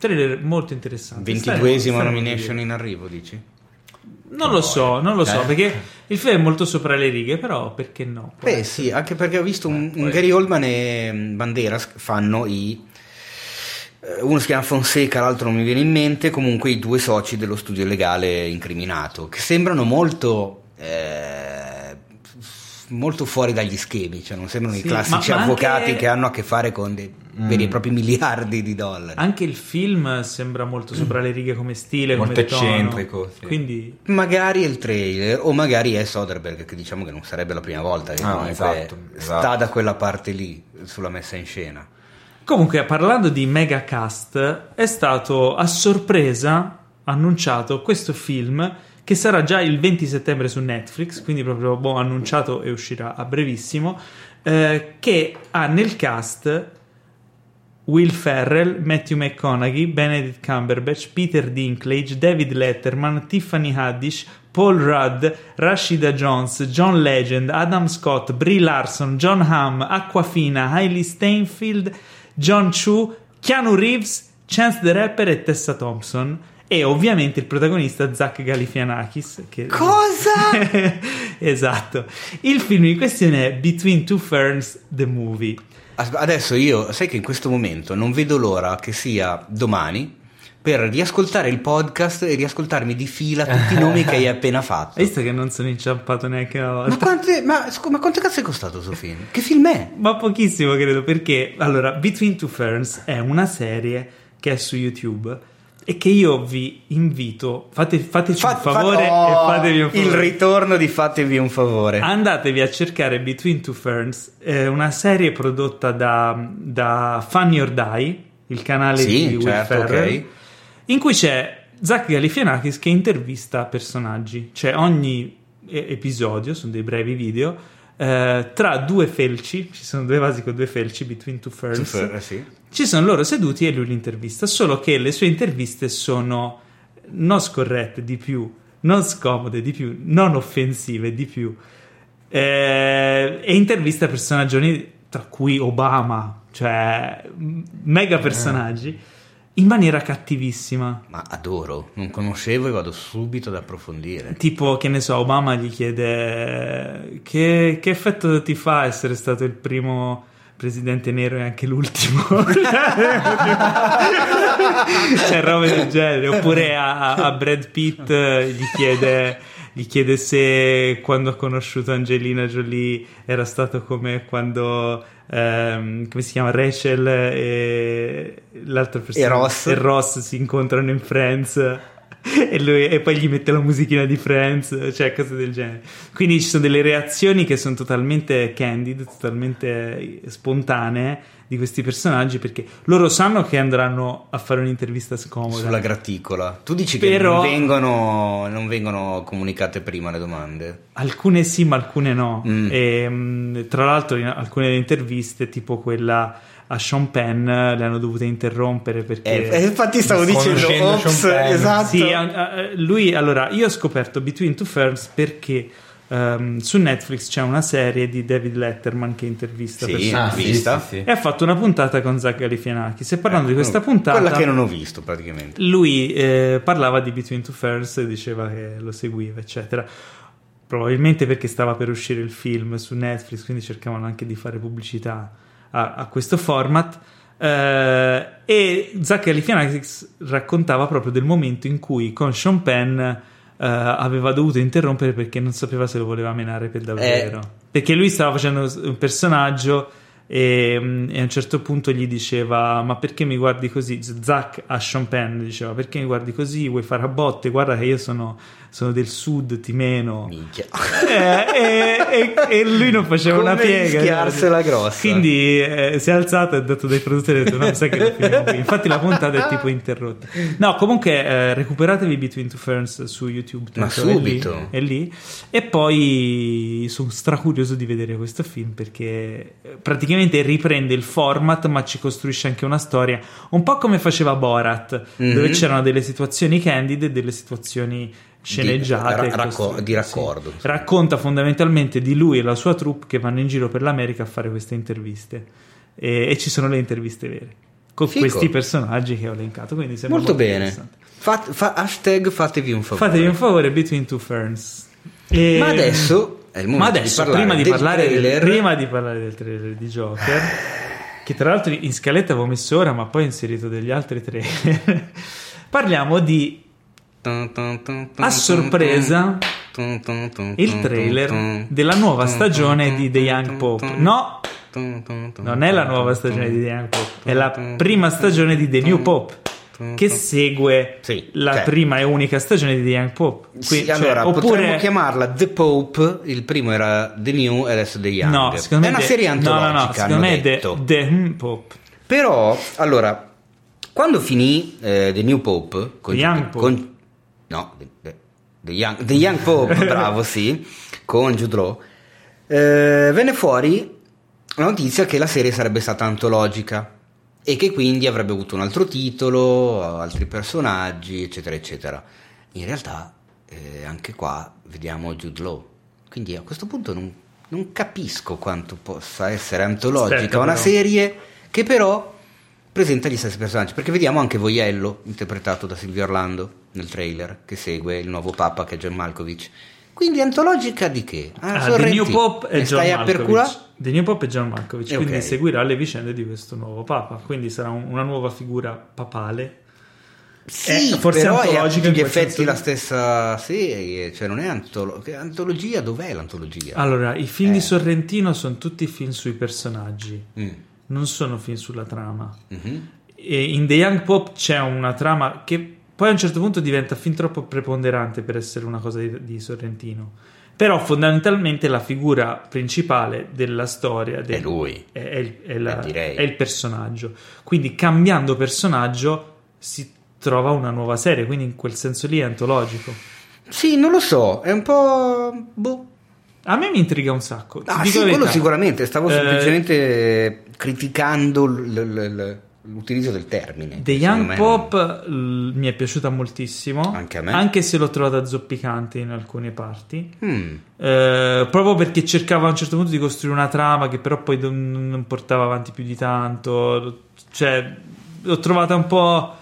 Trailer molto interessante. Ventiduesima Staremo- staremo a nomination vedere. in arrivo, dici? Non lo so, non lo so, Eh. perché il film è molto sopra le righe, però perché no? Beh essere. sì, anche perché ho visto un, un poi- Gary Oldman e mm, Banderas fanno i... eh, Uno si chiama Fonseca, l'altro non mi viene in mente, comunque i due soci dello studio legale incriminato, che sembrano molto... eh, molto fuori dagli schemi, cioè non sembrano Sì, i classici ma- ma avvocati anche- che hanno a che fare con dei veri e propri miliardi di dollari. Anche il film sembra molto sopra le righe come stile, Molto come tono. eccentrico, sì. Quindi Magari è il trailer, o magari è Soderbergh, che diciamo che non sarebbe la prima volta che Ah, comunque esatto, sta esatto. da quella parte lì, sulla messa in scena. Comunque, parlando di megacast, è stato a sorpresa annunciato questo film che sarà già il 20 settembre su Netflix, quindi proprio boh, annunciato e uscirà a brevissimo, eh, che ha nel cast Will Ferrell, Matthew McConaughey, Benedict Cumberbatch, Peter Dinklage, David Letterman, Tiffany Haddish, Paul Rudd, Rashida Jones, John Legend, Adam Scott, Brie Larson, John Hamm, Aquafina, Hailey Steinfeld, John Chu, Keanu Reeves, Chance the Rapper e Tessa Thompson. E ovviamente il protagonista Zach Galifianakis. Che... Cosa? esatto. Il film in questione è Between Two Ferns, The Movie. Adesso io, sai che in questo momento non vedo l'ora che sia domani per riascoltare il podcast e riascoltarmi di fila tutti i nomi che hai appena fatto. Hai visto che non sono inciampato neanche una volta? Ma, quante, ma, scu- ma quanto cazzo è costato questo film? Che film è? Ma pochissimo credo perché allora Between Two Ferns è una serie che è su YouTube e che io vi invito fate, fateci Fa- un favore fa- oh, e fatevi un favore Il ritorno di Fatevi un favore. andatevi a cercare Between Two Ferns eh, una serie prodotta da, da Funny or Die il canale Sì, di Will certo, Ferrell ok. in cui c'è Zach Galifianakis che intervista personaggi cioè ogni episodio sono dei brevi video eh, tra due felci ci sono due vasi con due felci Between Two Ferns Eh, sì. ci sono loro seduti e lui li intervista, solo che le sue interviste sono non scorrette di più, non scomode di più, non offensive di più. Eh, e intervista personaggi tra cui Obama, cioè mega personaggi, in maniera cattivissima. Ma adoro, non conoscevo e vado subito ad approfondire. Tipo, che ne so, Obama gli chiede che, che effetto ti fa essere stato il primo presidente nero e anche l'ultimo. C'è roba del genere. Oppure a, a Brad Pitt eh, gli chiede, gli chiede se quando ha conosciuto Angelina Jolie era stato come quando... ehm, come si chiama Rachel e l'altra persona E Ross. e Ross si incontrano in Friends e, lui- e poi gli mette la musichina di Friends, cioè cose del genere. Quindi ci sono delle reazioni che sono totalmente candid, totalmente spontanee di questi personaggi perché loro sanno che andranno a fare un'intervista scomoda. Sulla graticola. Tu dici che Però- non vengono, non vengono comunicate prima le domande? Alcune sì, ma alcune no. Mm. E, mh, tra l'altro, in alcune delle interviste, tipo quella a Sean Penn, le hanno dovute interrompere perché. Eh, eh, infatti stavo dicendo, ops, Sean Penn. esatto. Sì, a- a- lui allora io ho scoperto Between Two Ferns perché ehm, su Netflix c'è una serie di David Letterman che intervista Sì. persone Ah, sì, vista? sì, sì. e ha fatto una puntata con Zach Galifianakis e parlando di questa puntata Quella che non ho visto praticamente. lui eh, parlava di Between Two Ferns e diceva che lo seguiva eccetera probabilmente perché stava per uscire il film su Netflix quindi cercavano anche di fare pubblicità a, a questo format Eh, e Zach Galifianakis raccontava proprio del momento in cui con Sean Penn eh, aveva dovuto interrompere perché non sapeva se lo voleva menare per davvero. Perché lui stava facendo un personaggio e, mm, e a un certo punto gli diceva ma perché mi guardi così? Zach a Sean Penn diceva perché mi guardi così? Vuoi fare a botte? Guarda che io sono, sono del sud, ti meno. Minchia. Eh, e, e- e lui non faceva Come una piega. rischiarsela grossa. Quindi eh, si è alzato e ha detto dai produttori: ha detto, No, mi sa che non finiamo qui. Infatti, la puntata è tipo interrotta. No, comunque, eh, recuperatevi Between Two Ferns su YouTube. Ma tanto è lì- subito. È lì. E poi sono stracurioso di vedere questo film perché eh, praticamente riprende il format, ma ci costruisce anche una storia, un po' come faceva Borat, Mhm. dove c'erano delle situazioni candide e delle situazioni sceneggiate. ra- racco- di raccordo. sì. Racconta fondamentalmente di lui e la sua troupe che vanno in giro per l'America a fare queste interviste. E, e ci sono le interviste vere con Figo. questi personaggi che ho elencato. Quindi sembra Molto bene. Fat- fa- hashtag fatevi un favore. Fatevi un favore, Between Two Ferns. E- Ma adesso è il momento Ma adesso, di prima, di parlare del, prima di parlare del trailer di Joker, che tra l'altro in scaletta avevo messo ora, ma poi ho inserito degli altri trailer, parliamo di a sorpresa il trailer della nuova stagione di The Young Pope. No, non è la nuova stagione di The Young Pope, è la prima stagione di The New Pope. Che segue Sì, la cioè- prima e unica stagione di The Young Pope. Sì, Qui- cioè, allora, oppure potremmo chiamarla The Pope, il primo era The New e adesso The Young. No, secondo è me una The- serie no, no, no, antologica, secondo me è The. The Hmm Pope. Però, allora, quando finì eh, The New Pope con, The Young Pope. con- no, The, The- Young, The Young Pope, bravo, sì, con Jude Law, eh, venne fuori la notizia che la serie sarebbe stata antologica e che quindi avrebbe avuto un altro titolo, altri personaggi, eccetera, eccetera. In realtà, eh, anche qua vediamo Jude Law. Quindi a questo punto non, non capisco quanto possa essere antologica Aspetta, una però. serie che però presenta gli stessi personaggi. Perché vediamo anche Voiello, interpretato da Silvio Orlando nel trailer, che segue il nuovo Papa che è John Malkovich. Quindi antologica di che? Ah, The Sorrenti, New Pope è mi John Malkovich. The New Pope è John Malkovich, Eh, quindi ok. seguirà le vicende di questo nuovo papa. Quindi sarà un- una nuova figura papale. Sì, Eh, forse però è a antologica tutti in gli effetti la stessa serie, cioè non è antolo- antologia, dov'è l'antologia? Allora, i film Eh. di Sorrentino sono tutti film sui personaggi, Mm, non sono film sulla trama. mhm. E in The Young Pope c'è una trama che poi a un certo punto diventa fin troppo preponderante per essere una cosa di, di Sorrentino. Però fondamentalmente la figura principale della storia del- È lui. è, è il, è la- Eh, è il personaggio. Quindi cambiando personaggio si trova una nuova serie, quindi in quel senso lì è antologico. Sì, non lo so, è un po'... boh. A me mi intriga un sacco. Ah sì, quello sicuramente, stavo Eh, semplicemente criticando l- l- l- l'utilizzo del termine. The Young Pop l- mi è piaciuta moltissimo. Anche a me. Anche se l'ho trovata zoppicante in alcune parti. Mm. Eh, proprio perché cercava a un certo punto di costruire una trama che però poi non, non portava avanti più di tanto. Cioè, l'ho trovata un po'.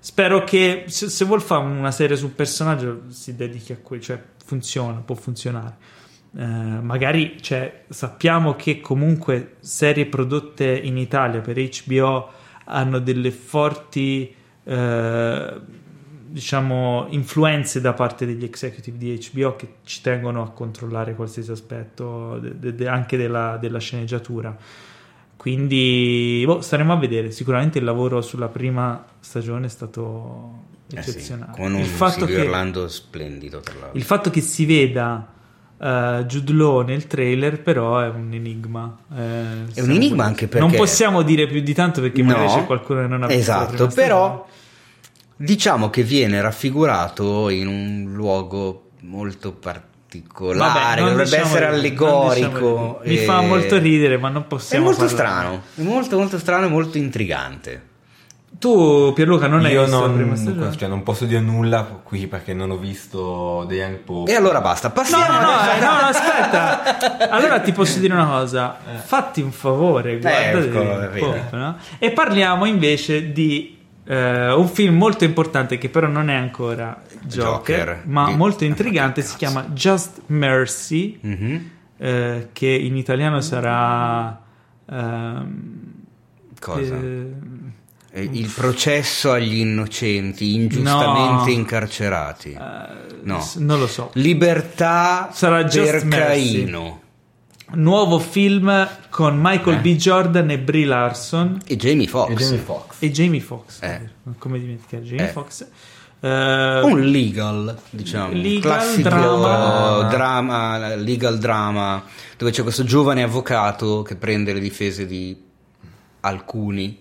Spero che se, se vuol fare una serie sul personaggio si dedichi a quello, cioè funziona, può funzionare. Eh, magari cioè, sappiamo che comunque serie prodotte in Italia per HBO hanno delle forti eh, diciamo influenze da parte degli executive di HBO che ci tengono a controllare qualsiasi aspetto de- de- anche della, della sceneggiatura. Quindi boh, staremo a vedere. Sicuramente il lavoro sulla prima stagione è stato Eh sì, eccezionale. con un il, fatto che, Orlando splendido tra l'altro. il fatto che si veda eh, Jude Law nel trailer però è un enigma Eh, È un enigma anche perché- non possiamo dire più di tanto perché magari No, c'è qualcuno che non ha visto esatto, però diciamo che viene raffigurato in un luogo molto particolare, Vabbè, dovrebbe diciamo essere allegorico. diciamo di- Mi e- fa molto ridere, ma non È possiamo molto parlare. strano, è molto molto strano e molto intrigante. Tu, Pierluca, non hai Io visto la prima non, stagione? cioè, non posso dire nulla qui perché non ho visto The Young Pope. E allora basta, No, passiamo no, no, adesso- eh, no, no, aspetta. Allora ti posso dire una cosa. Fatti un favore, guarda ecco, vedi. no? E parliamo invece di eh, un film molto importante che però non è ancora Joker, Joker. ma Di- molto intrigante. Si chiama Just Mercy, Mhm. eh, che in italiano sarà... ehm, Cosa? eh, Eh, Il processo agli innocenti ingiustamente No. incarcerati. eh, No. s- non lo so. Libertà Sarà per. Caino. Nuovo film con Michael Eh. B. Jordan e Brie Larson E Jamie Foxx. E Jamie Foxx. e Jamie Foxx. Eh. Come dimenticare Jamie Eh. Foxx? Eh, Un legal, diciamo, Legal classico drama. drama, legal drama, dove c'è questo giovane avvocato che prende le difese di alcuni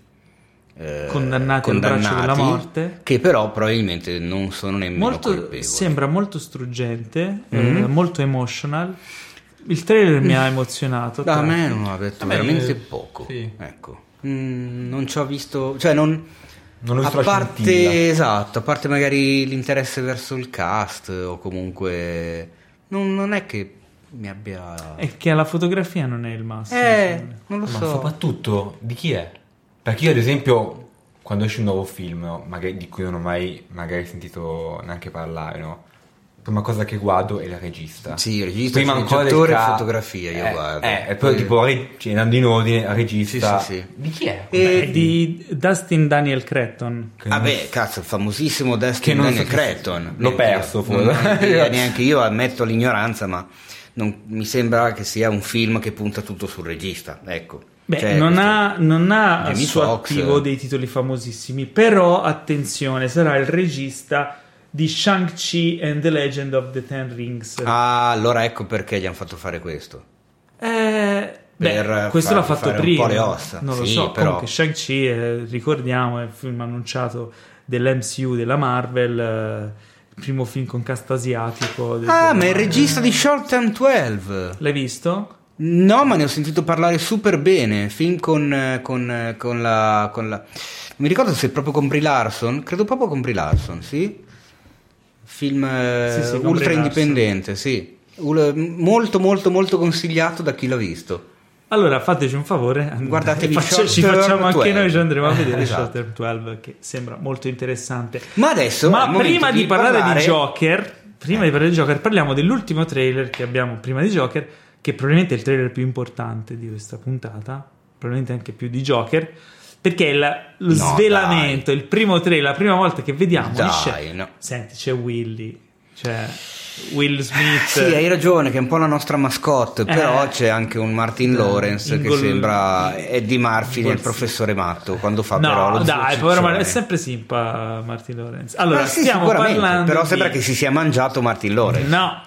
eh, Condannati al braccio della morte. che però probabilmente non sono nemmeno molto, colpevoli. sembra molto struggente, Mhm. eh, molto emotional. Il trailer mi ha emozionato. Da me non ha detto A me, veramente eh, poco. sì. Ecco. Mm, non ci ho visto, cioè non, Non ho visto a parte esatto, a parte magari l'interesse verso il cast o comunque non, non è che mi abbia È che la fotografia non è il massimo. Eh, me. non lo Ma so. soprattutto di chi è? Perché io ad esempio quando esce un nuovo film no, magari, di cui non ho mai magari sentito neanche parlare, no? La prima cosa che guardo è il regista. Sì, regista, Prima ancora del sceneggiatore e ca- fotografia io eh, guardo. Eh, e poi Eh. tipo cioè, andando in ordine, regista. Sì, sì, sì. Di chi è? E- di Dustin Daniel Cretton. Che non- Vabbè, cazzo, il famosissimo Dustin Daniel so- Cretton. l'ho perso, Non- forse. neanche io ammetto l'ignoranza, ma non- mi sembra che sia un film che punta tutto sul regista. Ecco. Beh, Cioè, non, ha, non ha al suo Foxx. attivo dei titoli famosissimi, però attenzione, sarà il regista di Shang-Chi and the Legend of the Ten Rings. Ah, allora ecco perché gli hanno fatto fare questo. Eh, beh, questo fargli l'ha fatto prima. Non lo Sì, so. però- Comunque, Shang-Chi, eh, ricordiamo, è il film annunciato dell'MCU della Marvel. eh, il primo film con cast asiatico. del- Ah, ma è il regista di Short Term 12. L'hai visto? No, ma ne ho sentito parlare super bene. Film con, eh, con, eh, con la, con la- Mi ricordo se proprio con Brie Larson. Credo proprio con Brie Larson, sì. Film eh, Sì, sì, ultra indipendente, sì. Molto, molto, molto consigliato da chi l'ha visto. Allora fateci un favore, Guardatevi Short ci facciamo anche 12. noi, ci andremo a vedere Esatto. Short Term 12 che sembra molto interessante. Ma adesso. Ma prima di parlare, parlare- di Joker, prima di parlare di Joker, parliamo dell'ultimo trailer che abbiamo prima di Joker, che probabilmente è il trailer più importante di questa puntata, probabilmente anche più di Joker, perché è la- lo No, svelamento, il primo trailer, la prima volta che vediamo di Dai, scena- no. Senti, c'è Willy, c'è Will Smith. Sì, hai ragione, che è un po' la nostra mascotte, però Eh. c'è anche un Martin Lawrence che Ingol- sembra Eddie Murphy nel professore matto quando fa però No, lo dai, povero Mar- è sempre simpa Martin Lawrence. Allora, Ma sì, stiamo parlando però di- sembra che si sia mangiato Martin Lawrence. No,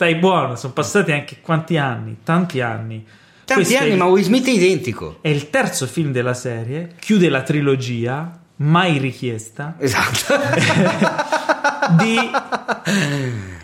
stai buono, sono passati anche quanti anni? Tanti anni. Tanti Questo anni, il- ma Will Smith è identico. È il terzo film della serie, chiude la trilogia, mai richiesta, Esatto. di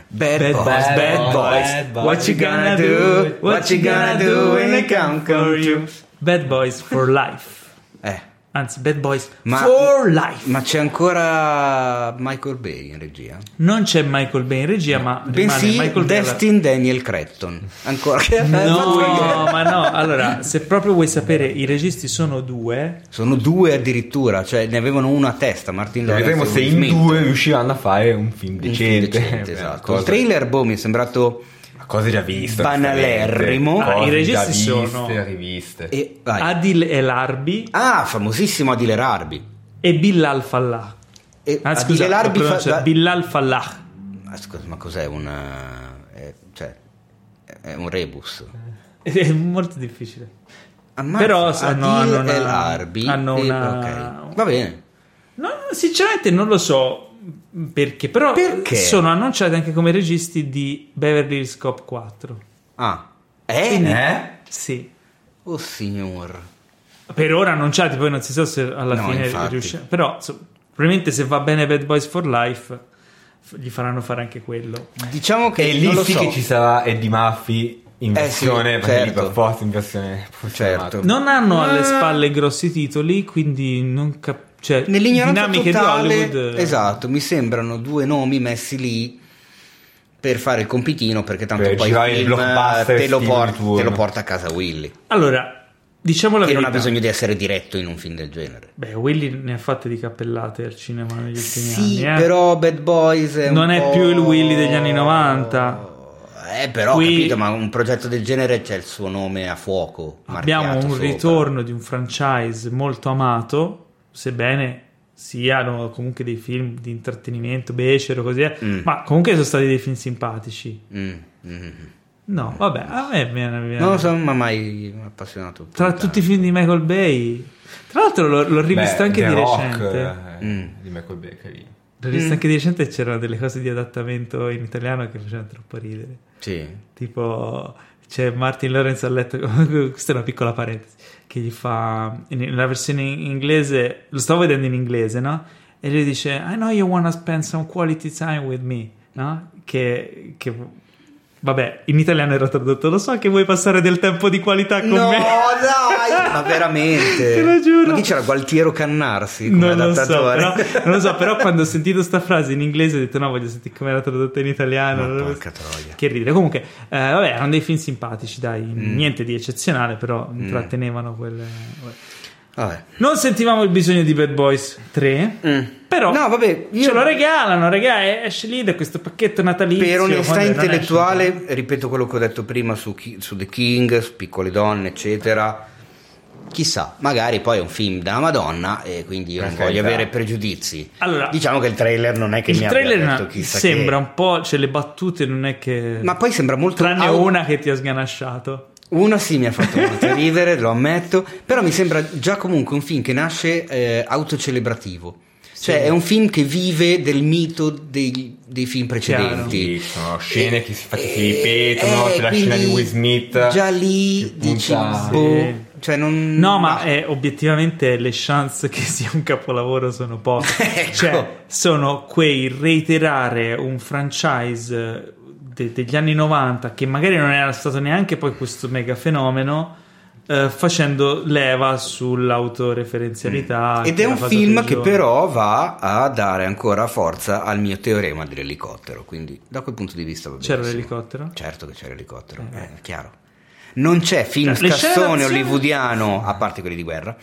Bad, Bad boys, bad Bad boys. Boys. What you gonna do? What you gonna do when they come for you? Bad Boys for Life. Eh, Anzi, Bad Boys Ma- for Life. ma c'è ancora Michael Bay in regia? Non c'è Michael Bay in regia, ma rimane Bensì Michael Bay. alla- Destin Daniel Cretton. Ancora No, ma no, allora, se proprio vuoi sapere, i registi sono due. Sono due addirittura, cioè ne avevano uno a testa, Martin Lawrence. Vedremo se in due riusciranno a fare un film Un film decente. decente, esatto. Il trailer, boh, mi è sembrato Cose già viste. Banalerrimo. Ah, i registi viste, sono- riviste. E, vai. Adil El Arbi Ah, famosissimo Adile Larbi. e Bilal Fallah. E Ah, scusa, Larbi lo fa- da- Bilal Fallah. Ah, scusa, ma cos'è un... eh, cioè, è un rebus. È molto difficile. Ammazza, Però Adil hanno una- El Arbi. hanno e- una- ok. Va bene. No, sinceramente non lo so perché, però Perché? sono annunciati anche come registi di Beverly Hills Cop 4. Ah. Eh? Quindi- Eh? Sì. Oh signor. Per ora annunciati, poi non si sa se alla No, fine riusciranno. Però, insomma, probabilmente se va bene Bad Boys for Life, gli faranno fare anche quello. Diciamo che E lì non lo sì so. che ci sarà Eddie Murphy in Eh sì, versione perché lì certo. forza in versione Certo. Non hanno alle spalle grossi titoli, quindi non cap- cioè, Nell'ignoranza dinamiche totale, di Hollywood. esatto, mi sembrano due nomi messi lì per fare il compitino perché tanto Per poi il film te lo, porta, te lo porta a casa Willy Allora, diciamo la che non verità. ha bisogno di essere diretto in un film del genere Beh, Willy ne ha fatte di cappellate al cinema negli ultimi sì anni. eh. però Bad Boys è un Non è po'- più il Willy degli anni 90. Eh però Qui- ho capito ma un progetto del genere c'è il suo nome a fuoco Abbiamo un sopra. ritorno di un franchise molto amato, sebbene siano comunque dei film di intrattenimento, becero, così, eh, Mm. ma comunque sono stati dei film simpatici. Mm, mm, mm. No, vabbè, a me viene, viene- non sono mai appassionato Tra tanto. tutti i film di Michael Bay, tra l'altro l'ho, l'ho rivisto Beh, anche The di Rock, recente. eh, Mm. di Michael Bay carino. L'ho visto anche di recente c'erano delle cose di adattamento in italiano che facevano troppo ridere. Sì. Tipo c'è Martin Lawrence a letto, questa è una piccola parentesi, che gli fa, nella versione in inglese, lo stavo vedendo in inglese, no? E lui dice, I know you wanna spend some quality time with me, no? Che, che Vabbè, in italiano era tradotto. Lo so che vuoi passare del tempo di qualità con no, me. No, dai, ma veramente. Te lo giuro. Ma chi c'era Gualtiero Cannarsi come non adattatore? Lo so, però, non lo so, però quando ho sentito sta frase in inglese ho detto no, voglio sentire come era tradotta in italiano. Ma porca troia. Che ridere. Comunque, eh, vabbè, erano dei film simpatici, dai, mm. niente di eccezionale, però Mm. intrattenevano quelle... Vabbè. Non sentivamo il bisogno di Bad Boys 3, Mm. però No, vabbè, io- ce lo regalano, raga, esce lì da questo pacchetto natalizio. Per onestà intellettuale, esce. ripeto quello che ho detto prima su, su The King, su Piccole Donne, eccetera. Chissà, magari poi è un film della Madonna e quindi io non Per voglio carità. avere pregiudizi. Allora, diciamo che il trailer non è che mi abbia detto chissà sembra che... un po', cioè le battute non è che... Ma poi sembra molto... Tranne au- una che ti ha sganasciato. Una sì mi ha fatto molto ridere, lo ammetto, però mi sembra già comunque un film che nasce eh, autocelebrativo. Cioè è un film che vive del mito dei, dei film precedenti. Sì, sono scene che si, che si ripetono, Eh, c'è la scena di Will Smith. Già lì dici, boh, Sì. cioè non... No, ma eh, obiettivamente le chance che sia un capolavoro sono poche. Ecco. Cioè, sono quei reiterare un franchise de- degli anni 90 che magari non era stato neanche poi questo mega fenomeno. eh, facendo leva sull'autoreferenzialità Ed che è un film che però va a dare ancora forza al mio teorema dell'elicottero, quindi da quel punto di vista va c'era l'elicottero Certo che c'era l'elicottero, Eh. è chiaro. Non c'è film Cioè, scassone hollywoodiano, a parte quelli di guerra,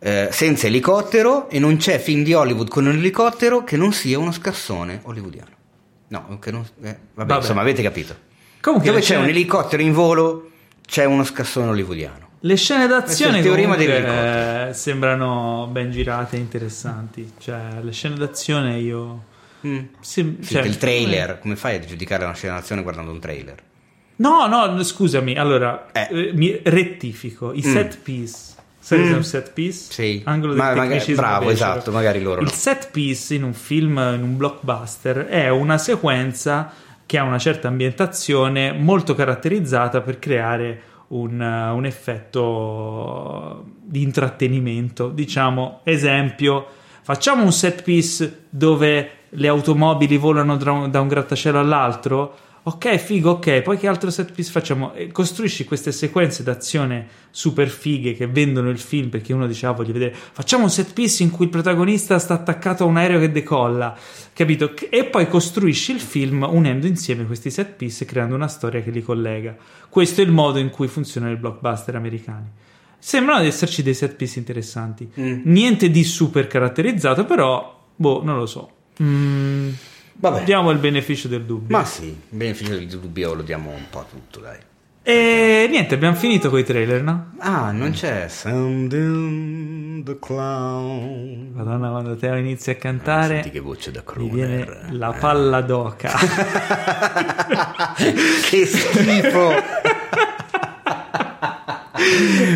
eh, senza elicottero e non c'è film di Hollywood con un elicottero che non sia uno scassone hollywoodiano. No, che non, eh, vabbè, Vabbè. insomma, avete capito. comunque Dove c'è scene- un elicottero in volo, c'è uno scassone hollywoodiano. Le scene d'azione comunque, eh, sembrano ben girate e interessanti. Cioè, le scene d'azione io... Mm. Sì, Sì, cioè, il trailer, come fai a giudicare una scena d'azione guardando un trailer? No, no, scusami. Allora, Eh. eh, mi rettifico. I set piece. Sai Mm. un set piece? Sì. Angolo Ma- del magari- tecnicismo bravo, becero. esatto, magari loro Il no. set piece in un film, in un blockbuster, è una sequenza che ha una certa ambientazione molto caratterizzata per creare un, uh, un effetto di intrattenimento. Diciamo, esempio, facciamo un set piece dove le automobili volano da un grattacielo all'altro. Ok, figo, ok, poi che altro set piece facciamo? E costruisci queste sequenze d'azione super fighe che vendono il film perché uno dice, ah, voglio vedere. Facciamo un set piece in cui il protagonista sta attaccato a un aereo che decolla, capito? E poi costruisci il film unendo insieme questi set piece e creando una storia che li collega. Questo è il modo in cui funzionano i blockbuster americani. Sembrano esserci dei set piece interessanti. Mm. Niente di super caratterizzato, però, boh, non lo so. Mm, Vabbè. diamo il beneficio del dubbio. Ma sì, il beneficio del dubbio lo diamo un po' a tutto, dai. E niente, abbiamo finito con i trailer, no? Ah, non c'è Sounding the Clown. Madonna, quando Teo inizia a cantare, Senti che voce da crooner. la palla d'oca. che schifo!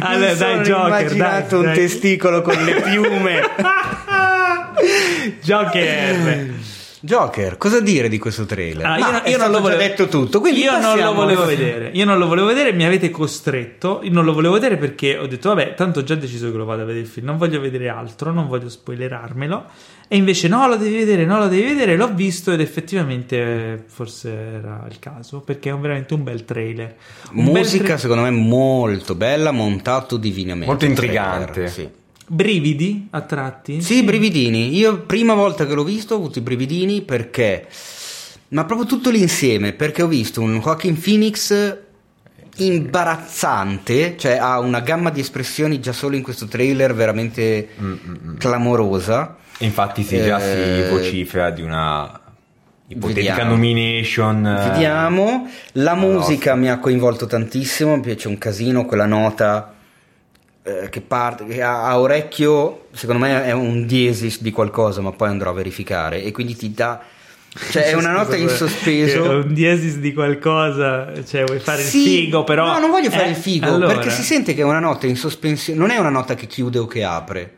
allora, Mi sono dai, Joker, immaginato dai, un dai. testicolo con le piume. Joker. Joker, cosa dire di questo trailer? Ah, Ma io, io non lo già volevo detto tutto, quindi io non lo volevo vedere. Io non lo volevo vedere, mi avete costretto. Io non lo volevo vedere perché ho detto, vabbè, tanto ho già deciso che lo vado a vedere il film. Non voglio vedere altro, non voglio spoilerarmelo. E invece, no, lo devi vedere, no, lo devi vedere. L'ho visto ed effettivamente eh, forse era il caso perché è veramente un bel trailer. Un bel Musica tra- secondo me molto bella, montato divinamente. Molto intrigante. trailer, Sì. Brividi a tratti. Sì, brividini. Io prima volta che l'ho visto ho avuto i brividini perché... Ma proprio tutto l'insieme, perché ho visto un Joaquin Phoenix imbarazzante, cioè ha una gamma di espressioni già solo in questo trailer veramente clamorosa. Infatti si già Eh, si vocifera di una ipotetica vediamo. nomination. eh, Vediamo, la no. musica mi ha coinvolto tantissimo, mi piace un casino quella nota eh, che parte, che a, a orecchio secondo me è un diesis di qualcosa, ma poi andrò a verificare e quindi ti dà... Cioè è una nota in sospeso. Un diesis di qualcosa, cioè vuoi fare Sì, il figo, però. No, non voglio fare Eh, il figo, allora. perché si sente che è una nota in sospensione, non è una nota che chiude o che apre.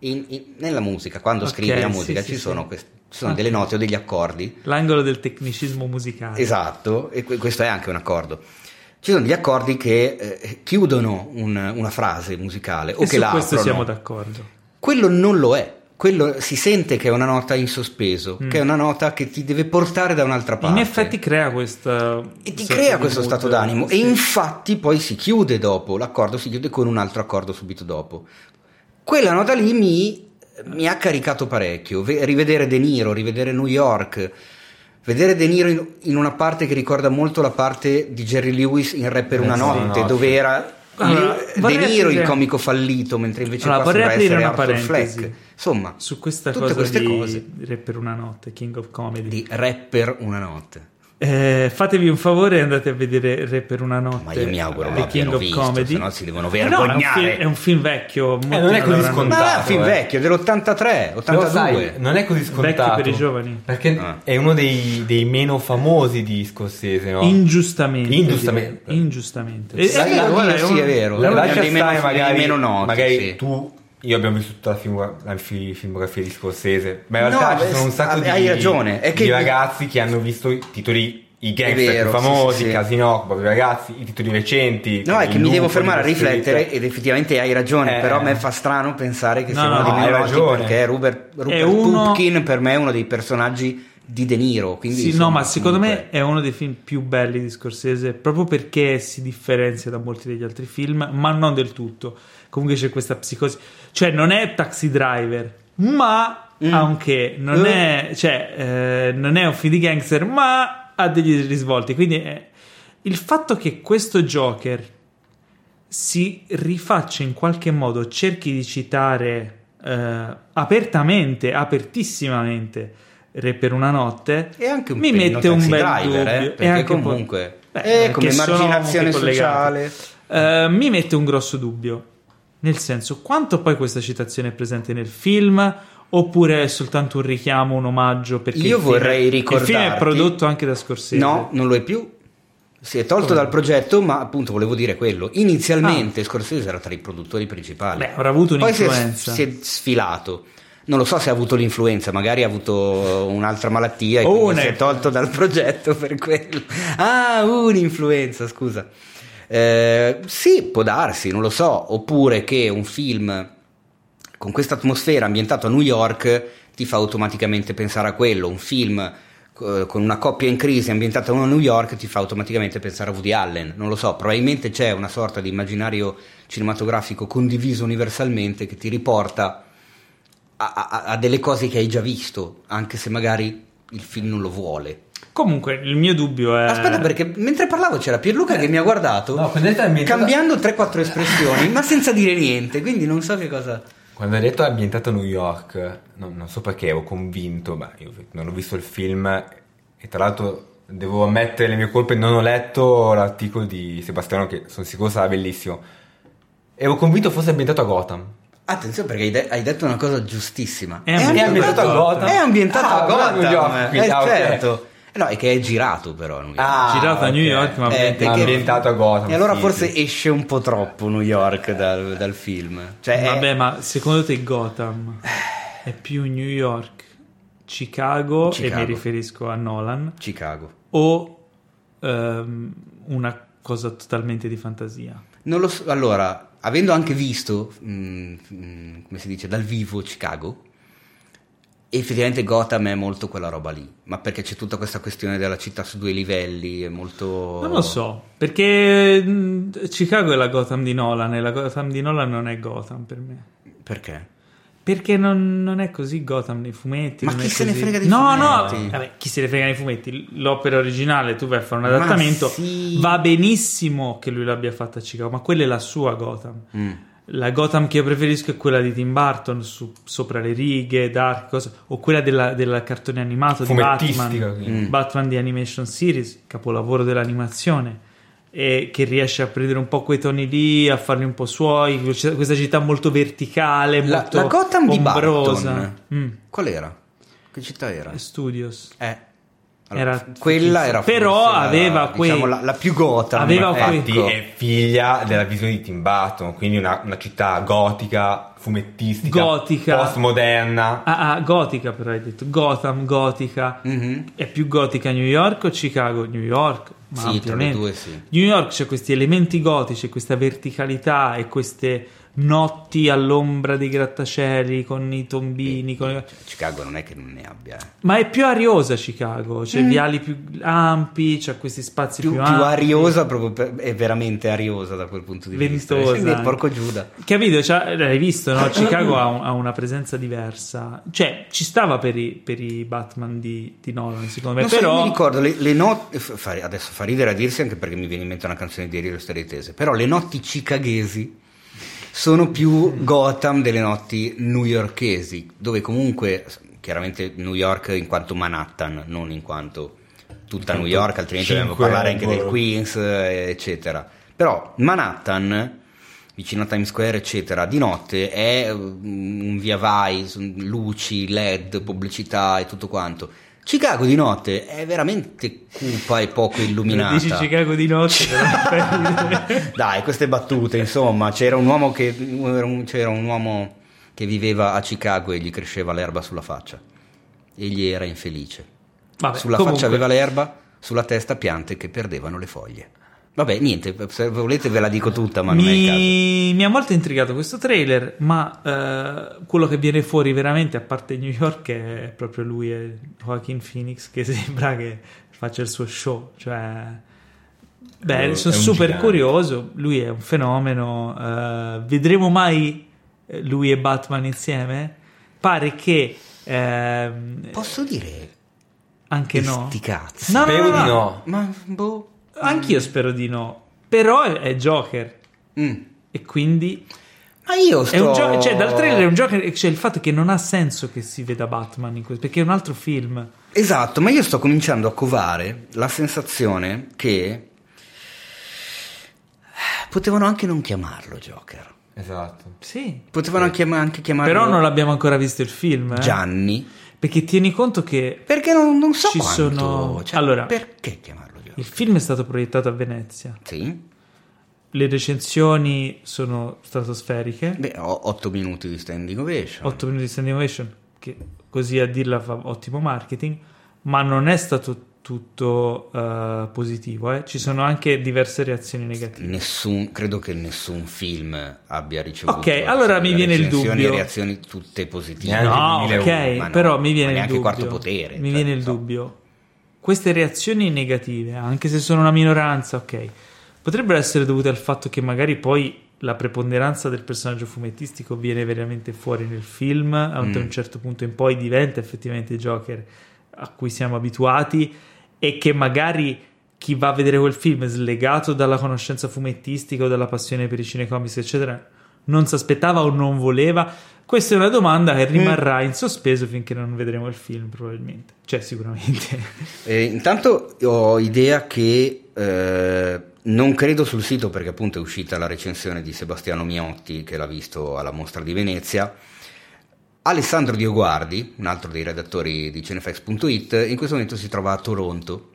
In- in- nella musica, quando Ok, scrivi la musica sì, ci sì. sono, quest- ci sono Ah. delle note o degli accordi L'angolo del tecnicismo musicale. Esatto, e que- questo è anche un accordo. Ci sono degli accordi che eh, chiudono un- una frase musicale o E che su la questo aprono. siamo d'accordo. Quello non lo è. Quello si sente che è una nota in sospeso, Mm. che è una nota che ti deve portare da un'altra parte. In effetti crea questa... e ti crea questo mood, stato d'animo. sì. E infatti poi si chiude dopo, l'accordo si chiude con un altro accordo subito dopo. Quella nota lì mi, mi ha caricato parecchio. Ve- rivedere De Niro, rivedere New York, vedere De Niro in, in una parte che ricorda molto la parte di Jerry Lewis in Re per Eh, una notte, no, dove era Allora, De Niro aprire- il comico fallito, mentre invece Allora, qua sembra essere una Arthur parentesi. Fleck. Insomma, Su questa tutte cosa queste di cose Re per una notte, King of Comedy. di Re per una notte. Eh, fatevi un favore e andate a vedere Re per una notte. Ma io mi auguro King abbiano of visto, Comedy. se no si devono Eh no, è un, vergognare. film, è un film vecchio. molti non è così scontato. Ma è un film eh. vecchio, dell'83, 82. Però sai, non è così scontato. Vecchio per i giovani. Perché Ah. è uno dei, dei meno famosi di Scorsese, no? Ingiustamente. Ingiustamente. direi. Ingiustamente. Sì, Eh, oddio, guarda, sì, è vero. La- È dei meno- stare magari, dei meno noti, magari sì. tu io abbiamo visto tutta la, film- la fi- filmografia di Scorsese ma in No, realtà beh, ci sono un sacco di, hai ragione, è che- di ragazzi che hanno visto i titoli i gangster vero, più sì, famosi sì, sì. Casino proprio ragazzi i titoli recenti No, è che mi devo fermare a di riflettere ed effettivamente hai ragione, Eh. però a me fa strano pensare che No, sia no, no, meno perché Rupert, Rupert uno- Pupkin per me è uno dei personaggi di De Niro. Quindi, Sì, no, ma secondo me è uno dei film più belli di Scorsese proprio perché si differenzia da molti degli altri film, ma non del tutto. Comunque c'è questa psicosi, cioè non è Taxi Driver, ma Mm. anche non, Eh. è, cioè, eh, non è un film di gangster, ma ha degli risvolti. Quindi è- il fatto che questo Joker si rifaccia in qualche modo, cerchi di citare eh, apertamente, apertissimamente Re per una notte, E anche un mi mette un Taxi bel Driver, dubbio. eh, perché anche un po'- comunque Beh, eh, come emarginazione sociale. Eh, mi mette un grosso dubbio. Nel senso, quanto poi questa citazione è presente nel film oppure è soltanto un richiamo, un omaggio? Perché Io vorrei Il film è prodotto anche da Scorsese. No, non lo è più. Si è tolto Come? dal progetto, ma appunto volevo dire quello. Inizialmente Scorsese era tra i produttori principali. Ah. Beh, avrà avuto Poi si è, un'influenza. si è sfilato. Non lo so se ha avuto l'influenza, magari ha avuto un'altra malattia e O quindi una- si è tolto dal progetto per quello. Ah, un'influenza, scusa. Eh, sì, può darsi, non lo so. Oppure che un film con questa atmosfera ambientato a New York ti fa automaticamente pensare a quello. Un film eh, con una coppia in crisi ambientata a New York ti fa automaticamente pensare a Woody Allen. Non lo so, probabilmente c'è una sorta di immaginario cinematografico condiviso universalmente che ti riporta a, a- a delle cose che hai già visto, anche se magari il film non lo vuole. Comunque, il mio dubbio è. Aspetta, perché mentre parlavo c'era Pierluca che mi ha guardato no, cambiando 3-4 espressioni, ma senza dire niente, quindi non so che cosa. quando hai detto è ambientato a New York non, non so perché ero convinto ma io non ho visto il film e tra l'altro devo ammettere le mie colpe non ho letto l'articolo di Sebastiano che sono sicuro sarà bellissimo ero convinto fosse ambientato a Gotham Attenzione perché hai, de- hai detto una cosa giustissima. È ambientato a Gotham? È ambientato Ah, a Gotham. New York, quindi, eh, ah, ok. certo. Eh No, è che è girato però a New York. Ah, Girato a New. York, ma Eh, ambientato- perché- ambientato a Gotham E allora sì, forse sì. esce un po' troppo New York dal, dal film. Cioè, è- Vabbè, ma secondo te Gotham è più New York, Chicago, e Chicago. mi riferisco a Nolan, Chicago. o ehm, una cosa totalmente di fantasia? Non lo so. Allora, avendo anche visto, mm, mm, come si dice, dal vivo Chicago, effettivamente Gotham è molto quella roba lì. Ma perché c'è tutta questa questione della città su due livelli, è molto... Non lo so, perché Chicago è la Gotham di Nolan e la Gotham di Nolan non è Gotham per me. Perché? Perché non, non è così Gotham nei fumetti. Ma chi se ne così- frega dei no, fumetti? No, vabbè, chi se ne frega dei fumetti? L'opera originale, tu vai a fare un adattamento. sì. Va benissimo che lui l'abbia fatta a Chicago, ma quella è la sua Gotham. Mm. La Gotham che io preferisco è quella di Tim Burton, su- sopra le righe, dark, cosa, o quella della, del cartone animato di Batman, quindi. Mm. Batman di Animation Series, capolavoro dell'animazione, e che riesce a prendere un po' quei toni lì, a farli un po' suoi, questa città molto verticale, La, molto la Gotham di ombrosa. Barton, Mm. qual era? Che città era? Studios. Eh, Allora, Era quella era forse però la- aveva quei diciamo, la, la più gota. Aveva quei- Infatti è figlia della visione di Tim Burton, quindi una, una città gotica, fumettistica, Gotica. postmoderna. Ah, ah, gotica però hai detto Gotham, gotica Mhm. È più gotica New York o Chicago? New York ma Sì, tra le due sì. New York c'è questi elementi gotici Questa verticalità e queste notti all'ombra dei grattacieli Con i tombini con- Chicago non è che non ne abbia. eh. Ma è più ariosa Chicago C'è viali più ampi C'è questi spazi Più, più, più ariosa, proprio per- è veramente ariosa da quel punto di vista. Ventosa Quindi, anche. porco Giuda. Capito? Cioè, l'hai visto, no? Chicago ha, un- ha una presenza diversa. Cioè, ci stava per i, per i Batman di, di Nolan, secondo me. Non so, però, io mi ricordo le, le notti. adesso fa ridere a dirsi anche perché mi viene in mente una canzone di Rio Tese. Però le notti cicaghesi sono più Gotham delle notti newyorkesi, dove comunque, chiaramente New York in quanto Manhattan, non in quanto tutta New York, altrimenti dobbiamo parlare anche del. Queens, eh, eccetera. Però Manhattan, vicino a Times Square, eccetera, di notte è mm, un via vai, luci, LED, pubblicità e tutto quanto. Chicago di notte è veramente cupa e poco illuminata. dici Chicago di notte. Dai, queste battute, insomma, c'era un uomo che c'era un uomo che viveva a Chicago e gli cresceva l'erba sulla faccia. Egli era infelice. Vabbè, sulla comunque, faccia aveva l'erba, sulla testa piante che perdevano le foglie. Vabbè, niente, se volete ve la dico tutta, ma non è il caso. mi, mi ha molto intrigato questo trailer, ma eh, quello che viene fuori veramente, a parte New York, è proprio lui e Joaquin Phoenix, che sembra che faccia il suo show. Cioè, beh, sono super gigante. curioso. Lui è un fenomeno. eh, vedremo mai eh, lui e Batman insieme? Pare che ehm, Posso dire anche no. sti cazzi? No, no, no, no. no. Ma boh. Anch'io spero di no. Però è, è Joker. Mm. E quindi Ma io sto È un gioco, cioè, dal trailer è un gioco, c'è il fatto che non ha senso che si veda Batman in questo, perché è un altro film. Esatto, ma io sto cominciando a covare la sensazione che potevano anche non chiamarlo Joker. Esatto. Sì. Potevano anche, anche chiamarlo Però non abbiamo ancora visto il film, eh? Gianni. Perché tieni conto che Perché non, non so Ci quanto. sono- cioè, Allora- perché chiamarlo Joker? Il film è stato proiettato a Venezia. Sì. Le recensioni sono stratosferiche. Beh, ho 8 minuti di standing ovation. 8 minuti di standing ovation, che così a dirla fa ottimo marketing, ma non è stato tutto eh, positivo. eh. Ci sono anche diverse reazioni negative. Nessun, credo che nessun film abbia ricevuto Ok, allora mi viene il recensioni dubbio. e reazioni tutte positive. Neanche No, il 2001, ok, no, però mi viene il neanche dubbio. quarto potere, Mi cioè, viene il so. dubbio. Queste reazioni negative, anche se sono una minoranza, ok, potrebbero essere dovute al fatto che magari poi la preponderanza del personaggio fumettistico viene veramente fuori nel film, a un, Mm. certo punto in poi diventa effettivamente Joker a cui siamo abituati e che magari chi va a vedere quel film slegato dalla conoscenza fumettistica o dalla passione per i cinecomics, eccetera, non si aspettava o non voleva. Questa è una domanda che rimarrà in sospeso finché non vedremo il film, probabilmente. Cioè, sicuramente. Eh, intanto ho idea che eh, non credo sul sito perché appunto è uscita la recensione di Sebastiano Miotti che l'ha visto alla mostra di Venezia. Alessandro Dioguardi, un altro dei redattori di Cinefax.it, in questo momento si trova a Toronto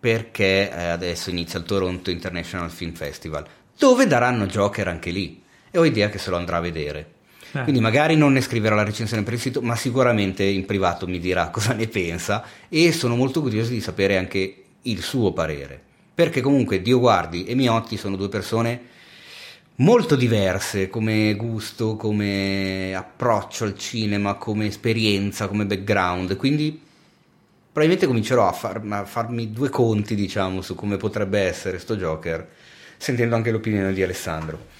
perché eh, adesso inizia il Toronto International Film Festival, dove daranno Joker anche lì. E ho idea che se lo andrà a vedere. Eh. Quindi magari non ne scriverà la recensione per il sito, ma sicuramente in privato mi dirà cosa ne pensa e sono molto curioso di sapere anche il suo parere. Perché comunque Dio Guardi e Miotti sono due persone molto diverse come gusto, come approccio al cinema, come esperienza, come background, quindi probabilmente comincerò a, far- a farmi due conti, diciamo, su come potrebbe essere sto Joker, sentendo anche l'opinione di Alessandro.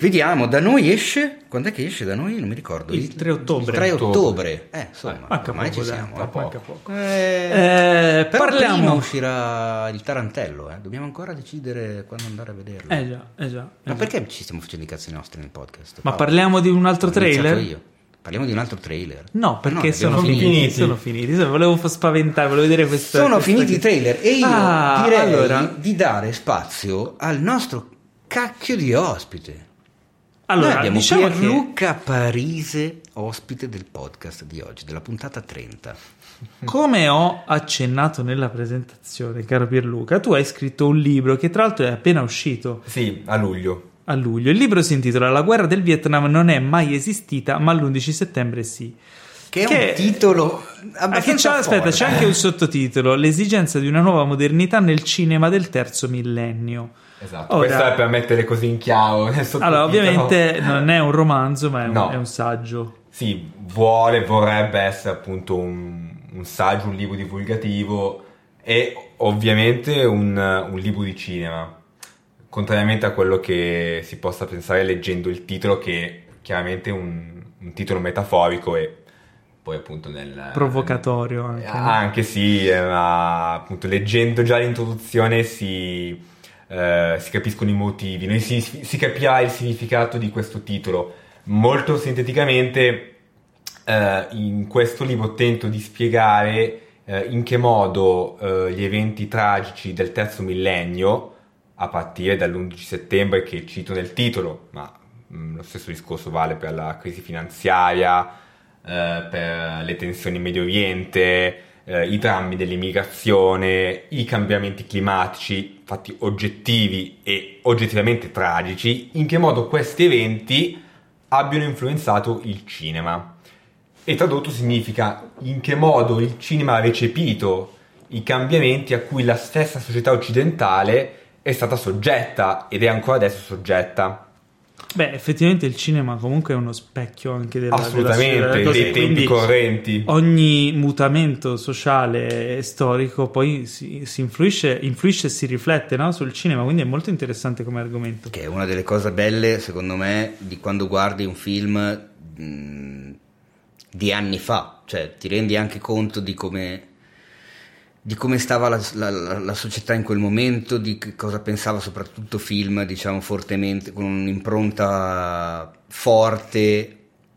Vediamo, da noi esce, quando è che esce da noi? Non mi ricordo. Il 3 ottobre. 3 ottobre. Eh, insomma, Manca ormai poco, ci siamo. tra eh. poco. manca poco. Eh, Eh, però prima parliamo. uscirà il Tarantello, eh. dobbiamo ancora decidere quando andare a vederlo. Eh già, eh già. eh Ma già. perché ci stiamo facendo i cazzi nostri nel podcast? Ma Paolo? parliamo di un altro trailer? io. Parliamo di un altro trailer. No, perché ne sono finiti, finiti. Sono finiti. Volevo spaventare, volevo vedere questa. Sono questa- finiti i trailer e io Ah, direi allora. di dare spazio al nostro cacchio di ospite. Allora, Noi diciamo che- Pierluca Parise, ospite del podcast di oggi, della puntata 30. Come ho accennato nella presentazione, caro Pierluca, tu hai scritto un libro che tra l'altro è appena uscito Sì, a luglio. a luglio. Il libro si intitola La guerra del Vietnam non è mai esistita, ma l'11 settembre sì. Che è Che- un titolo Ah, che c'è, abbastanza aspetta, c'è anche un sottotitolo: L'esigenza di una nuova modernità nel cinema del terzo millennio. Esatto. Ora- Questo è per mettere così in chiaro. nel. Allora, ovviamente non è un romanzo, ma è un, No. è un saggio. Sì, vuole, vorrebbe essere appunto un, un saggio, un libro divulgativo e ovviamente un, un libro di cinema. Contrariamente a quello che si possa pensare leggendo il titolo, che è chiaramente un, un titolo metaforico e poi appunto nel... Provocatorio anche. Ah, Anche sì, eh, ma appunto leggendo già l'introduzione si, eh, si capiscono i motivi, noi si, si capirà il significato di questo titolo. Molto sinteticamente, eh, in questo libro tento di spiegare eh, in che modo eh, gli eventi tragici del terzo millennio, a partire dall'11 settembre che cito nel titolo, ma mh, lo stesso discorso vale per la crisi finanziaria, eh, per le tensioni in Medio Oriente, eh, i drammi dell'immigrazione, i cambiamenti climatici, fatti oggettivi e oggettivamente tragici, in che modo questi eventi abbiano influenzato il cinema. E tradotto significa in che modo il cinema ha recepito i cambiamenti a cui la stessa società occidentale è stata soggetta ed è ancora adesso soggetta. Beh, effettivamente il cinema comunque è uno specchio anche della, Assolutamente, della dei tempi correnti. Ogni mutamento sociale e storico poi si, si influisce, influisce e si riflette no, sul cinema, quindi è molto interessante come argomento. Che è una delle cose belle, secondo me, di quando guardi un film mh, di anni fa. Cioè, ti rendi anche conto di come, di come stava la, la- la- società in quel momento, di cosa pensava soprattutto film, diciamo, fortemente, con un'impronta forte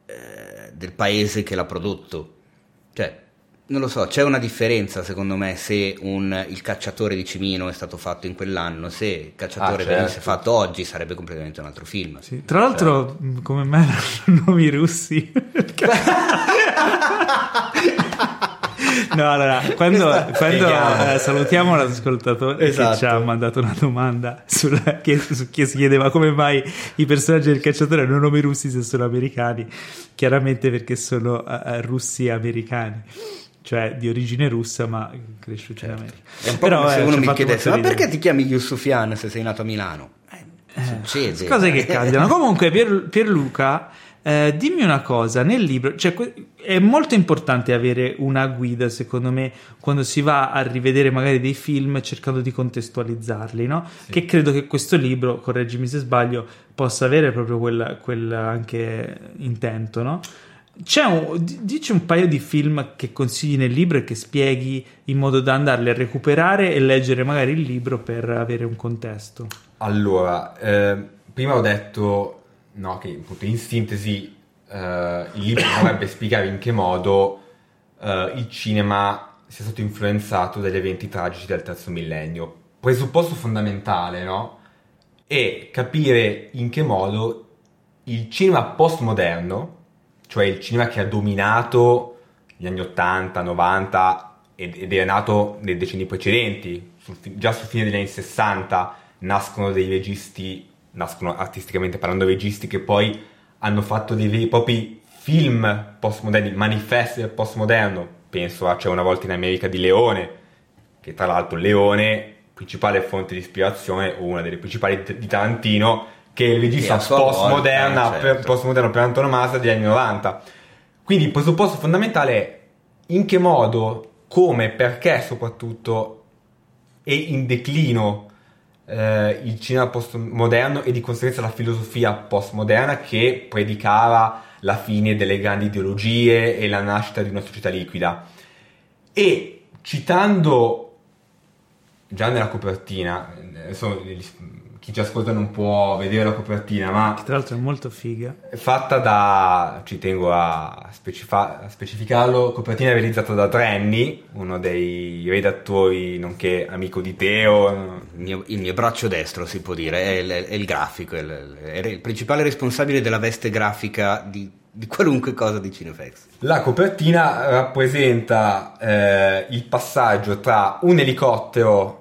eh, del paese che l'ha prodotto. Cioè, non lo so, c'è una differenza secondo me se un- il cacciatore di Cimino è stato fatto in quell'anno, se il cacciatore Ah, certo. venisse fatto oggi sarebbe completamente un altro film. Sì. Tra l'altro, mh, come me erano nomi russi. no, allora, quando, quando, eh, salutiamo l'ascoltatore Esatto. che ci ha mandato una domanda sulla, che, su chi si chiedeva come mai i personaggi del cacciatore hanno nomi russi se sono americani, chiaramente perché sono eh, russi americani. Cioè di origine russa, ma cresciuti in America. È un po' Però, come se eh, uno mi chiedesse: Ma perché ti chiami Yusufian se sei nato a Milano? Eh, succede. Cose che cambiano. Comunque, Pier- Pierluca, eh, dimmi una cosa: nel libro, cioè, è molto importante avere una guida, secondo me, quando si va a rivedere magari dei film cercando di contestualizzarli, no? Che credo che questo libro, correggimi se sbaglio, possa avere proprio quel, quel anche intento, no? C'è un, di- dici un paio di film che consigli nel libro e che spieghi in modo da andarli a recuperare e leggere magari il libro per avere un contesto. Allora, eh, prima ho detto no, che appunto, in sintesi eh, il libro dovrebbe spiegare in che modo eh, il cinema sia stato influenzato dagli eventi tragici del terzo millennio. Presupposto fondamentale, no? È capire in che modo il cinema postmoderno, cioè il cinema che ha dominato gli anni 80, 90 ed, ed è nato nei decenni precedenti, sul già sul fine degli anni 60 nascono dei registi, nascono artisticamente parlando registi che poi hanno fatto dei veri e propri film postmoderni, manifesti del postmoderno, penso a C'è una volta in America di Leone, che tra l'altro Leone, principale fonte di ispirazione, o una delle principali di Tarantino, che è il regista Sì, a sua volta, postmoderna, certo. per, postmoderno per antonomasia degli anni 90. Quindi il presupposto fondamentale è in che modo, come, perché soprattutto è in declino eh, il cinema postmoderno e di conseguenza la filosofia postmoderna che predicava la fine delle grandi ideologie e la nascita di una società liquida. E citando già nella copertina, eh, adesso chi ci ascolta non può vedere la copertina, ma Tra l'altro è molto figa. è fatta da, ci tengo a, specifa- a specificarlo, copertina realizzata da Trenny, uno dei redattori nonché amico di Teo. Il mio, il mio braccio destro, si può dire, è il, è il grafico, è il, è il principale responsabile della veste grafica di, di qualunque cosa di Cinefx. La copertina rappresenta eh, il passaggio tra un elicottero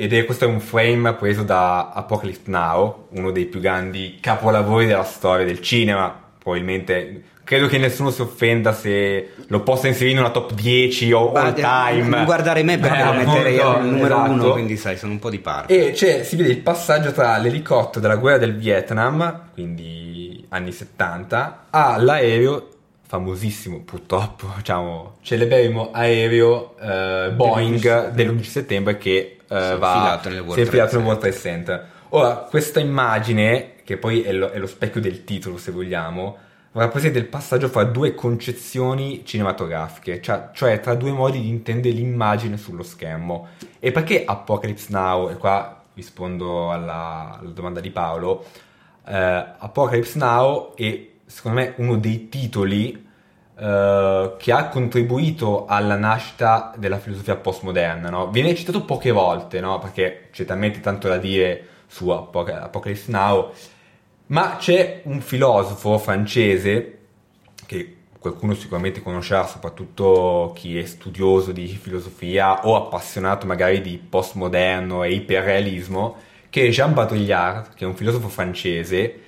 ed è questo è un frame preso da Apocalypse Now, uno dei più grandi capolavori della storia del cinema. Probabilmente credo che nessuno si offenda se lo possa inserire in una top 10 o all time. Non guardare me, però Eh, lo metterei al numero esatto. uno, quindi sai, sono un po' di parte. E c'è, si vede il passaggio tra l'elicottero della guerra del Vietnam, quindi anni 70, all'aereo famosissimo purtroppo, diciamo, celeberrimo aereo eh, Boeing dell'11 settembre che eh, Si è va si è infilato nel World Trade Center. Ora, questa immagine, che poi è lo, è lo specchio del titolo se vogliamo, rappresenta il passaggio fra due concezioni cinematografiche, cioè, cioè tra due modi di intendere l'immagine sullo schermo. E perché Apocalypse Now, e qua rispondo alla, alla domanda di Paolo, eh, Apocalypse Now è secondo me uno dei titoli eh, che ha contribuito alla nascita della filosofia postmoderna. no? Viene citato poche volte, no? perché c'è talmente tanto da dire su Apoc- Apocalypse Now, ma c'è un filosofo francese che qualcuno sicuramente conoscerà, soprattutto chi è studioso di filosofia o appassionato magari di postmoderno e iperrealismo, che è Jean Baudrillard, che è un filosofo francese,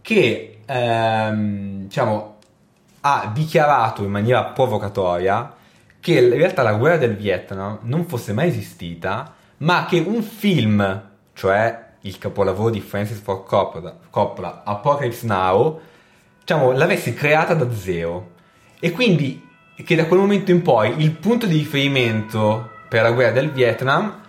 che ehm, diciamo, ha dichiarato in maniera provocatoria che in realtà la guerra del Vietnam non fosse mai esistita, ma che un film, cioè il capolavoro di Francis Ford Coppola, Coppola Apocalypse Now, diciamo, l'avesse creata da zero. E quindi che da quel momento in poi il punto di riferimento per la guerra del Vietnam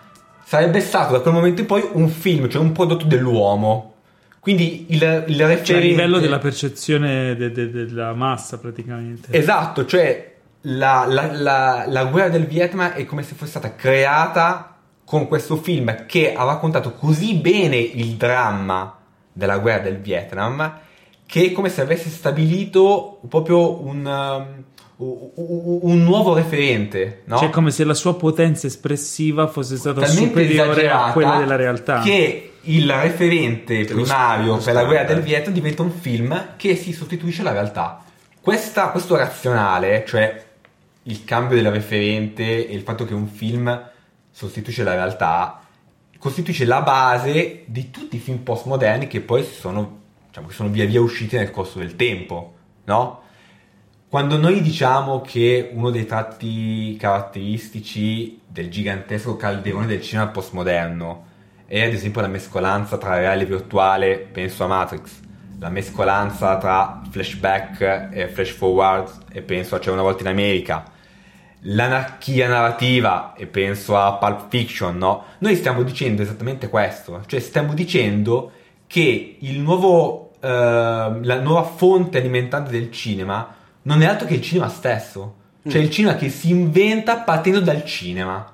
sarebbe stato da quel momento in poi un film, cioè un prodotto dell'uomo. Quindi il, il referente... Cioè, a livello della percezione de- de- della massa, praticamente. Esatto, cioè la, la- la- la guerra del Vietnam è come se fosse stata creata con questo film che ha raccontato così bene il dramma della guerra del Vietnam che è come se avesse stabilito proprio un, um, un nuovo referente, no? Cioè, come se la sua potenza espressiva fosse stata talmente superiore a quella della realtà. che il referente primario per la guerra del Vietnam diventa un film che si sostituisce alla realtà. Questa- questo razionale, cioè il cambio del referente e il fatto che un film sostituisce la realtà, costituisce la base di tutti i film postmoderni che poi sono, diciamo, sono via via usciti nel corso del tempo, no? Quando noi diciamo che uno dei tratti caratteristici del gigantesco calderone del cinema postmoderno è ad esempio la mescolanza tra reale e virtuale, penso a Matrix, la mescolanza tra flashback e flash forward e penso a C'è una volta in America, l'anarchia narrativa e penso a Pulp Fiction, no? Noi stiamo dicendo esattamente questo, cioè stiamo dicendo che il nuovo, eh, la nuova fonte alimentante del cinema non è altro che il cinema stesso, cioè il cinema che si inventa partendo dal cinema.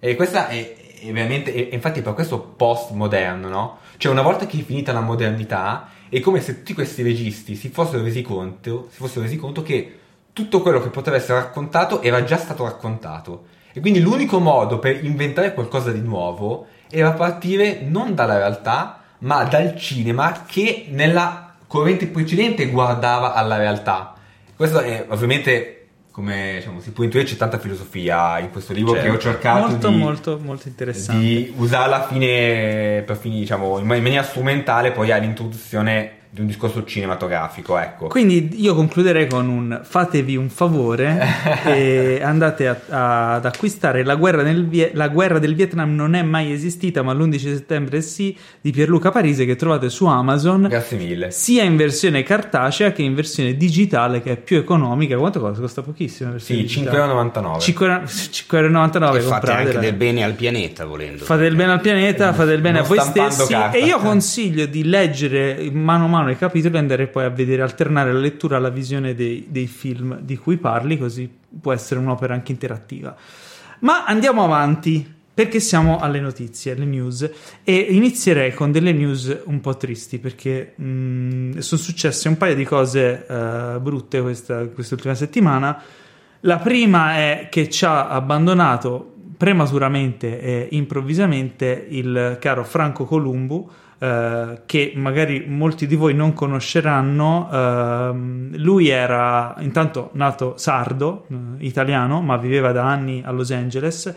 E questa è, è veramente, e infatti per questo postmoderno, no? Cioè una volta che è finita la modernità, è come se tutti questi registi si fossero resi conto, si fossero resi conto che tutto quello che poteva essere raccontato era già stato raccontato. E quindi l'unico modo per inventare qualcosa di nuovo era partire non dalla realtà, ma dal cinema che nella corrente precedente guardava alla realtà. Questo è ovviamente, come diciamo, si può intuire, c'è tanta filosofia in questo libro Cioè, che ho cercato molto, di, molto, molto interessante. di usarla a fine, per fini, diciamo, in maniera strumentale poi all'introduzione di un discorso cinematografico, ecco. Quindi io concluderei con un fatevi un favore e andate a- a- ad acquistare la guerra, nel la guerra del Vietnam non è mai esistita ma l'11 settembre sì di Pierluca Parise che trovate su Amazon Grazie mille. sia in versione cartacea che in versione digitale che è più economica quanto costa? costa pochissimo Sì, digitale. 5,99€. 5,99 e fate anche del bene al pianeta volendo. Fate del bene al pianeta, fate del bene a voi stessi. carta. E io consiglio di leggere mano a mano i capitoli e andare poi a vedere, alternare la lettura alla visione dei, dei film di cui parli, così può essere un'opera anche interattiva. Ma andiamo avanti. perché siamo alle notizie, alle news e inizierei con delle news un po' tristi perché mh, sono successe un paio di cose uh, brutte questa, quest'ultima settimana. La prima è che ci ha abbandonato prematuramente e improvvisamente il caro Franco Columbu, Uh, che magari molti di voi non conosceranno. Uh, lui era intanto nato sardo, uh, italiano, ma viveva da anni a Los Angeles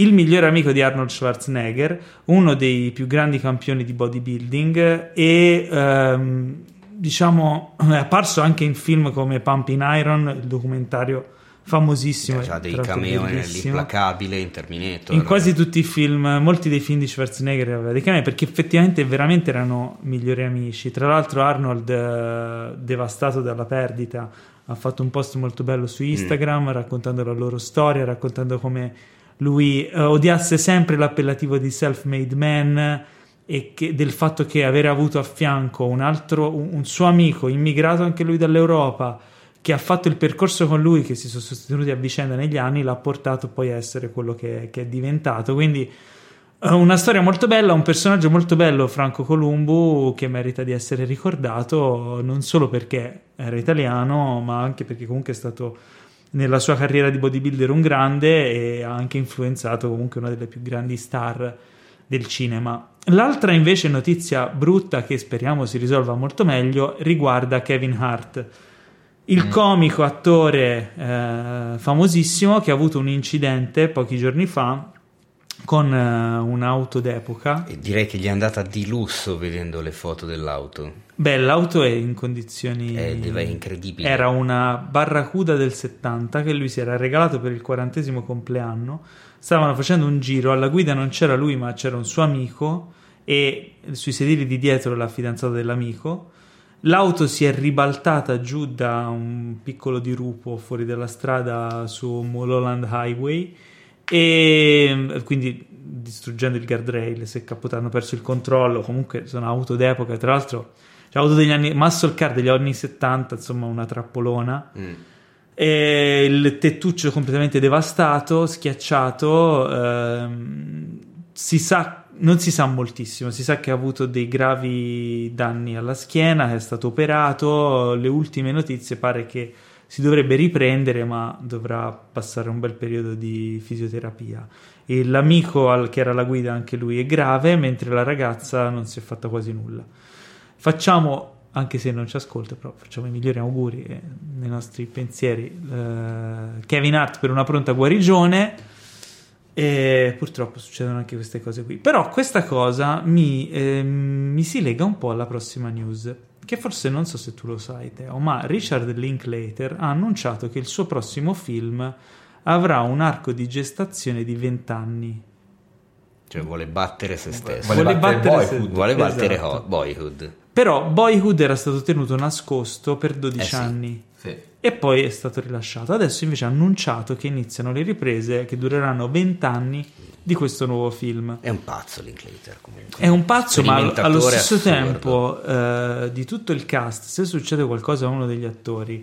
il migliore amico di Arnold Schwarzenegger, uno dei più grandi campioni di bodybuilding e ehm, diciamo è apparso anche in film come Pumping Iron, il documentario famosissimo. Ha dei cameo nell'implacabile, in Terminator. In quasi tutti i film, molti dei film di Schwarzenegger aveva dei camei perché effettivamente veramente erano migliori amici. Tra l'altro Arnold, eh, devastato dalla perdita, ha fatto un post molto bello su mm. Instagram mm. raccontando la loro storia, raccontando come lui eh, odiasse sempre l'appellativo di self-made man e che, del fatto che avere avuto a fianco un altro, un, un, suo amico immigrato anche lui dall'Europa che ha fatto il percorso con lui, che si sono sostenuti a vicenda negli anni, l'ha portato poi a essere quello che, che è diventato. Quindi eh, una storia molto bella, un personaggio molto bello, Franco Columbu, che merita di essere ricordato non solo perché era italiano, ma anche perché comunque è stato nella sua carriera di bodybuilder un grande e ha anche influenzato comunque una delle più grandi star del cinema. L'altra invece notizia brutta che speriamo si risolva molto meglio riguarda Kevin Hart, il mm. comico attore eh, famosissimo che ha avuto un incidente pochi giorni fa con uh, un'auto d'epoca. E direi che gli è andata di lusso vedendo le foto dell'auto. Beh, l'auto è in condizioni... È, è incredibile. Era una Barracuda del 70 che lui si era regalato per il quarantesimo compleanno. Stavano facendo un giro, alla guida non c'era lui ma c'era un suo amico e sui sedili di dietro la fidanzata dell'amico. L'auto si è ribaltata giù da un piccolo dirupo fuori dalla strada su Mulholland Highway e quindi distruggendo il guardrail, si è capotato, hanno perso il controllo, comunque sono auto d'epoca, tra l'altro cioè, auto degli anni, muscle car degli anni 70, insomma una trappolona. Mm. E il tettuccio completamente devastato, schiacciato, ehm, si sa, non si sa moltissimo, si sa che ha avuto dei gravi danni alla schiena, è stato operato, le ultime notizie pare che si dovrebbe riprendere, ma dovrà passare un bel periodo di fisioterapia. E l'amico al, che era la guida, anche lui è grave, mentre la ragazza non si è fatta quasi nulla. Facciamo, anche se non ci ascolta, però facciamo i migliori auguri eh, nei nostri pensieri. Eh, Kevin Hart per una pronta guarigione. E purtroppo succedono anche queste cose qui. Però questa cosa mi, eh, mi si lega un po' alla prossima news che forse non so se tu lo sai Teo, ma Richard Linklater ha annunciato che il suo prossimo film avrà un arco di gestazione di 20 anni. Cioè vuole battere se stesso. Vuole, vuole battere, Boyhood. Se... Vuole battere esatto. Boyhood. Però Boyhood era stato tenuto nascosto per 12 eh sì. anni. Sì. E poi è stato rilasciato. Adesso invece ha annunciato che iniziano le riprese che dureranno 20 anni di questo nuovo film. È un pazzo Linklater comunque. È un pazzo, ma allo stesso assurdo. tempo eh, di tutto il cast, se succede qualcosa a uno degli attori.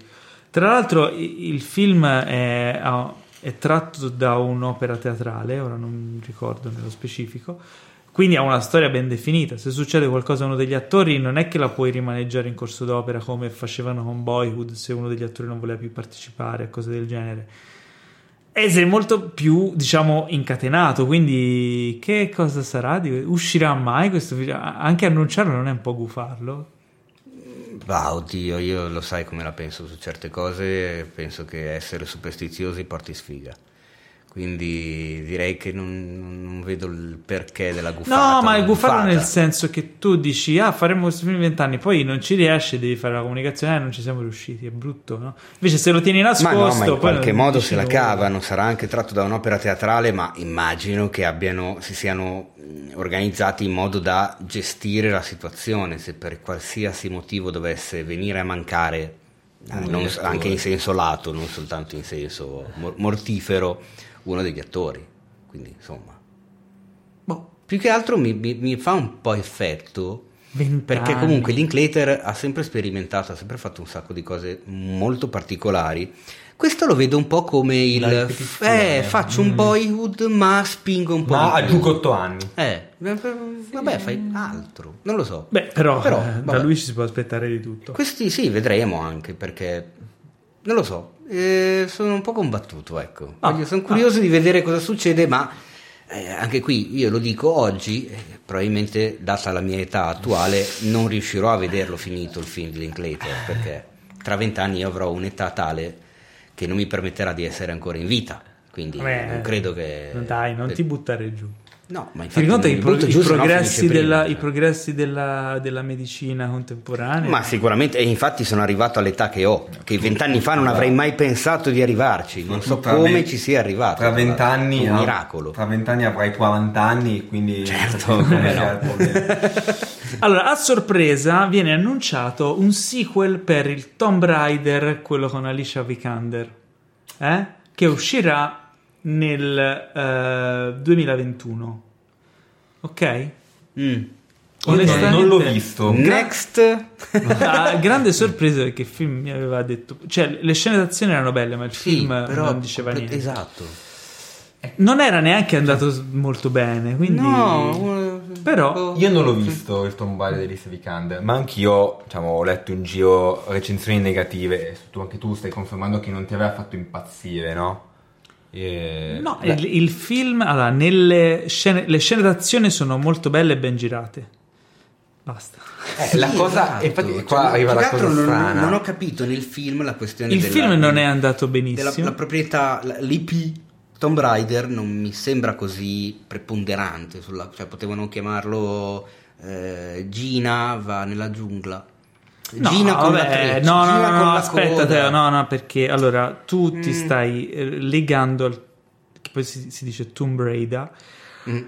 Tra l'altro il film è, è tratto da un'opera teatrale, ora non ricordo nello specifico, quindi ha una storia ben definita. Se succede qualcosa a uno degli attori, non è che la puoi rimaneggiare in corso d'opera come facevano con Boyhood se uno degli attori non voleva più partecipare a cose del genere e sei molto più, diciamo, incatenato. Quindi, che cosa sarà? Uscirà mai questo video? Anche annunciarlo non è un po' gufarlo? Bah, oddio, io lo sai come la penso su certe cose. Penso che essere superstiziosi porti sfiga. Quindi direi che non, non, vedo il perché della gufata. No, ma è gufarlo nel senso che tu dici, ah, faremo questo film in vent'anni, poi non ci riesci, devi fare la comunicazione, eh, non ci siamo riusciti, è brutto, no? Invece se lo tieni nascosto... Ma no, ma in qualche modo se la cavano, sarà anche tratto da un'opera teatrale, ma immagino che abbiano, si siano organizzati in modo da gestire la situazione, se per qualsiasi motivo dovesse venire a mancare, non, anche in senso lato, non soltanto in senso mortifero uno degli attori. Quindi, insomma, boh, più che altro mi, mi, mi, fa un po' effetto 20 Perché comunque Linklater ha sempre sperimentato, ha sempre fatto un sacco di cose molto particolari. Questo lo vedo un po' come il ripetizione. eh, faccio un boyhood ma spingo un po' Ma aggiungo 8 anni. Eh, vabbè, fai altro. Non lo so. Beh, però, Però, eh, da lui ci si può aspettare di tutto. Questi sì, vedremo anche perché non lo so, eh, sono un po' combattuto, ecco. Ah, Voglio- sono curioso di vedere cosa succede, ma eh, anche qui io lo dico oggi, eh, probabilmente data la mia età attuale non riuscirò a vederlo finito il film di Linklater, perché tra vent'anni io avrò un'età tale che non mi permetterà di essere ancora in vita. Quindi Vabbè, non credo che... Dai, non ti buttare giù. No, ma Ti infatti ricordi non i, pro- i giù, se no progressi, finisce prima, della, cioè. i progressi della, della medicina contemporanea? Ma sicuramente, e infatti sono arrivato all'età che ho, che vent'anni fa non avrei mai pensato di arrivarci, non so come ve- ci sia arrivato. Tra vent'anni un no, miracolo. Tra vent'anni avrai 40 anni, quindi Certo, come è no. problema. Allora, a sorpresa viene annunciato un sequel per il Tomb Raider, quello con Alicia Vikander, eh? che uscirà nel eh, 2021. Ok? Mm. Onestamente- non l'ho visto. Next, La grande sorpresa perché il film mi aveva detto, cioè le scene d'azione erano belle, ma il sì, film però non diceva niente. Esatto. Non era neanche andato s- molto bene, quindi No, eh, Però- Io non l'ho visto il Tomb Raider di Alicia Vikander, ma anch'io diciamo, ho letto in giro recensioni negative. e Tu, anche tu stai confermando che non ti aveva fatto impazzire, no? E- No, Beh, il, il film, allora, nelle scene, le scene d'azione sono molto belle e ben girate. Basta. eh, la Sì, cosa, esatto. infatti, Cioè, qua arriva la cosa non, strana. non ho capito nel film la questione Il della- film non è andato della benissimo. la proprietà, la- l'IP Tomb Raider non mi sembra così preponderante, sulla, cioè potevano chiamarlo eh, Gina va nella giungla. No, Gina con la vabbè, treccia, no, no, Gina no, con no, la aspetta, coda. Teo, no, no, perché allora tu ti Mm. stai eh, legando al che poi si, si dice Tomb Raider Mm.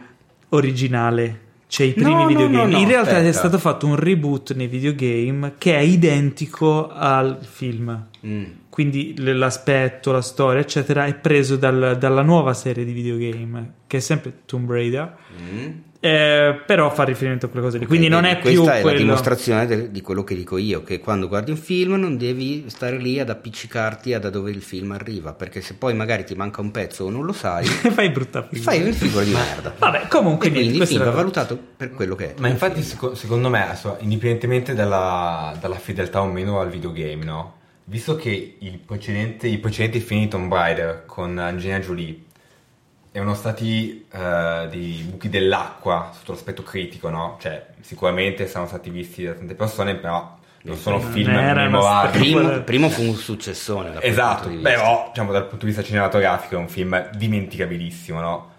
originale, cioè i primi no, videogame. no, no, In realtà è aspetta. stato fatto un reboot nei videogame che è identico al film. Mm. Quindi l'aspetto, la storia, eccetera, è preso dal- dalla nuova serie di videogame, che è sempre Tomb Raider, Mm. Eh, però fa riferimento a quelle cose lì. Quindi non è più questa è la quello. dimostrazione del- di quello che dico io che quando guardi un film non devi stare lì ad appiccicarti a da dove il film arriva perché se poi magari ti manca un pezzo o non lo sai Fai brutta figura. fai un figura di merda Vabbè, comunque e quindi niente, il film questa va valutato per quello che è Ma infatti, seco- secondo me, adesso, indipendentemente dalla, dalla fedeltà o meno al videogame, no? Visto che il precedente, i precedenti film di Tomb Raider con Angelina Jolie erano stati eh, dei buchi dell'acqua sotto l'aspetto critico, no? Cioè, sicuramente sono stati visti da tante persone, però non sono non film memorabili. primo, primo fu un successone Esatto, punto di vista. però diciamo dal punto di vista cinematografico è un film dimenticabilissimo, no?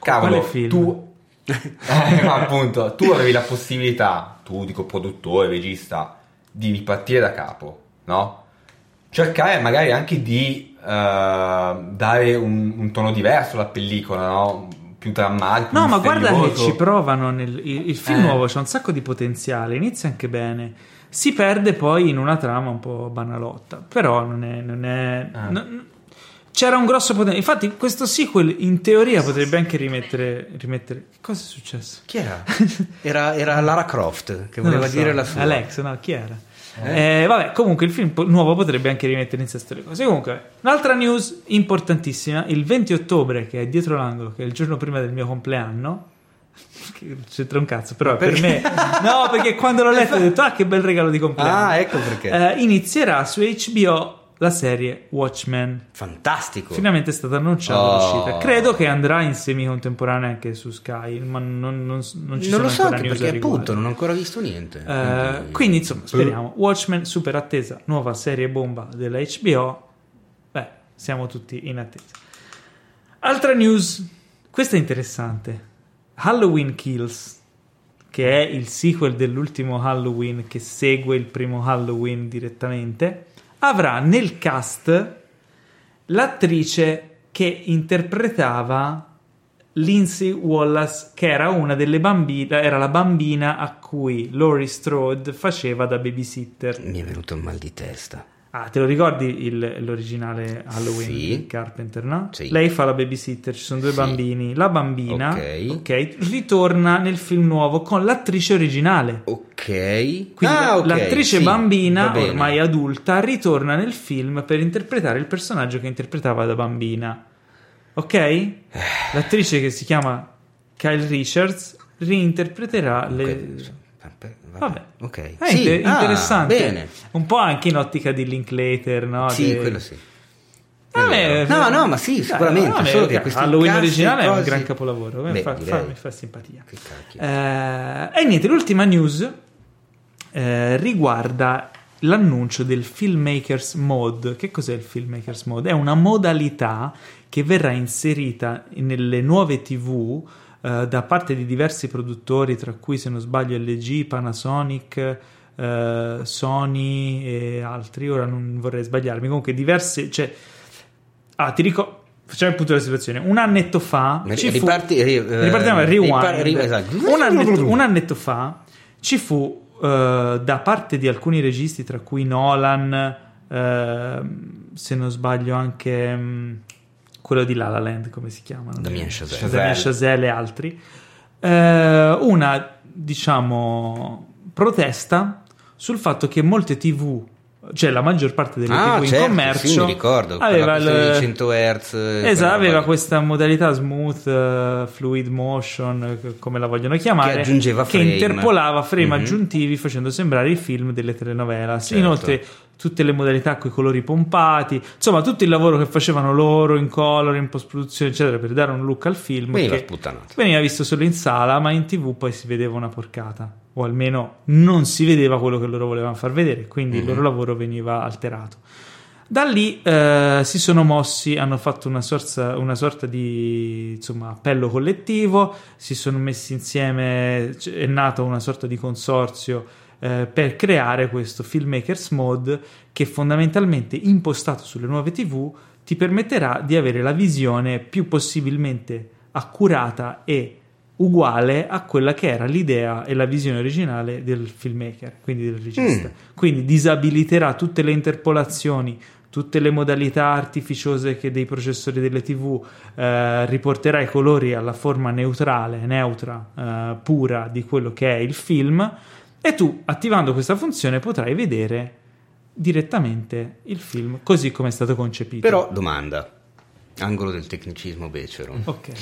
Cavolo, film? tu eh, ma appunto, tu avevi la possibilità, tu dico produttore, regista, di ripartire da capo, no? Cercare magari anche di eh, dare un, un tono diverso alla pellicola, no? Più drammatico. più No, ma guarda che ci provano. Nel, il, il film Eh. nuovo c'ha un sacco di potenziale, inizia anche bene. Si perde poi in una trama un po' banalotta, però non è. Non è Ah. non- c'era un grosso potenziale. Infatti, questo sequel in teoria potrebbe anche rimettere. rimettere cosa è successo? chi era? era? era Lara Croft che voleva so. dire la sua Alex, no, chi era? Eh, vabbè, comunque il film nuovo potrebbe anche rimettere in sesto le cose. Comunque, un'altra news importantissima: il 20 ottobre, che è dietro l'angolo, che è il giorno prima del mio compleanno. C'entra un cazzo, però per me, no, perché quando l'ho letto ho detto, ah, che bel regalo di compleanno. ah ecco perché Eh, inizierà su HBO la serie Watchmen. fantastico. Finalmente è stata annunciata Oh. l'uscita. Credo che andrà in semi contemporanea anche su Sky, ma non, non, non ci non sono lo so ancora anche perché appunto non ho ancora visto niente. Eh, quindi insomma speriamo. Watchmen super attesa nuova serie bomba della HBO beh siamo tutti in attesa. Altra news. Questa è interessante. Halloween Kills che è il sequel dell'ultimo Halloween che segue il primo Halloween direttamente avrà nel cast l'attrice che interpretava Lindsay Wallace, che era una delle bambine, era la bambina a cui Laurie Strode faceva da babysitter. mi è venuto un mal di testa Ah, te lo ricordi il- l'originale Halloween Sì. di Carpenter, no? Sì. Lei fa la babysitter, ci sono due Sì. bambini. La bambina, Ok. ok, ritorna nel film nuovo con l'attrice originale. Ok. Quindi Ah, ok, l'attrice sì, bambina, ormai adulta, ritorna nel film per interpretare il personaggio che interpretava da bambina. Ok? L'attrice che si chiama Kyle Richards reinterpreterà le... Vabbè. Ok. Eh, Sì, inter- ah, interessante. bene. Un po' anche in ottica di Linklater, no? Sì, Che- quello sì. Vabbè, No, no, ma sì, sicuramente, vabbè, solo che Halloween originale è un cose- gran capolavoro. Mi Beh, fa, direi. fa- mi fa simpatia. Eh, e niente, l'ultima news eh, riguarda l'annuncio del Filmmakers Mode. Che cos'è il Filmmakers Mode? È una modalità che verrà inserita nelle nuove TV eh, da parte di diversi produttori, tra cui, se non sbaglio, LG, Panasonic. eh, Sony e altri, ora non vorrei sbagliarmi. Comunque, diverse, cioè, ah, ti ricordo. Facciamo il punto della situazione. Un annetto fa, ci fu- riparti- ri- eh, ripartiamo al rewind. ripar- ri- esatto. un, annetto, un annetto fa ci fu eh, da parte di alcuni registi, tra cui Nolan, eh, se non sbaglio anche mm, quello di La La Land, come si chiama? Damien Chazelle. Damien Chazelle e altri, eh, una diciamo protesta sul fatto che molte TV, cioè la maggior parte delle Ah, TV certo, in commercio, sì, mi ricordo. aveva il- di 100 Hz. Esatto, aveva roba questa modalità smooth, eh, fluid motion, come la vogliono chiamare, Che aggiungeva che frame. interpolava frame Mhm. aggiuntivi facendo sembrare i film delle telenovelas. Certo. Inoltre tutte le modalità con i colori pompati, insomma tutto il lavoro che facevano loro in color, in post-produzione, eccetera, per dare un look al film Veniva che veniva visto solo in sala, ma in tv poi si vedeva una porcata, o almeno non si vedeva quello che loro volevano far vedere, quindi il loro lavoro veniva alterato. Da lì eh, si sono mossi, hanno fatto una, sorta- una sorta di insomma, appello collettivo, si sono messi insieme, è nato una sorta di consorzio eh, per creare questo Filmmakers Mode che fondamentalmente impostato sulle nuove TV ti permetterà di avere la visione più possibilmente accurata e uguale a quella che era l'idea e la visione originale del filmmaker, quindi del regista. Quindi disabiliterà tutte le interpolazioni, tutte le modalità artificiose che dei processori delle TV, eh, riporterà i colori alla forma neutrale, neutra, eh, pura di quello che è il film e tu attivando questa funzione potrai vedere direttamente il film così come è stato concepito. Però, domanda. Angolo del tecnicismo becero. Ok.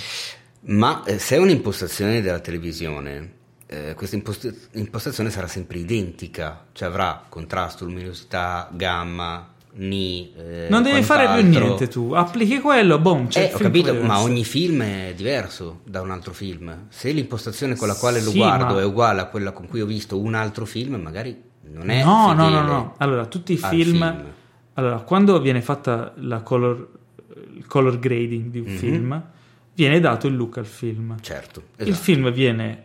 Ma eh, se è un'impostazione della televisione, eh, questa impost- impostazione sarà sempre identica, cioè avrà contrasto, luminosità, gamma, ni. eh, Non devi fare più quant'altro. niente tu, applichi quello, boom, c'è Eh, ho film capito, ma ogni film è diverso da un altro film. Se l'impostazione con la quale lo Sì, guardo ma- è uguale a quella con cui ho visto un altro film, magari non è No, no, no, no. Allora, tutti i al film, Allora, quando viene fatta la color, il color grading di un Mhm. film, viene dato il look al film. Certo, Il esatto. film viene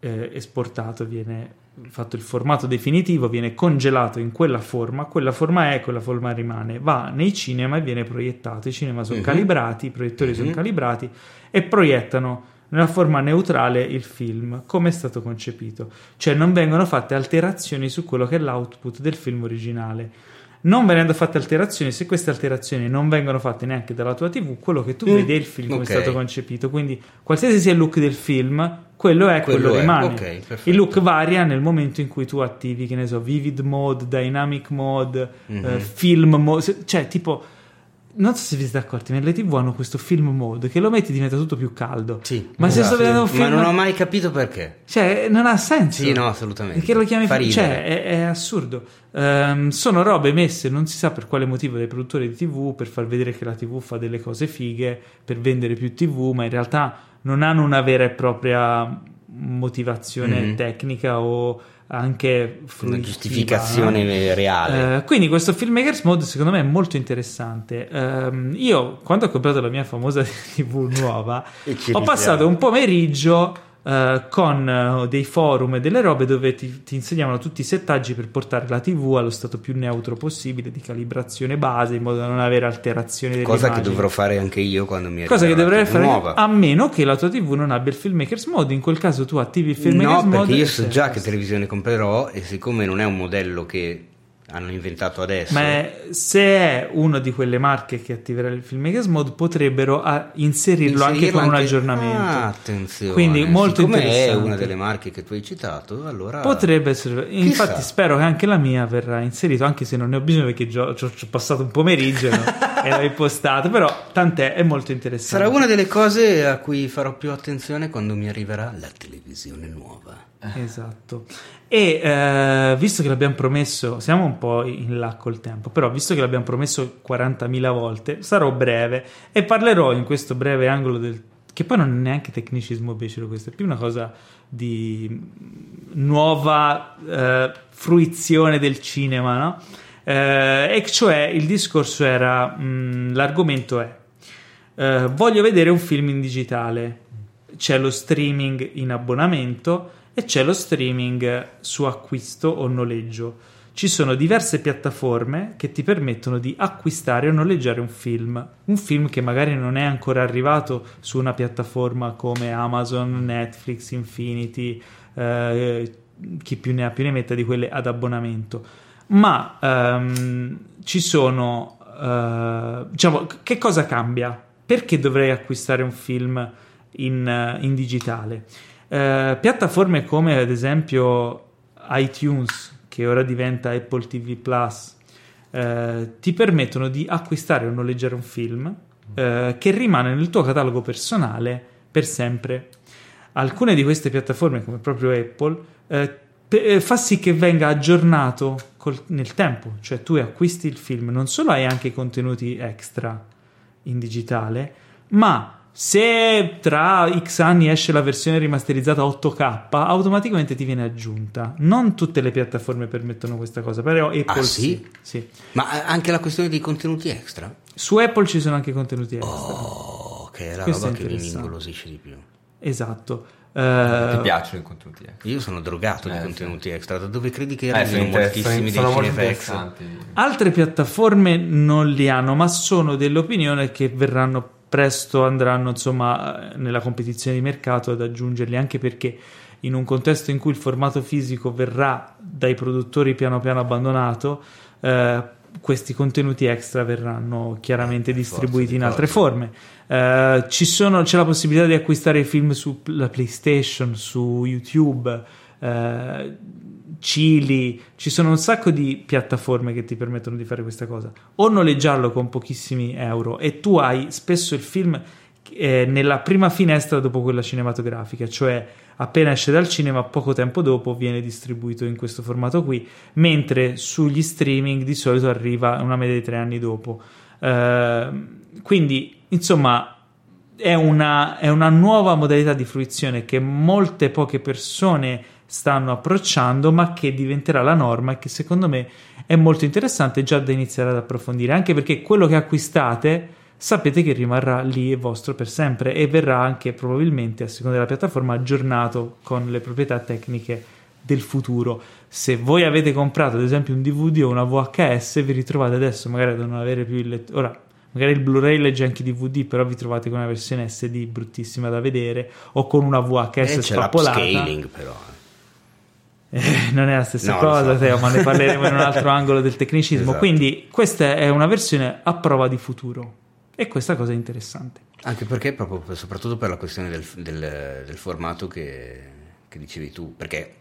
eh, esportato, viene fatto il formato definitivo, viene congelato in quella forma, quella forma è, quella forma rimane, va nei cinema e viene proiettato. I cinema sono Mhm. calibrati, i proiettori sono Mhm. calibrati e proiettano nella forma neutrale il film come è stato concepito, cioè non vengono fatte alterazioni su quello che è l'output del film originale. Non venendo fatte alterazioni, se queste alterazioni non vengono fatte neanche dalla tua TV, quello che tu Mm, vedi è il film come ok. è stato concepito. Quindi, qualsiasi sia il look del film, quello è, quello, Quello è, rimane. ok, perfetto. il look varia nel momento in cui tu attivi, che ne so, vivid mode, dynamic mode, Mhm. eh, film mode, cioè tipo. Non so se vi siete accorti, nelle TV hanno questo film mode che lo metti diventa tutto più caldo. Sì, ma se sto esatto. vedendo un Ma film. non ho mai capito perché. Cioè, non ha senso. Sì, no, assolutamente. Perché lo chiami Fa film? Cioè, è, è assurdo. Ehm, sono robe messe, non si sa per quale motivo, dai produttori di TV per far vedere che la TV fa delle cose fighe, per vendere più TV, ma in realtà non hanno una vera e propria motivazione Mhm. tecnica o anche Una fruitiva, giustificazione no? reale. Eh, quindi questo filmmakers mode secondo me è molto interessante. Ehm, io quando ho comprato la mia famosa TV nuova ho passato un pomeriggio eh, con eh, dei forum e delle robe dove ti, ti insegnavano tutti i settaggi per portare la TV allo stato più neutro possibile di calibrazione base in modo da non avere alterazioni delle Cosa che immagini. dovrò fare anche io quando mi Cosa che dovrei fare nuova. a meno che la tua TV non abbia il filmmakers mode. In quel caso tu attivi il filmmakers No, mode. perché io so già che televisione comprerò e siccome non è un modello che hanno inventato adesso. Ma è- se è una di quelle marche che attiverà il Filmmakers Mode, potrebbero ah, inserirlo, anche Inserirlo con un anche- aggiornamento. Ah, attenzione. Quindi molto Siccome è interessante. una delle marche che tu hai citato, allora Potrebbe essere, infatti Chissà. spero che anche la mia verrà inserito, anche se non ne ho bisogno perché ci ho, passato un pomeriggio no? e l'ho impostato, però tant'è, è molto interessante. sarà una delle cose a cui farò più attenzione quando mi arriverà la televisione nuova. Esatto. E eh, visto che l'abbiamo promesso, siamo un po' in là col tempo, però visto che l'abbiamo promesso 40.000 volte, sarò breve e parlerò in questo breve angolo del... che poi non è neanche tecnicismo becero, questo è più una cosa di mm, nuova eh, fruizione del cinema, no? Eh, e cioè il discorso era, mm, l'argomento è, eh, voglio vedere un film in digitale, c'è lo streaming in abbonamento e c'è lo streaming su acquisto o noleggio. Ci sono diverse piattaforme che ti permettono di acquistare o noleggiare un film. Un film che magari non è ancora arrivato su una piattaforma come Amazon, Netflix, Infinity, eh, chi più ne ha più ne metta di quelle ad abbonamento. Ma ehm, ci sono, eh, diciamo, che cosa cambia? Perché dovrei acquistare un film in, in digitale? Eh, piattaforme come ad esempio iTunes, che ora diventa Apple TV Plus, eh, ti permettono di acquistare o noleggiare un film eh, che rimane nel tuo catalogo personale per sempre. Alcune di queste piattaforme, come proprio Apple, eh, eh, fa sì che venga aggiornato col- nel tempo, cioè tu acquisti il film, non solo hai anche contenuti extra in digitale, ma se tra X anni esce la versione rimasterizzata 8K, automaticamente ti viene aggiunta. Non tutte le piattaforme permettono questa cosa, però Apple Ah, sì? sì. Ma anche la questione dei contenuti extra? Su Apple ci sono anche contenuti extra. Oh, che è la Questo roba è che mi ingolosisce di più. Esatto. Ti Eh, piacciono i contenuti extra? Io sono drogato di Eh, contenuti extra, da dove credi che Eh, arrivino moltissimi sono- dei interessanti. Altre piattaforme non li hanno, ma sono dell'opinione che verranno presto, andranno insomma nella competizione di mercato ad aggiungerli, anche perché in un contesto in cui il formato fisico verrà dai produttori piano piano abbandonato, eh, questi contenuti extra verranno chiaramente Eh, distribuiti in altre forme. Eh, ci sono- c'è la possibilità di acquistare i film sulla PlayStation, su YouTube, eh, Cili, ci sono un sacco di piattaforme che ti permettono di fare questa cosa. O noleggiarlo con pochissimi euro e tu hai spesso il film eh, nella prima finestra dopo quella cinematografica, cioè appena esce dal cinema, poco tempo dopo viene distribuito in questo formato qui, mentre sugli streaming di solito arriva una media di tre anni dopo. Eh, quindi, insomma, è una, è una nuova modalità di fruizione che molte poche persone stanno approcciando, ma che diventerà la norma e che secondo me è molto interessante già da iniziare ad approfondire, anche perché quello che acquistate sapete che rimarrà lì e vostro per sempre e verrà anche probabilmente a seconda della piattaforma aggiornato con le proprietà tecniche del futuro. Se voi avete comprato ad esempio un DVD o una VHS, vi ritrovate adesso magari da non avere più il lettore. Ora, magari il Blu-ray legge anche DVD, però vi trovate con una versione SD bruttissima da vedere o con una VHS Eh, c'è spappolata. l'upscaling però. Eh, non è la stessa No, cosa, so. Teo, ma ne parleremo in un altro angolo del tecnicismo. Esatto. Quindi, questa è una versione a prova di futuro. E questa cosa è interessante. Anche perché proprio soprattutto per la questione del, del- del formato che, che dicevi tu, perché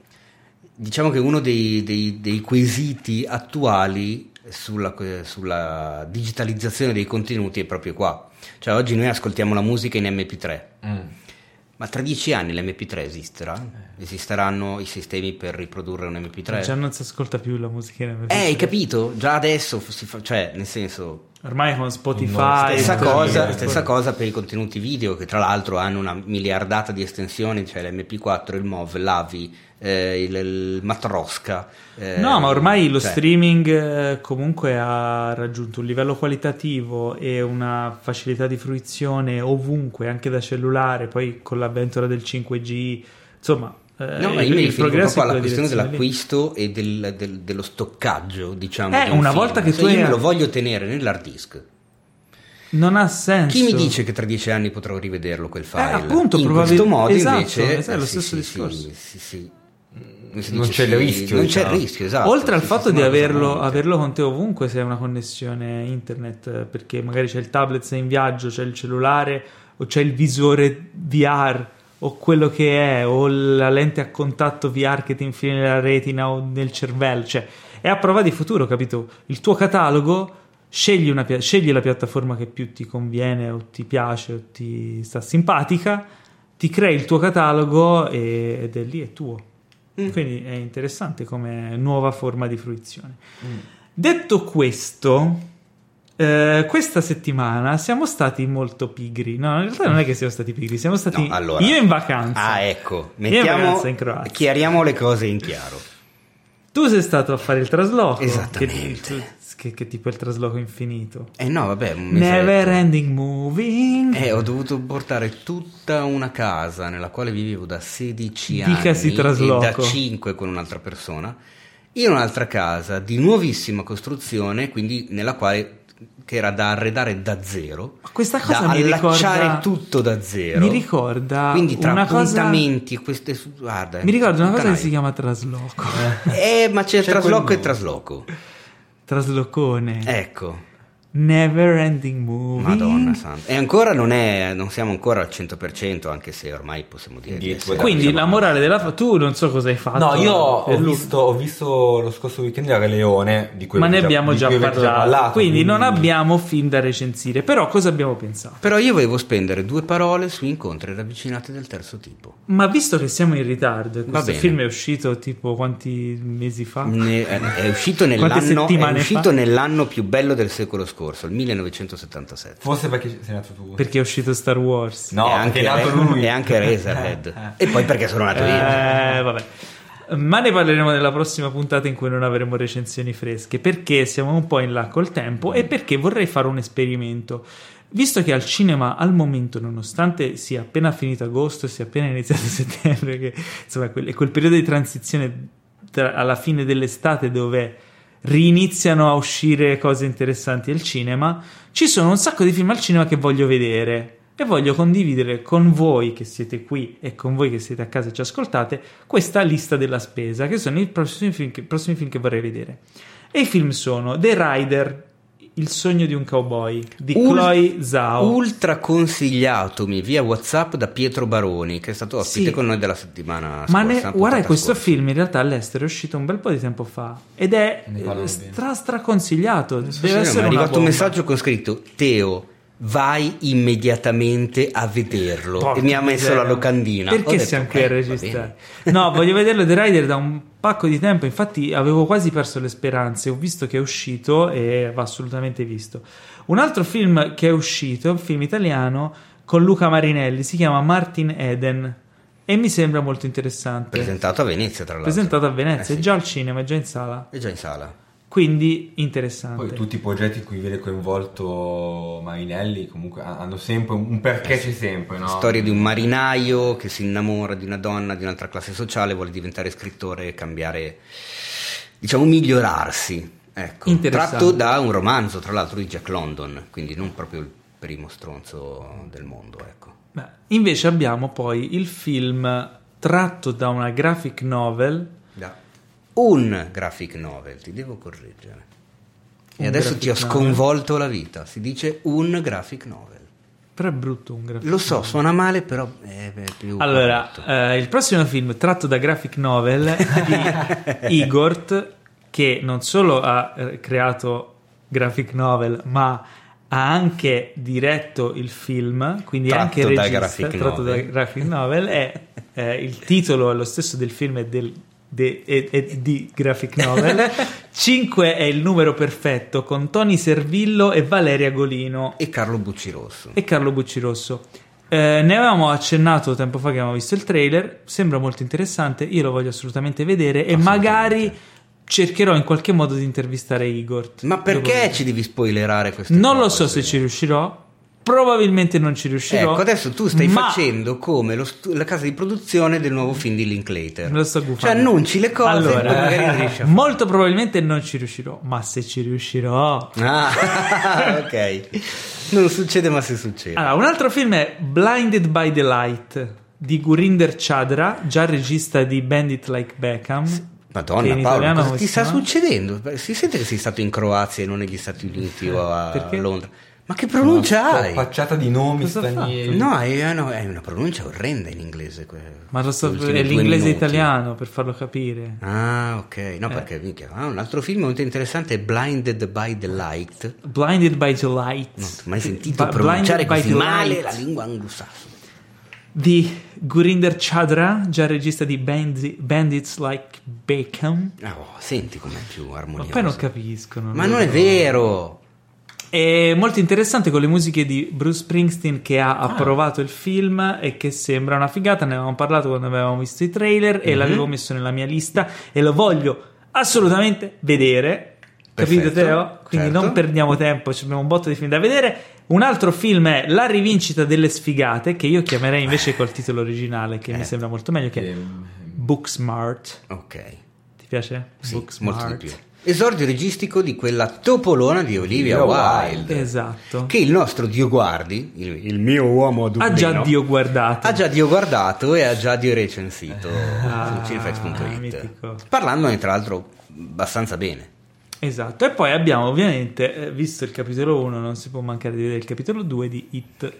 diciamo che uno dei, dei- dei quesiti attuali sulla, sulla digitalizzazione dei contenuti è proprio qua. Cioè oggi noi ascoltiamo la musica in MP3, Mm. Ma tra dieci anni l'MP3 esisterà? Esisteranno i sistemi per riprodurre un MP3? Già non si ascolta più la musica in Eh, hai capito? Già adesso si fa, cioè, nel senso, Ormai con Spotify. Stessa cosa, stessa cosa per i contenuti video che tra l'altro hanno una miliardata di estensioni, cioè l'MP4, il MOV, l'AVI, eh, il, il Matroska. eh, No, ma ormai lo cioè, streaming eh, comunque ha raggiunto un livello qualitativo e una facilità di fruizione ovunque, anche da cellulare, poi con l'avventura del 5G, insomma, No, ma il, io mi il riferisco alla questione direzione lì. dell'acquisto e del- del- dello stoccaggio, diciamo. Eh, di un una film. volta che Se tu io hai- me lo voglio tenere nell'hard disk, Non ha senso. chi mi dice che tra dieci anni potrò rivederlo quel file? appunto, In probabil- questo modo esatto, invece esatto, è lo eh, stesso sì, discorso. sì, sì, sì. si Non c'è il rischio, Non c'è diciamo. il rischio, esatto. Oltre al fatto di averlo, averlo con te ovunque se hai una connessione internet, eh, perché magari c'è il tablet, sei in viaggio, c'è il cellulare o c'è il visore VR o quello che è, o la lente a contatto VR che ti infili nella retina o nel cervello, cioè è a prova di futuro, capito? Il tuo catalogo, scegli, una scegli la piattaforma che più ti conviene o ti piace o ti sta simpatica, ti crei il tuo catalogo e- ed è lì, è tuo. Quindi è interessante come nuova forma di fruizione. Detto questo, eh, questa settimana siamo stati molto pigri. No, in realtà non è che siamo stati pigri, siamo stati No, allora- io in vacanza. Ah, ecco, Io in mettiamo, vacanza in Croazia. chiariamo le cose in chiaro. Tu sei stato a fare il trasloco. Esattamente. Che, che, che tipo il trasloco infinito? Eh no, vabbè. Never ending moving. Eh, ho dovuto portare tutta una casa nella quale vivevo da 16 Dicasi anni trasloco. e da 5 con un'altra persona in un'altra casa di nuovissima costruzione, quindi nella quale che era da arredare da zero, Ma questa cosa da mi allacciare ricorda- tutto da zero. Mi ricorda quindi tra una cosa- appuntamenti e queste guarda, Mi ricorda una cosa che puttanaia. si chiama trasloco. Eh, ma c'è, C'è trasloco e trasloco. Traslocone. Ecco. Never ending moving. Madonna santa. E ancora non è non siamo ancora al 100%, anche se ormai possiamo dire di essere-. Quindi Diciamo- la morale della fa- tu non so cosa hai fatto. No, io ho visto, ho visto lo scorso weekend il Re Leone, di cui ma ne abbiamo di già cui avete parlato, quindi non quindi- abbiamo film da recensire. Però cosa abbiamo pensato? Però io volevo spendere due parole su incontri ravvicinati del terzo tipo. Ma visto che siamo in ritardo, questo film è uscito tipo quanti mesi fa? Ne- è, è uscito nell'anno, è uscito fa? nell'anno più bello del secolo scorso, il 1977. Forse perché sei nato tu. Perché è uscito Star Wars. No, e anche, è nato lui. e anche Razorhead. e poi perché sono nato io. Eh, vabbè. Ma ne parleremo nella prossima puntata in cui non avremo recensioni fresche. Perché siamo un po' in là col tempo e perché vorrei fare un esperimento. Visto che al cinema al momento, nonostante sia appena finito agosto, sia appena iniziato settembre, che insomma è quel, è quel periodo di transizione tra- alla fine dell'estate dove riniziano a uscire cose interessanti al cinema, ci sono un sacco di film al cinema che voglio vedere e voglio condividere con voi che siete qui e con voi che siete a casa e ci ascoltate questa lista della spesa, che sono i prossimi film che, prossimi film che vorrei vedere. E i film sono The Rider, Il sogno di un cowboy di Ul- Chloe Zhao. Ultra consigliatomi via WhatsApp da Pietro Baroni, che è stato ospite Sì. con noi della settimana Ma scorsa. ne- puntata guarda, questo scorsa. film in realtà all'estero è uscito un bel po' di tempo fa ed è Ne eh, bene. stra stra consigliato. Deve Sì, essere è una arrivato un bomba. messaggio con scritto Teo vai immediatamente a vederlo Porca e mi ha messo miseria. la locandina Perché detto, siamo qui "Eh, a va registrare? bene." No, voglio vederlo The Rider da un pacco di tempo. Infatti, avevo quasi perso le speranze. Ho visto che è uscito e va assolutamente visto. Un altro film che è uscito è un film italiano con Luca Marinelli. Si chiama Martin Eden e mi sembra molto interessante. presentato a Venezia tra l'altro Presentato a Venezia, Eh sì, è già al cinema, è già in sala. è già in sala Quindi interessante. Poi tutti i progetti in cui viene coinvolto Marinelli comunque ha- hanno sempre un perché c'è sempre, no? storia di un marinaio che si innamora di una donna di un'altra classe sociale vuole diventare scrittore e cambiare diciamo migliorarsi ecco Interessante. tratto da un romanzo tra l'altro di Jack London quindi non proprio il primo stronzo del mondo ecco Beh, invece abbiamo poi il film tratto da una graphic novel Da un graphic novel, ti devo correggere. E Un adesso graphic ti ho novel. sconvolto la vita. Si dice un graphic novel. però è brutto un graphic Lo so, suona male, però è è più. Allora, eh, il prossimo film tratto da graphic novel di Igort, che non solo ha eh, creato graphic novel, ma ha anche diretto il film, quindi è Tratto anche da regista, graphic tratto novel. da graphic novel, e eh, il titolo è lo stesso del film e del de- e- e di graphic novel 5 è il numero perfetto con Tony Servillo e Valeria Golino E Carlo Buccirosso. e Carlo Buccirosso. Eh, ne avevamo accennato tempo fa che avevamo visto il trailer, sembra molto interessante, io lo voglio assolutamente vedere e magari cercherò in qualche modo di intervistare Igor. Ma perché ci devi spoilerare queste Non cose? lo so se ci riuscirò, probabilmente non ci riuscirò. Ecco, adesso tu stai ma- facendo come stu- la casa di produzione del nuovo film di Linklater. Lo sto gufando. Cioè annunci le cose poi magari molto probabilmente non ci riuscirò, ma se ci riuscirò... Ah, ok. Non succede, ma se succede. Allora, un altro film è Blinded by the Light di Gurinder Chadra, già regista di Bandit Like Beckham. che Madonna Paolo, ti sta succedendo? Si sente che sei stato in Croazia e non negli Stati Uniti o a Perché? Londra. Ma che pronuncia hai? Facciata di nomi Cosa stranieri. No, è una, è una pronuncia orrenda in inglese. que- Ma lo so, è l'inglese minuti. italiano per farlo capire. Ah, ok. No, Eh. perché minchia, ah, un altro film molto interessante è Blinded by the Light. Blinded by the Light. Non ho mai sentito Ba- pronunciare Blinded by così the male Light. la lingua anglosassone. Di Gurinder Chadra, già regista di Bandi- Bandits Like Beckham. Ah, oh, senti com'è più Ma armonioso. poi non capiscono. Ma non è vero. È molto interessante con le musiche di Bruce Springsteen che ha approvato il film e che sembra una figata. Ne avevamo parlato quando avevamo visto i trailer e l'avevo messo nella mia lista e lo voglio assolutamente vedere. Capito Perfetto, Teo? Quindi certo. non perdiamo tempo, ci abbiamo un botto di film da vedere. Un altro film è La rivincita delle sfigate, che io chiamerei invece col titolo originale, che mi Eh. sembra molto meglio, che è Ehm, Booksmart. Ok. Ti piace? Sì, Booksmart. molto di più. Esordio registico di quella topolona di Olivia Wilde. Esatto. Che il nostro Dio Guardi, il, il mio uomo a Ha già Dio guardato. ha già Dio guardato e ha già Dio recensito Ah, su cinefx.it. mitico. Parlandone tra l'altro abbastanza bene. Esatto, e poi abbiamo ovviamente eh, visto il capitolo 1, non si può mancare di vedere il capitolo 2 di It.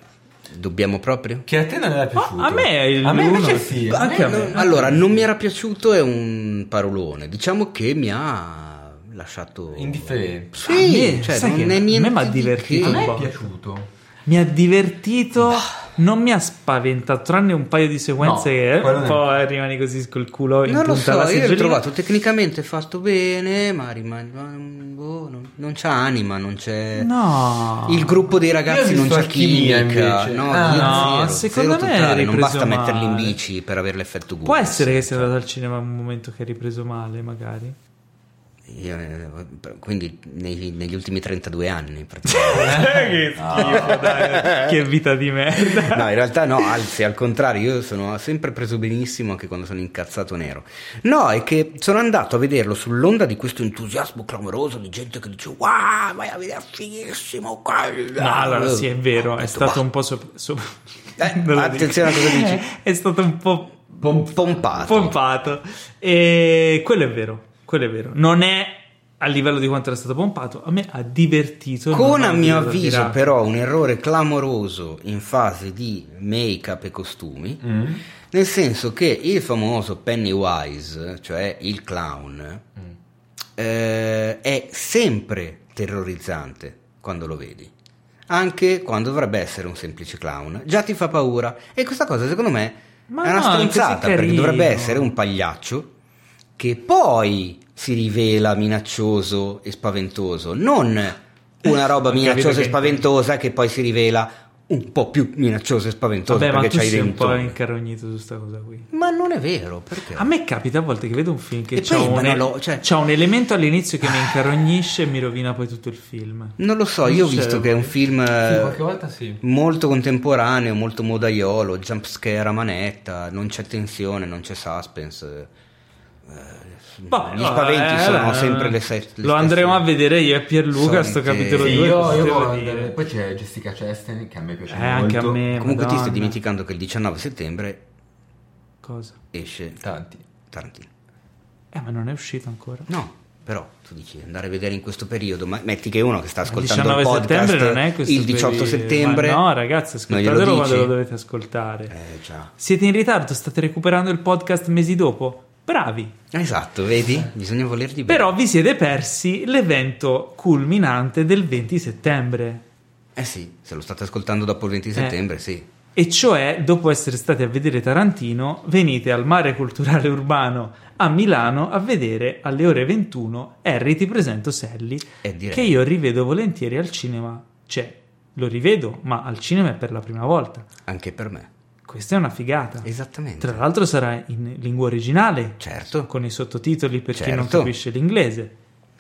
Dobbiamo proprio? Che a te non era piaciuto? a me il A me invece uno- sì. Anche a me. Allora, non mi era piaciuto è un parolone. Diciamo che mi ha lasciato Indifferente. Sì, A me, cioè, sai non che è a me niente m'ha di divertito che. A me un è po'. piaciuto. Mi ha divertito, non mi ha spaventato, tranne un paio di sequenze No, che eh, un po' rimani così col culo in Non lo punta so, alla io l'ho trovato tecnicamente fatto bene, ma rimane boh, non, non c'ha anima, non c'è No. il gruppo dei ragazzi non c'è chimica, invece. no, Ah, no, secondo zero me è totale, non basta metterli in male. bici per avere l'effetto Google. Può essere che sia andato al cinema un momento che hai ripreso male, magari. Io, eh, quindi nei- negli ultimi 32 anni praticamente. che schifo, dai. Che vita di merda. No, in realtà no, anzi, al contrario, io sono sempre preso benissimo anche quando sono incazzato nero. No, è che sono andato a vederlo sull'onda di questo entusiasmo clamoroso di gente che dice wow, vai a vedere fighissimo quello. No, allora sì, è vero, è detto, stato "Bah". un po' sopra... sopra- Eh, attenzione dico. a cosa dici. È stato un po' Pom- pompato. pompato. E quello è vero, quello è vero. Non è a livello di quanto era stato pompato, a me ha divertito. Con a mio avviso tirato. però un errore clamoroso in fase di make-up e costumi, Mm. nel senso che il famoso Pennywise, cioè il clown, eh, è sempre terrorizzante quando lo vedi. Anche quando dovrebbe essere un semplice clown, già ti fa paura. E questa cosa, secondo me, Ma è una no, così stronzata perché dovrebbe essere un pagliaccio che poi si rivela minaccioso e spaventoso, non una roba Ho capito minacciosa e spaventosa che poi si rivela un po' più minacciosa e spaventosa Vabbè, ma perché tu c'hai sei un dentro. po' incarognito su sta cosa qui. Ma non è vero, perché? A me capita a volte che vedo un film che poi, un, ma non lo- cioè- un elemento all'inizio che mi incarognisce e mi rovina poi tutto il film. Non lo so, Non io ho visto che è un film Sì, eh, sì. molto contemporaneo, molto modaiolo, jump scare a manetta, non c'è tensione, non c'è suspense. Eh, Boh, Gli spaventi eh, sono eh, sempre le, se- le Lo stesse. andremo a vedere io e Pierluca sto capitolo Sì, 2. io, io Poi c'è Jessica Chastain che a me piace Eh, molto. anche a me. Comunque ti stai Madonna. dimenticando che il 19 settembre Cosa? esce Tanti. Tarantino. Eh, ma non è uscito ancora. No, però tu dici andare a vedere in questo periodo, ma metti che uno che sta Il ascoltando 19 il podcast settembre non è questo il 18 periodo. settembre. Ma no, ragazzi, non glielo ascoltatelo quando dici? lo dovete ascoltare. Eh già. Siete in ritardo, state recuperando il podcast mesi dopo? Bravi. Esatto, vedi? Bisogna volerli bene. Però vi siete persi l'evento culminante del 20 settembre. Eh sì, se lo state ascoltando dopo il 20 settembre, sì. E cioè, dopo essere stati a vedere Tarantino, venite al Mare Culturale Urbano a Milano a vedere alle ore 21 Harry ti presento Sally, Eh, che io rivedo volentieri al cinema. Cioè, lo rivedo, ma al cinema è per la prima volta. Anche per me. Questa è una figata. Esattamente. Tra l'altro sarà in lingua originale, Certo. con i sottotitoli per chi non Certo. capisce l'inglese.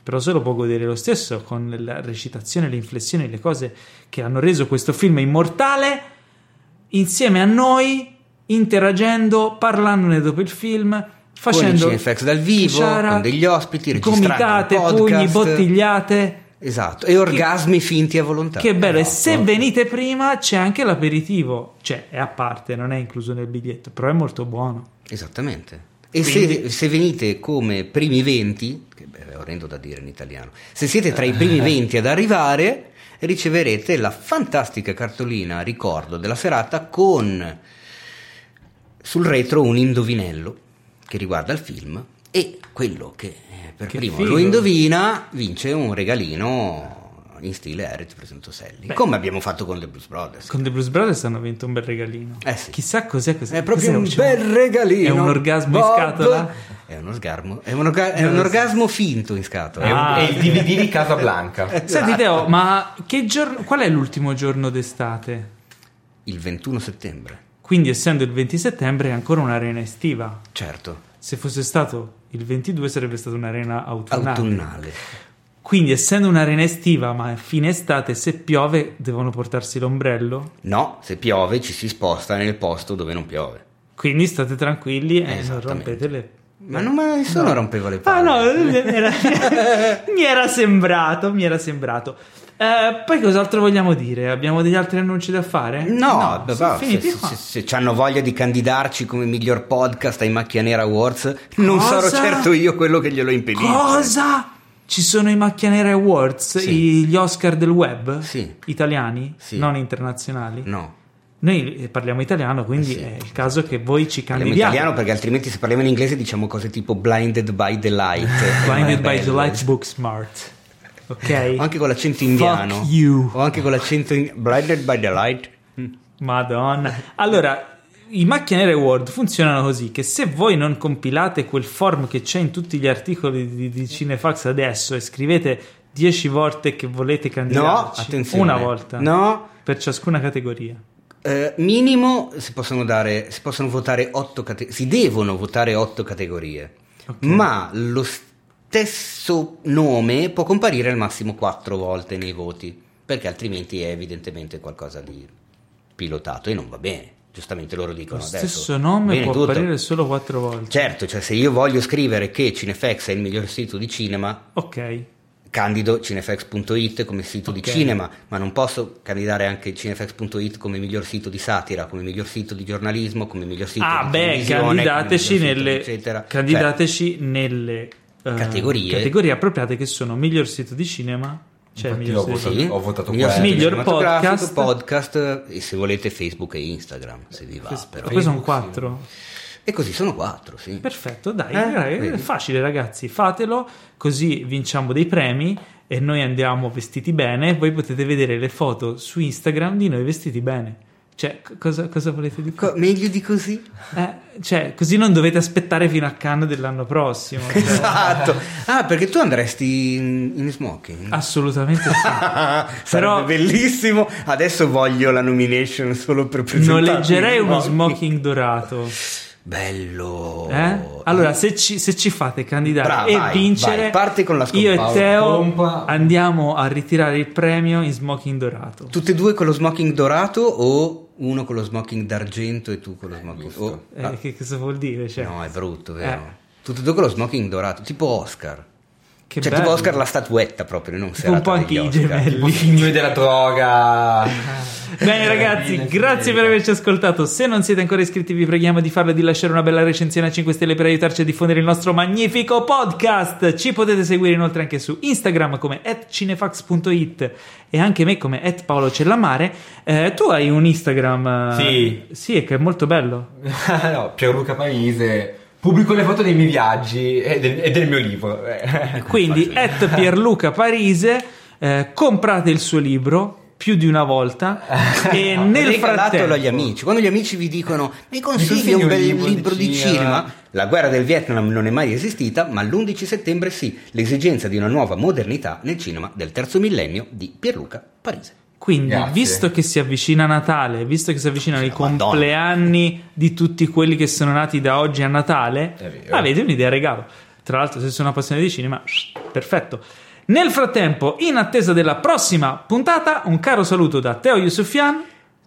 Però se lo può godere lo stesso con la recitazione, le inflessioni, le cose che hanno reso questo film immortale insieme a noi, interagendo, parlandone dopo il film, facendo Cinefx dal vivo, con degli ospiti, registrando gomitate, pugni, bottigliate. Esatto, e orgasmi finti a volontà. Che bello, e Esatto. se venite prima c'è anche l'aperitivo, cioè è a parte, non è incluso nel biglietto, però è molto buono. Esattamente. E Quindi- se, se venite come primi 20, che beh, è orrendo da dire in italiano, se siete tra i primi 20 ad arrivare, riceverete la fantastica cartolina ricordo della serata con sul retro un indovinello che riguarda il film e quello che eh, per Che primo figo. lo indovina vince un regalino in stile Harry ti presento Sally, Beh. come abbiamo fatto con The Blues Brothers. Con The Blues Brothers hanno vinto un bel regalino. Eh sì. Chissà cos'è cos'è. È proprio cos'è, un cioè, bel regalino. È un orgasmo in Bob. scatola? È un orgasmo, è un, orga- è un orgasmo finto in scatola. È, un- Ah. è il DVD di Casablanca. Esatto. Senti Teo, ma che giorno, qual è l'ultimo giorno d'estate? Il 21 settembre, Quindi essendo il 20 settembre è ancora un'arena estiva. certo, Se fosse stato il 22 sarebbe stata un'arena autunnale. autunnale. Quindi essendo un'arena estiva ma a fine estate se piove devono portarsi l'ombrello. No, se piove ci si sposta nel posto dove non piove. Quindi state tranquilli e non rompete le... Ma non ma nessuno rompeva le Ah palle. no, mi era, mi era sembrato, mi era sembrato. Eh, poi cos'altro vogliamo dire? Abbiamo degli altri annunci da fare? No, beh, sono va, se, se, se, se hanno voglia di candidarci come miglior podcast ai Macchia Nera Awards, non Cosa? sarò certo io quello che glielo impedisce. Cosa? Ci sono i Macchia Nera Awards, Sì. gli Oscar del web? Sì. Italiani? Sì. Non internazionali? No, Noi eh, parliamo italiano, quindi Eh sì. è il caso che voi ci parliamo candidiate. italiano perché altrimenti se parliamo in inglese diciamo cose tipo blinded by the light. Blinded by the. Light Book Smart. Ok? O anche con l'accento indiano. you. O anche con l'accento in... blinded by the light. Madonna. Allora, i macchie nere Word funzionano così: che se voi non compilate quel form che c'è in tutti gli articoli di, di Cinefax adesso e scrivete 10 volte che volete No, candidarci, attenzione. una volta No, per ciascuna categoria. Eh, minimo si possono dare, si possono votare otto categorie, si devono votare otto categorie, Ok. ma lo stesso nome può comparire al massimo quattro volte nei voti, perché altrimenti è evidentemente qualcosa di pilotato e non va bene. Giustamente loro Lo dicono adesso. stesso nome bene può tutto. apparire solo 4 volte. Certo, cioè se io voglio scrivere che Cinefax è il miglior sito di cinema, Ok. Candido cinefax.it come sito di Ok. cinema, ma non posso candidare anche cinefax.it come miglior sito di satira, come miglior sito di giornalismo, come miglior sito Ah, di beh, televisione, candidateci sito, nelle, eccetera. candidateci nelle eh, Categorie. categorie appropriate che sono miglior sito di cinema. Cioè, Infatti miglior sito- votato. Sì, Ho votato miglior, quello. sito Miglior podcast. podcast e se volete Facebook e Instagram, se vi va però. Poi sono Facebook, 4. E così sono quattro, sì. Perfetto, dai, Eh, è facile ragazzi, fatelo così vinciamo dei premi e noi andiamo vestiti bene. Voi potete vedere le foto su Instagram di noi vestiti bene. Cioè, cosa, cosa volete di più? Co- meglio di così? Eh, cioè, così non dovete aspettare fino a Cannes dell'anno prossimo. cioè, Esatto. Ah, perché tu andresti in, in smoking? assolutamente sì. Però- bellissimo. Adesso voglio la nomination solo per presentare. Noleggerei uno smoking dorato. Bello. Eh? Allora, se ci, se ci fate candidare Brava, e vai, vincere, vai, parti con la io e. Teo Pompa. andiamo a ritirare il premio in smoking dorato. Tutte e due con lo smoking dorato o uno con lo smoking d'argento e tu con lo smoking Giusto. oh, Eh, ah, che cosa vuol dire? Cioè, No, è brutto, vero? Eh. Tutte e due con lo smoking dorato, tipo Oscar. Che cioè, bello. tipo Oscar la statuetta proprio, non Tipo un serata po' anche i gemelli. Tipo signori della droga. Bene ragazzi, grazie fine. per averci ascoltato. Se non siete ancora iscritti vi preghiamo di farlo e di lasciare una bella recensione a 5 stelle per aiutarci a diffondere il nostro magnifico podcast. Ci potete seguire inoltre anche su Instagram come cinefax.it e anche me come paolocellamare. Eh, tu hai un Instagram... Sì. Sì, che è molto bello. no, Pierluca Parise. Pubblico le foto dei miei viaggi e del, e del mio libro. Quindi, at Pierluca Parise, eh, comprate il suo libro più di una volta e nel Regalatelo frattempo... agli amici. Quando gli amici vi dicono mi consigli un bel libro libro, di di cinema?" cinema, la guerra del Vietnam non è mai esistita, ma l'11 settembre sì, l'esigenza di una nuova modernità nel cinema del terzo millennio di Pierluca Parise. Quindi, Grazie. visto che si avvicina Natale, visto che si avvicinano i Madonna. compleanni di tutti quelli che sono nati da oggi a Natale, avete un'idea regalo. Tra l'altro, se sono appassionati di cinema, perfetto. Nel frattempo, in attesa della prossima puntata, un caro saluto da Teo Yusufian.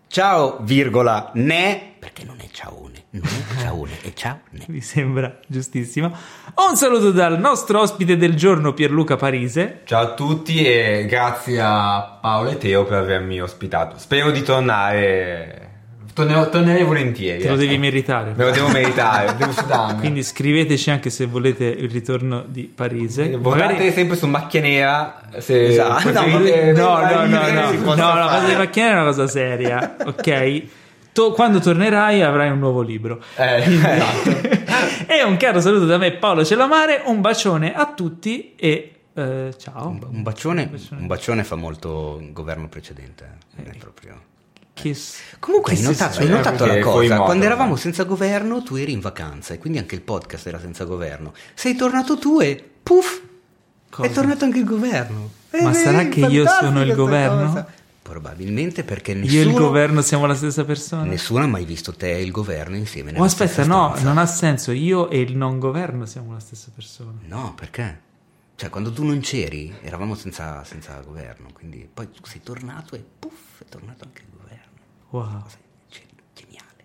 Ciao, virgola, ne, perché perché non è ciaone, non è ciaone, è ciaone. Mi sembra giustissimo. Un saluto dal nostro ospite del giorno Pierluca Parise. Ciao a tutti e grazie a Paolo e Teo per avermi ospitato. Spero di tornare. Tornerò, tornerei volentieri. Te lo ecco. devi meritare. Me lo devo meritare, devo sudarmi. Quindi scriveteci anche se volete il ritorno di Parise. Votate Magari- sempre su macchia nera. Se Esatto. No, no, no, no, no, la cosa fare. di macchina è una cosa seria, ok? To- quando tornerai avrai un nuovo libro. Eh, esatto. e un caro saluto da me Paolo Celamare, un bacione a tutti e eh, ciao. Un bacione, un bacione fa molto governo precedente. eh, non è proprio... Che s- Comunque che hai notato, hai notato la cosa, modo, quando eravamo eh. senza governo tu eri in vacanza e quindi anche il podcast era senza governo. Sei tornato tu e puff, Cosa? è tornato anche il governo. Ma Eh, sarà eh, che io sono il governo? cosa. Probabilmente perché Io e nessuno, il governo siamo la stessa persona? nessuno ha mai visto te e il governo insieme. Oh, aspetta, no, non ha senso. Io e il non governo siamo la stessa persona. No, perché? Cioè, quando tu non c'eri, eravamo senza, senza governo, quindi poi tu sei tornato e puff, è tornato anche il governo. Wow. Cosa ge- geniale.